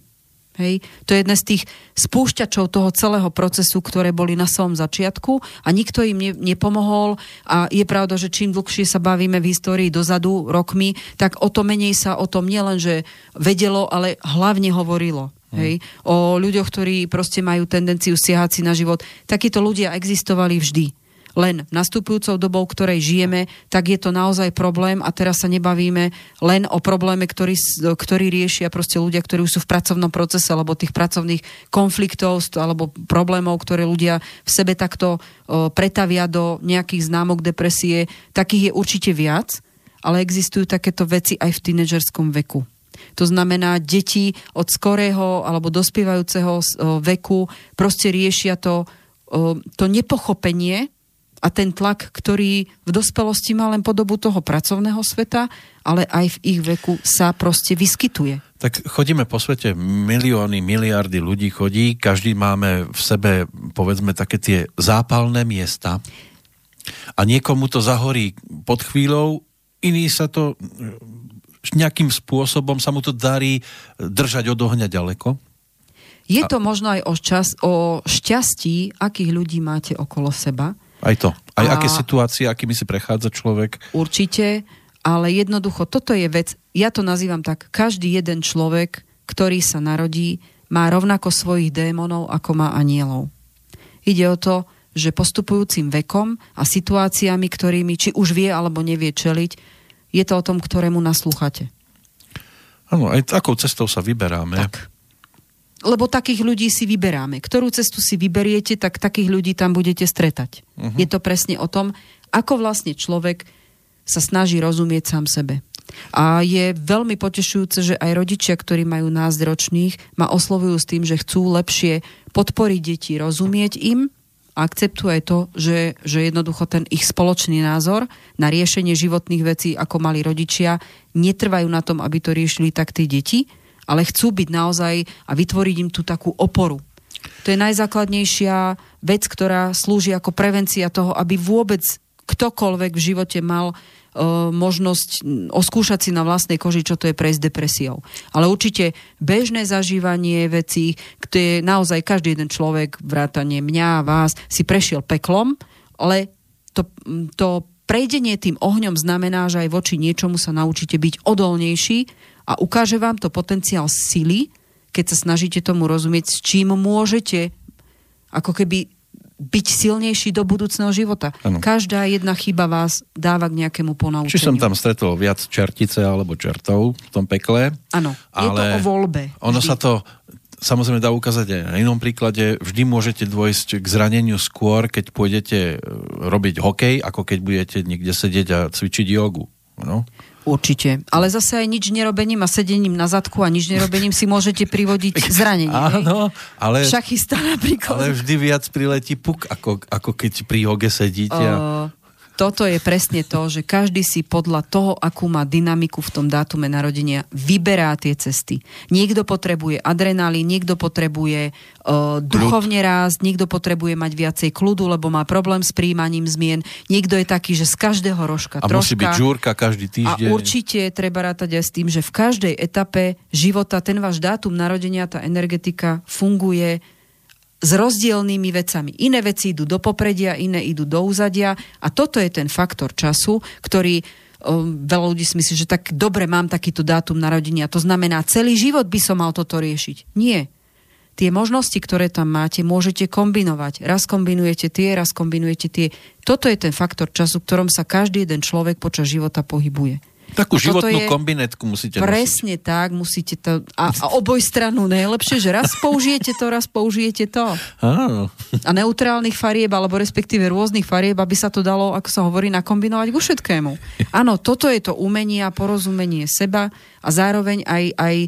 Hej? To je jeden z tých spúšťačov toho celého procesu, ktoré boli na svojom začiatku a nikto im ne, nepomohol a je pravda, že čím dlhšie sa bavíme v histórii dozadu, rokmi, tak o to menej sa o tom nielen, že vedelo, ale hlavne hovorilo. Hej? O ľuďoch, ktorí proste majú tendenciu siahať si na život. Takíto ľudia existovali vždy len nastupujúcou dobou, ktorej žijeme, tak je to naozaj problém a teraz sa nebavíme len o probléme, ktorý, ktorý riešia proste ľudia, ktorí sú v pracovnom procese alebo tých pracovných konfliktov alebo problémov, ktoré ľudia v sebe takto pretavia do nejakých známok depresie. Takých je určite viac, ale existujú takéto veci aj v tínedžerskom veku. To znamená, deti od skorého alebo dospievajúceho veku proste riešia to, to nepochopenie a ten tlak, ktorý v dospelosti má len podobu toho pracovného sveta, ale aj v ich veku sa proste vyskytuje. Tak chodíme po svete, milióny, miliardy ľudí chodí, každý máme v sebe, povedzme, také tie zápalné miesta a niekomu to zahorí pod chvíľou, iný sa to nejakým spôsobom sa mu to darí držať od ohňa ďaleko. Je to možno aj o, čas, o šťastí, akých ľudí máte okolo seba, aj to. Aj a... aké situácie, akými si prechádza človek. Určite, ale jednoducho, toto je vec, ja to nazývam tak, každý jeden človek, ktorý sa narodí, má rovnako svojich démonov, ako má anielov. Ide o to, že postupujúcim vekom a situáciami, ktorými či už vie alebo nevie čeliť, je to o tom, ktorému naslúchate. Áno, aj takou cestou sa vyberáme. Tak lebo takých ľudí si vyberáme. Ktorú cestu si vyberiete, tak takých ľudí tam budete stretať. Uh-huh. Je to presne o tom, ako vlastne človek sa snaží rozumieť sám sebe. A je veľmi potešujúce, že aj rodičia, ktorí majú nás ročných, ma oslovujú s tým, že chcú lepšie podporiť deti, rozumieť im a akceptuje to, že, že jednoducho ten ich spoločný názor na riešenie životných vecí, ako mali rodičia, netrvajú na tom, aby to riešili tak tí deti, ale chcú byť naozaj a vytvoriť im tú takú oporu. To je najzákladnejšia vec, ktorá slúži ako prevencia toho, aby vôbec ktokoľvek v živote mal uh, možnosť oskúšať si na vlastnej koži, čo to je prejsť depresiou. Ale určite bežné zažívanie vecí, kde naozaj každý jeden človek, vrátane mňa vás, si prešiel peklom, ale to, to prejdenie tým ohňom znamená, že aj voči niečomu sa naučíte byť odolnejší a ukáže vám to potenciál sily, keď sa snažíte tomu rozumieť, s čím môžete ako keby byť silnejší do budúcného života. Ano. Každá jedna chyba vás dáva k nejakému ponaučeniu. Či som tam stretol viac čertice alebo čertov v tom pekle. Áno, je to o voľbe. Ono vždy. sa to samozrejme dá ukázať aj na inom príklade. Vždy môžete dôjsť k zraneniu skôr, keď pôjdete e, robiť hokej, ako keď budete niekde sedieť a cvičiť jogu. No? Určite. Ale zase aj nič nerobením a sedením na zadku a nič nerobením si môžete privodiť zranenie. Áno, ale, Šachista napríklad. Ale vždy viac priletí puk, ako, ako keď pri joge sedíte. A... toto je presne to, že každý si podľa toho, akú má dynamiku v tom dátume narodenia, vyberá tie cesty. Niekto potrebuje adrenalín, niekto potrebuje uh, duchovne rásť, niekto potrebuje mať viacej kľudu, lebo má problém s príjmaním zmien. Niekto je taký, že z každého rožka A troška. musí byť žúrka každý týždeň. A určite treba rátať aj s tým, že v každej etape života ten váš dátum narodenia, tá energetika funguje s rozdielnými vecami. Iné veci idú do popredia, iné idú do úzadia a toto je ten faktor času, ktorý veľa ľudí si myslí, že tak dobre mám takýto dátum narodenia. To znamená, celý život by som mal toto riešiť. Nie. Tie možnosti, ktoré tam máte, môžete kombinovať. Raz kombinujete tie, raz kombinujete tie. Toto je ten faktor času, v ktorom sa každý jeden človek počas života pohybuje. Takú A toto životnú je kombinetku musíte nosiť. Presne tak, musíte to... A, a oboj stranu najlepšie, že raz použijete to, raz použijete to. Áno. A neutrálnych farieb, alebo respektíve rôznych farieb, aby sa to dalo, ako sa hovorí, nakombinovať ku všetkému. Áno, toto je to umenie a porozumenie seba a zároveň aj, aj e,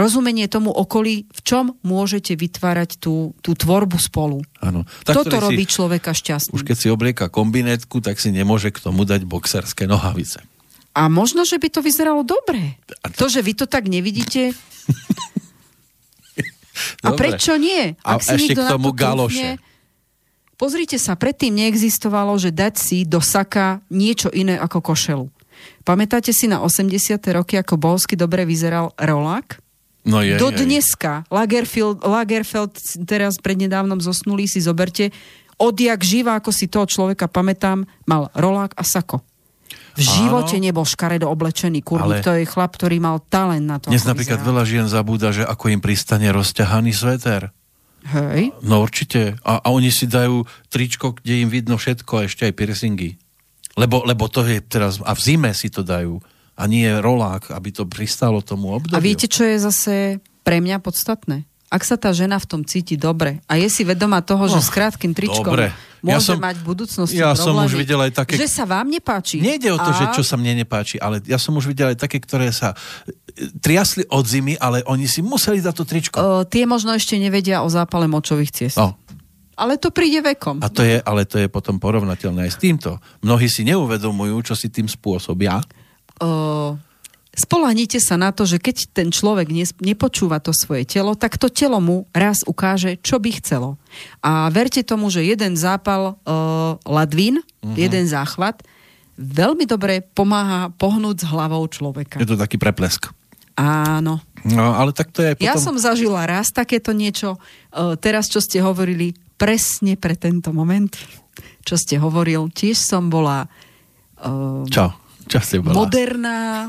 rozumenie tomu okolí, v čom môžete vytvárať tú, tú tvorbu spolu. Áno. Toto ktorý robí si, človeka šťastným. Už keď si oblieka kombinetku, tak si nemôže k tomu dať boxerské nohavice. A možno, že by to vyzeralo dobre. To- že vy to tak nevidíte... A Dobre. prečo nie? A ešte k na tomu to galoše. trúfne- Pozrite sa, predtým neexistovalo, že dať si do saka niečo iné ako košelu. Pamätáte si na 80. roky, ako Bolsky dobre vyzeral rolák? No je, Do je. dneska. Lagerfeld, Lagerfeld teraz prednedávnom zosnulý si zoberte, odjak živa, ako si toho človeka pamätám, mal rolák a sako. V Áno. živote nebol škaredo oblečený kurník. Ale- To je chlap, ktorý mal talent na to. Dnes napríklad vyzeral. veľa žien zabúda, že ako im pristane rozťahaný sveter. Hej. No určite. A, a oni si dajú tričko, kde im vidno všetko, a ešte aj piercingy. Lebo, lebo to je teraz... A v zime si to dajú. A nie rolák, aby to pristalo tomu obdobiu. A viete, čo je zase pre mňa podstatné? Ak sa tá žena v tom cíti dobre a je si vedomá toho, že Oh, s krátkým tričkom dobre. Ja môže som- mať v budúcnosti ja som problémy, už videl aj také- Že sa vám nepáči. Nejde o to, a... že čo sa mne nepáči, ale ja som už videl aj také, ktoré sa e, triasli od zimy, ale oni si museli dať to tričko. O, tie možno ešte nevedia o zápale močových ciest. No. Ale to príde vekom. A to je, ale to je potom porovnateľné aj s týmto. Mnohí si neuvedomujú, čo si tým spôsobia. O, spolahnite sa na to, že keď ten človek nepočúva to svoje telo, tak to telo mu raz ukáže, čo by chcelo. A verte tomu, že jeden zápal o, ladvín, uh-huh. jeden záchvat, veľmi dobre pomáha pohnúť s hlavou človeka. Je to taký preplesk. Áno. No, ale tak to je potom... Ja som zažila raz takéto niečo. E, teraz, čo ste hovorili, presne pre tento moment, čo ste hovoril, tiež som bola e, Čo? Čo ste bola? moderná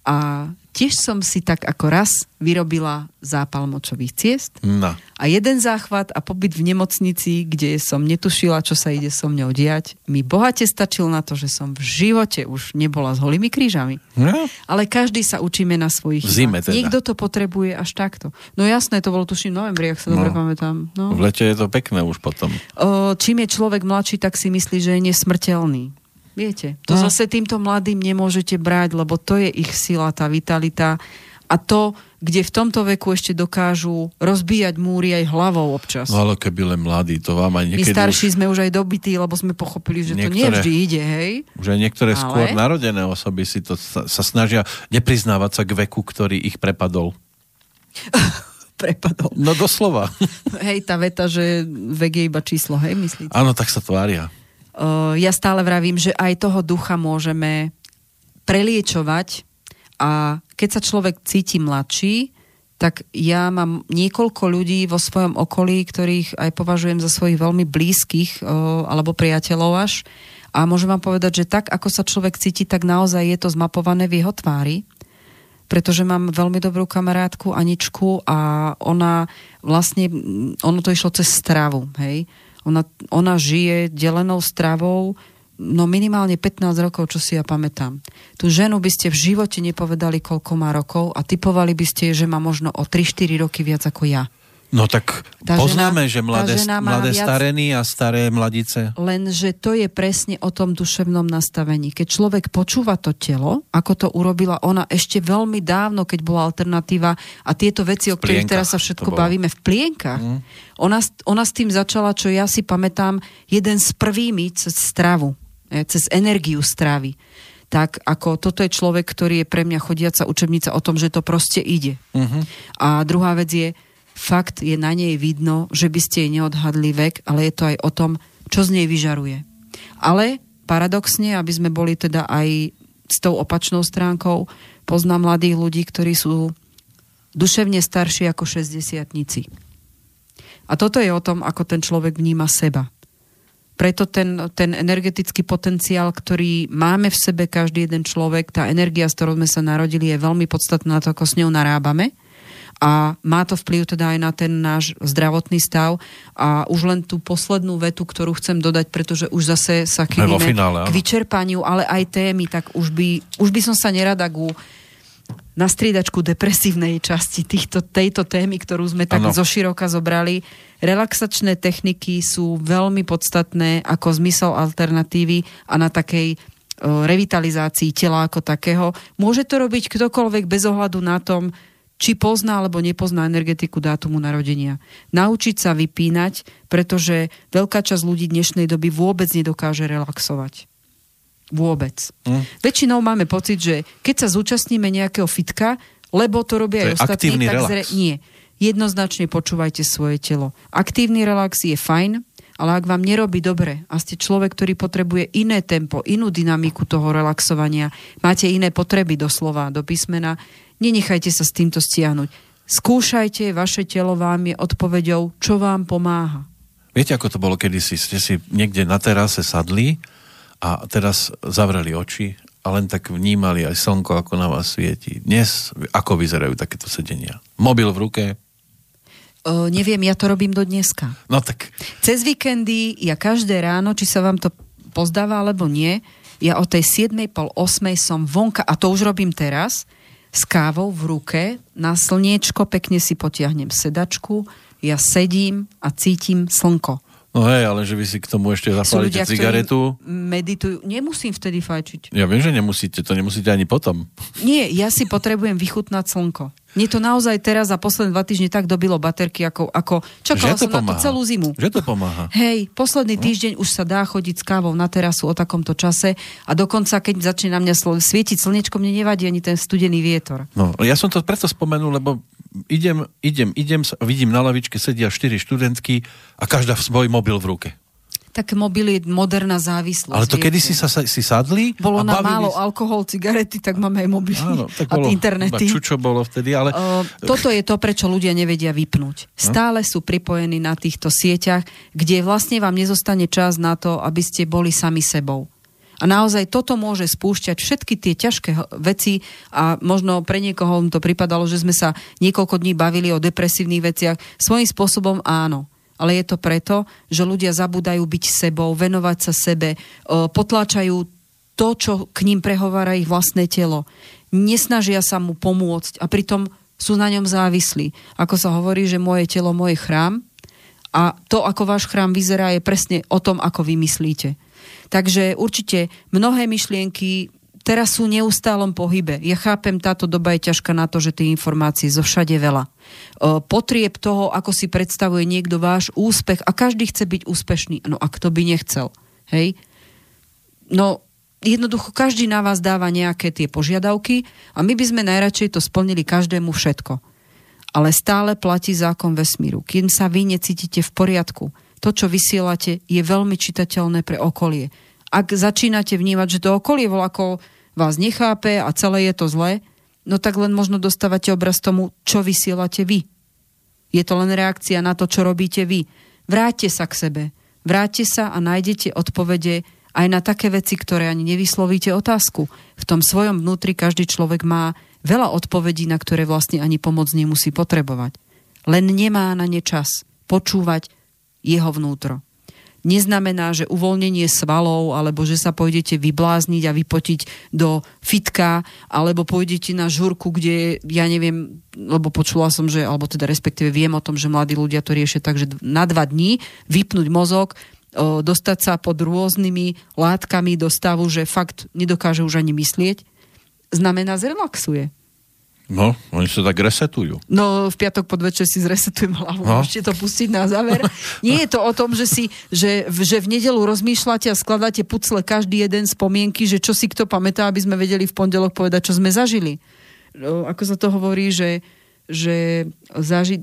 a tiež som si tak ako raz vyrobila zápal močových ciest No. a jeden záchvat a pobyt v nemocnici, kde som netušila, čo sa ide so mňou diať, mi bohate stačil na to, že som v živote už nebola s holými krížami. no. Ale každý sa učíme na svojich V zime teda. Niekto to potrebuje až takto. No jasné, to bolo tuším novembri, ak sa dobre No. pamätám. No. V lete je to pekné už potom. O, čím je človek mladší, tak si myslí, že je nesmrteľný. Viete, to No. zase týmto mladým nemôžete brať, lebo to je ich sila, tá vitalita a to, kde v tomto veku ešte dokážu rozbíjať múry aj hlavou občas. No ale keby len mladý, to vám aj My niekedy starší už, sme už aj dobití, lebo sme pochopili, že to nie Niektoré- vždy ide, hej. už aj niektoré Ale- skôr narodené osoby si to sa, sa snažia nepriznávať sa k veku, ktorý ich prepadol. Prepadol. No doslova. Hej, tá veta, že vek je iba číslo, hej, myslíte? Áno, tak sa tvária. Uh, ja stále vravím, že aj toho ducha môžeme preliečovať a keď sa človek cíti mladší, tak ja mám niekoľko ľudí vo svojom okolí, ktorých aj považujem za svojich veľmi blízkych uh, alebo priateľov až. A môžem vám povedať, že tak, ako sa človek cíti, tak naozaj je to zmapované v jeho tvári pretože mám veľmi dobrú kamarátku Aničku a ona vlastne, mm, ono to išlo cez stravu, hej. Ona, ona žije delenou stravou no minimálne 15 rokov, čo si ja pamätám. Tú ženu by ste v živote nepovedali, koľko má rokov a typovali by ste, že má možno o 3-4 roky viac ako ja. No tak Tá poznáme, žena- že mladé, žena mladé viac- stareny a staré mladice. Lenže to je presne o tom duševnom nastavení. Keď človek počúva to telo, ako to urobila ona ešte veľmi dávno, keď bola alternatíva a tieto veci, o ktorých teraz sa všetko bavíme v plienkach, mm. ona, ona s tým začala, čo ja si pamätám, jeden z prvými cez stravu, eh, cez energiu stravy. Tak ako toto je človek, ktorý je pre mňa chodiaca učebnica o tom, že to proste ide. Mhm. A druhá vec je, fakt je na nej vidno, že by ste jej neodhadli vek, ale je to aj o tom, čo z nej vyžaruje. Ale paradoxne, aby sme boli teda aj s tou opačnou stránkou, poznám mladých ľudí, ktorí sú duševne starší ako 60 A toto je o tom, ako ten človek vníma seba. Preto ten, ten energetický potenciál, ktorý máme v sebe každý jeden človek, tá energia, s ktorou sme sa narodili, je veľmi podstatná na to, ako s ňou narábame. A má to vplyv teda aj na ten náš zdravotný stav. A už len tú poslednú vetu, ktorú chcem dodať, pretože už zase sa finále, áno. k vyčerpaniu, ale aj témy, tak už by, už by som sa nerada ku na striedačku depresívnej časti týchto, tejto témy, ktorú sme tak Áno. zoširoka zobrali. Relaxačné techniky sú veľmi podstatné ako zmysel alternatívy a na takej e, revitalizácii tela ako takého. Môže to robiť ktokoľvek bez ohľadu na tom, či pozná alebo nepozná energetiku dátumu narodenia. Naučiť sa vypínať, pretože veľká časť ľudí dnešnej doby vôbec nedokáže relaxovať. Vôbec. Hm. Väčšinou máme pocit, že keď sa zúčastníme nejakého fitka, lebo to robia To aj ostatní, tak relax. nie. Jednoznačne počúvajte svoje telo. Aktívny relax je fajn, ale ak vám nerobí dobre a ste človek, ktorý potrebuje iné tempo, inú dynamiku toho relaxovania, máte iné potreby doslova, do písmena, nenechajte sa s týmto stiahnuť. Skúšajte, vaše telo vám je odpovedou, čo vám pomáha. Viete, ako to bolo kedysi? Ste si niekde na terase sadli a teraz zavreli oči a len tak vnímali aj slnko, ako na vás svieti. Dnes, ako vyzerajú takéto sedenia? Mobil v ruke? O, neviem, ja to robím do dneska. No tak, Cez víkendy, ja každé ráno, či sa vám to pozdáva alebo nie, ja o tej 7. pol 8. som vonka, a to už robím teraz, s kávou v ruke, na slniečko pekne si potiahnem sedačku, ja sedím a cítim slnko. No hej, ale že vy si k tomu ešte zapálite ľudia, cigaretu. meditujú. Nemusím vtedy fajčiť. Ja viem, že nemusíte, to nemusíte ani potom. Nie, ja si potrebujem vychutnať slnko. Mne to naozaj teraz za posledné dva týždne tak dobilo baterky, ako, ako čakala že som na to pomáha. celú zimu. Že to pomáha. Hej, posledný týždeň už sa dá chodiť s kávou na terasu o takomto čase a dokonca, keď začne na mňa sl- svietiť slnečko, mne nevadí ani ten studený vietor. No, ja som to preto spomenul, lebo idem, idem, idem, vidím na lavičke sedia štyri študentky a každá v svoj mobil v ruke. Tak mobil je moderná závislosť. Ale to viete. kedy si sa si sadli Bolo a málo sa- alkohol, cigarety, tak máme aj mobily Áno, tak a bolo, internety. iba Čučo bolo vtedy, ale... O, toto je to, prečo ľudia nevedia vypnúť. Stále sú pripojení na týchto sieťach, kde vlastne vám nezostane čas na to, aby ste boli sami sebou. A naozaj toto môže spúšťať všetky tie ťažké veci a možno pre niekoho to pripadalo, že sme sa niekoľko dní bavili o depresívnych veciach. Svojím spôsobom áno. Ale je to preto, že ľudia zabúdajú byť sebou, venovať sa sebe, o, potláčajú to, čo k ním prehovára ich vlastné telo. Nesnažia sa mu pomôcť a pritom sú na ňom závislí. Ako sa hovorí, že moje telo, môj chrám a to, ako váš chrám vyzerá, je presne o tom, ako vy myslíte. Takže určite mnohé myšlienky teraz sú v neustálom pohybe. Ja chápem, táto doba je ťažká na to, že tie informácie zo všade veľa. Potrieb toho, ako si predstavuje niekto váš úspech a každý chce byť úspešný. No a kto by nechcel? Hej? No, jednoducho každý na vás dáva nejaké tie požiadavky a my by sme najradšej to splnili každému všetko. Ale stále platí zákon vesmíru. Kým sa vy necítite v poriadku, to, čo vysielate, je veľmi čitateľné pre okolie. Ak začínate vnímať, že to okolie voľako vás nechápe a celé je to zlé, no tak len možno dostávate obraz tomu, čo vysielate vy. Je to len reakcia na to, čo robíte vy. Vráťte sa k sebe. Vráťte sa a nájdete odpovede aj na také veci, ktoré ani nevyslovíte otázku. V tom svojom vnútri každý človek má veľa odpovedí, na ktoré vlastne ani pomoc nemusí potrebovať. Len nemá na ne čas počúvať jeho vnútro. neznamená, že uvoľnenie svalov, alebo že sa pôjdete vyblázniť a vypotiť do fitka, alebo pôjdete na žurku, kde, ja neviem, lebo počula som, že, alebo teda respektíve viem o tom, že mladí ľudia to riešia tak, že na dva dní vypnúť mozog, dostať sa pod rôznymi látkami do stavu, že fakt nedokáže už ani myslieť, znamená zrelaxuje. No, oni sa tak resetujú. No, v piatok podvečer si zresetujem hlavu. No. Môžete to pustiť na záver. Nie je to o tom, že, si, že, že v nedelu rozmýšľate a skladáte pucle každý jeden spomienky, že čo si kto pamätá, aby sme vedeli v pondelok povedať, čo sme zažili. No, Ako sa to hovorí, že, že záži,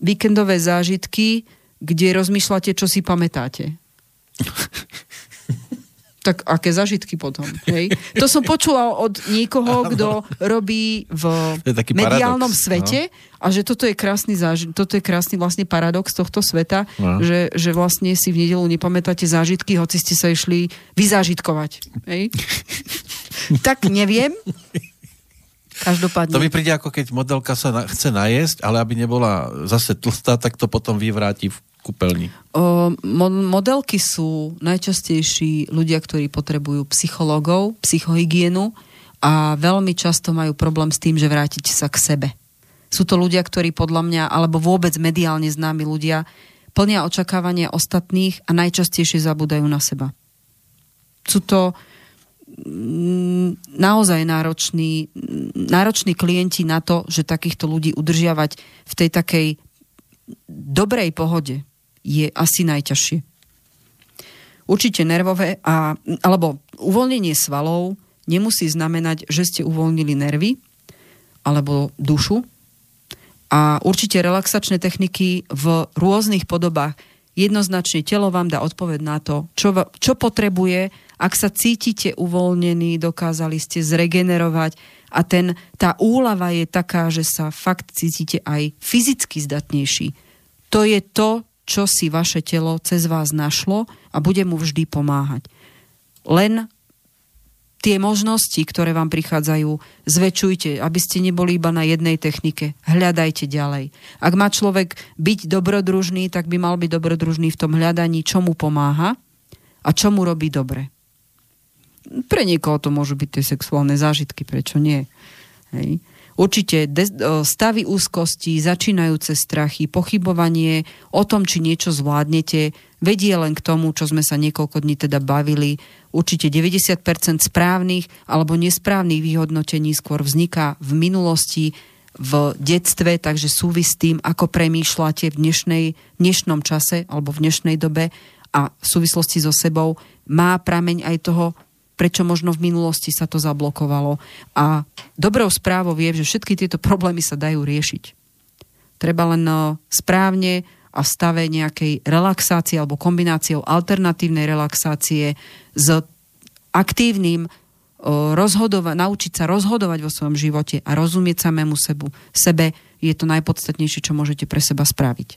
víkendové zážitky, kde rozmýšľate, čo si pamätáte. Tak aké zažitky potom, hej? To som počula od niekoho, kto robí v mediálnom paradox, no. svete a že toto je krásny záži- toto je krásny vlastne paradox tohto sveta, No. že, že vlastne si v nedelu nepamätáte zážitky, hoci ste sa išli vyzážitkovať. Hej? tak neviem. Každopádne. To mi príde ako keď modelka sa na, chce najesť, ale aby nebola zase tlstá, tak to potom vyvráti v kúpeľni. Modelky sú najčastejší ľudia, ktorí potrebujú psychológov, psychohygienu a veľmi často majú problém s tým, že vrátite sa k sebe. Sú to ľudia, ktorí podľa mňa, alebo vôbec mediálne známi ľudia, plnia očakávania ostatných a najčastejšie zabúdajú na seba. Sú to mm, naozaj nároční, nároční klienti na to, že takýchto ľudí udržiavať v tej takej dobrej pohode je asi najťažšie. Určite nervové, a, alebo uvoľnenie svalov nemusí znamenať, že ste uvoľnili nervy alebo dušu. A určite relaxačné techniky v rôznych podobách jednoznačne telo vám dá odpoveď na to, čo, čo potrebuje, ak sa cítite uvoľnení, dokázali ste zregenerovať a ten, tá úlava je taká, že sa fakt cítite aj fyzicky zdatnejší. To je to, čo si vaše telo cez vás našlo a bude mu vždy pomáhať. Len tie možnosti, ktoré vám prichádzajú, zväčšujte, aby ste neboli iba na jednej technike. Hľadajte ďalej. Ak má človek byť dobrodružný, tak by mal byť dobrodružný v tom hľadaní, čo mu pomáha a čo mu robí dobre. Pre niekoho to môžu byť tie sexuálne zážitky, prečo nie? Hej. Určite stavy úzkosti, začínajúce strachy, pochybovanie o tom, či niečo zvládnete, vedie len k tomu, čo sme sa niekoľko dní teda bavili. Určite 90% správnych alebo nesprávnych vyhodnotení skôr vzniká v minulosti, v detstve, takže súvis s tým, ako premýšľate v dnešnej, dnešnom čase alebo v dnešnej dobe a v súvislosti so sebou má prameň aj toho, prečo možno v minulosti sa to zablokovalo. A dobrou správou je, že všetky tieto problémy sa dajú riešiť. Treba len eh, správne a v stave nejakej relaxácie alebo kombináciou alternatívnej relaxácie s aktívnym rozhodova- naučiť sa rozhodovať vo svojom živote a rozumieť samému sebu, sebe je to najpodstatnejšie, čo môžete pre seba spraviť.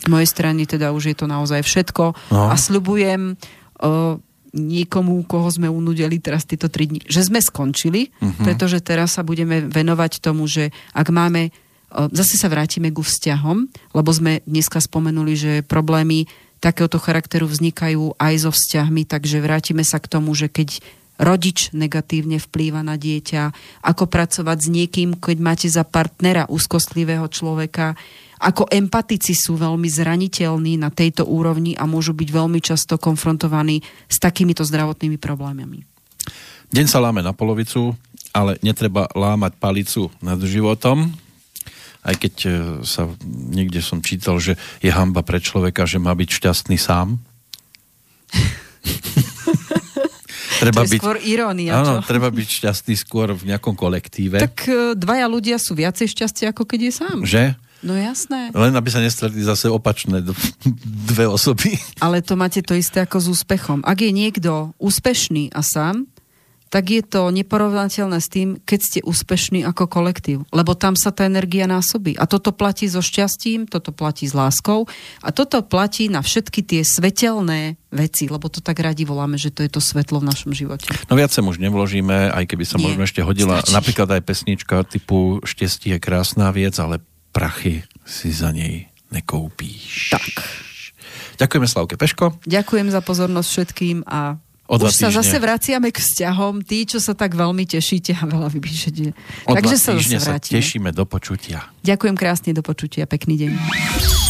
Z mojej strany teda už je to naozaj všetko No. a sľubujem uh, niekomu, koho sme unudili teraz tieto tri dni, že sme skončili, uh-huh. pretože teraz sa budeme venovať tomu, že ak máme, zase sa vrátime ku vzťahom, lebo sme dneska spomenuli, že problémy takéhoto charakteru vznikajú aj so vzťahmi, takže vrátime sa k tomu, že keď rodič negatívne vplýva na dieťa, ako pracovať s niekým, keď máte za partnera úzkostlivého človeka, ako empatici sú veľmi zraniteľní na tejto úrovni a môžu byť veľmi často konfrontovaní s takýmito zdravotnými problémami. Deň sa láme na polovicu, ale netreba lámať palicu nad životom. Aj keď e, sa niekde som čítal, že je hamba pre človeka, že má byť šťastný sám. treba to je skôr irónia, áno, čo? treba byť šťastný skôr v nejakom kolektíve. Tak e, dvaja ľudia sú viacej šťastia, ako keď je sám. Že? No jasné. Len aby sa nestretli zase opačné dve osoby. Ale to máte to isté ako s úspechom. Ak je niekto úspešný a sám, tak je to neporovnateľné s tým, keď ste úspešní ako kolektív. Lebo tam sa tá energia násobí. A toto platí so šťastím, toto platí s láskou a toto platí na všetky tie svetelné veci, lebo to tak radi voláme, že to je to svetlo v našom živote. No viac sa už nevložíme, aj keby sa Nie, možno ešte hodila stačí. napríklad aj pesnička typu Štěstí je krásná vec, ale prachy si za nej nekoupíš. Tak. Ďakujeme Slavke Peško. Ďakujem za pozornosť všetkým a O už sa zase vraciame k vzťahom. Tí, čo sa tak veľmi tešíte a veľa vypíšete. O Takže sa zase týždne sa vrátime. tešíme do počutia. Ďakujem krásne, do počutia, pekný deň.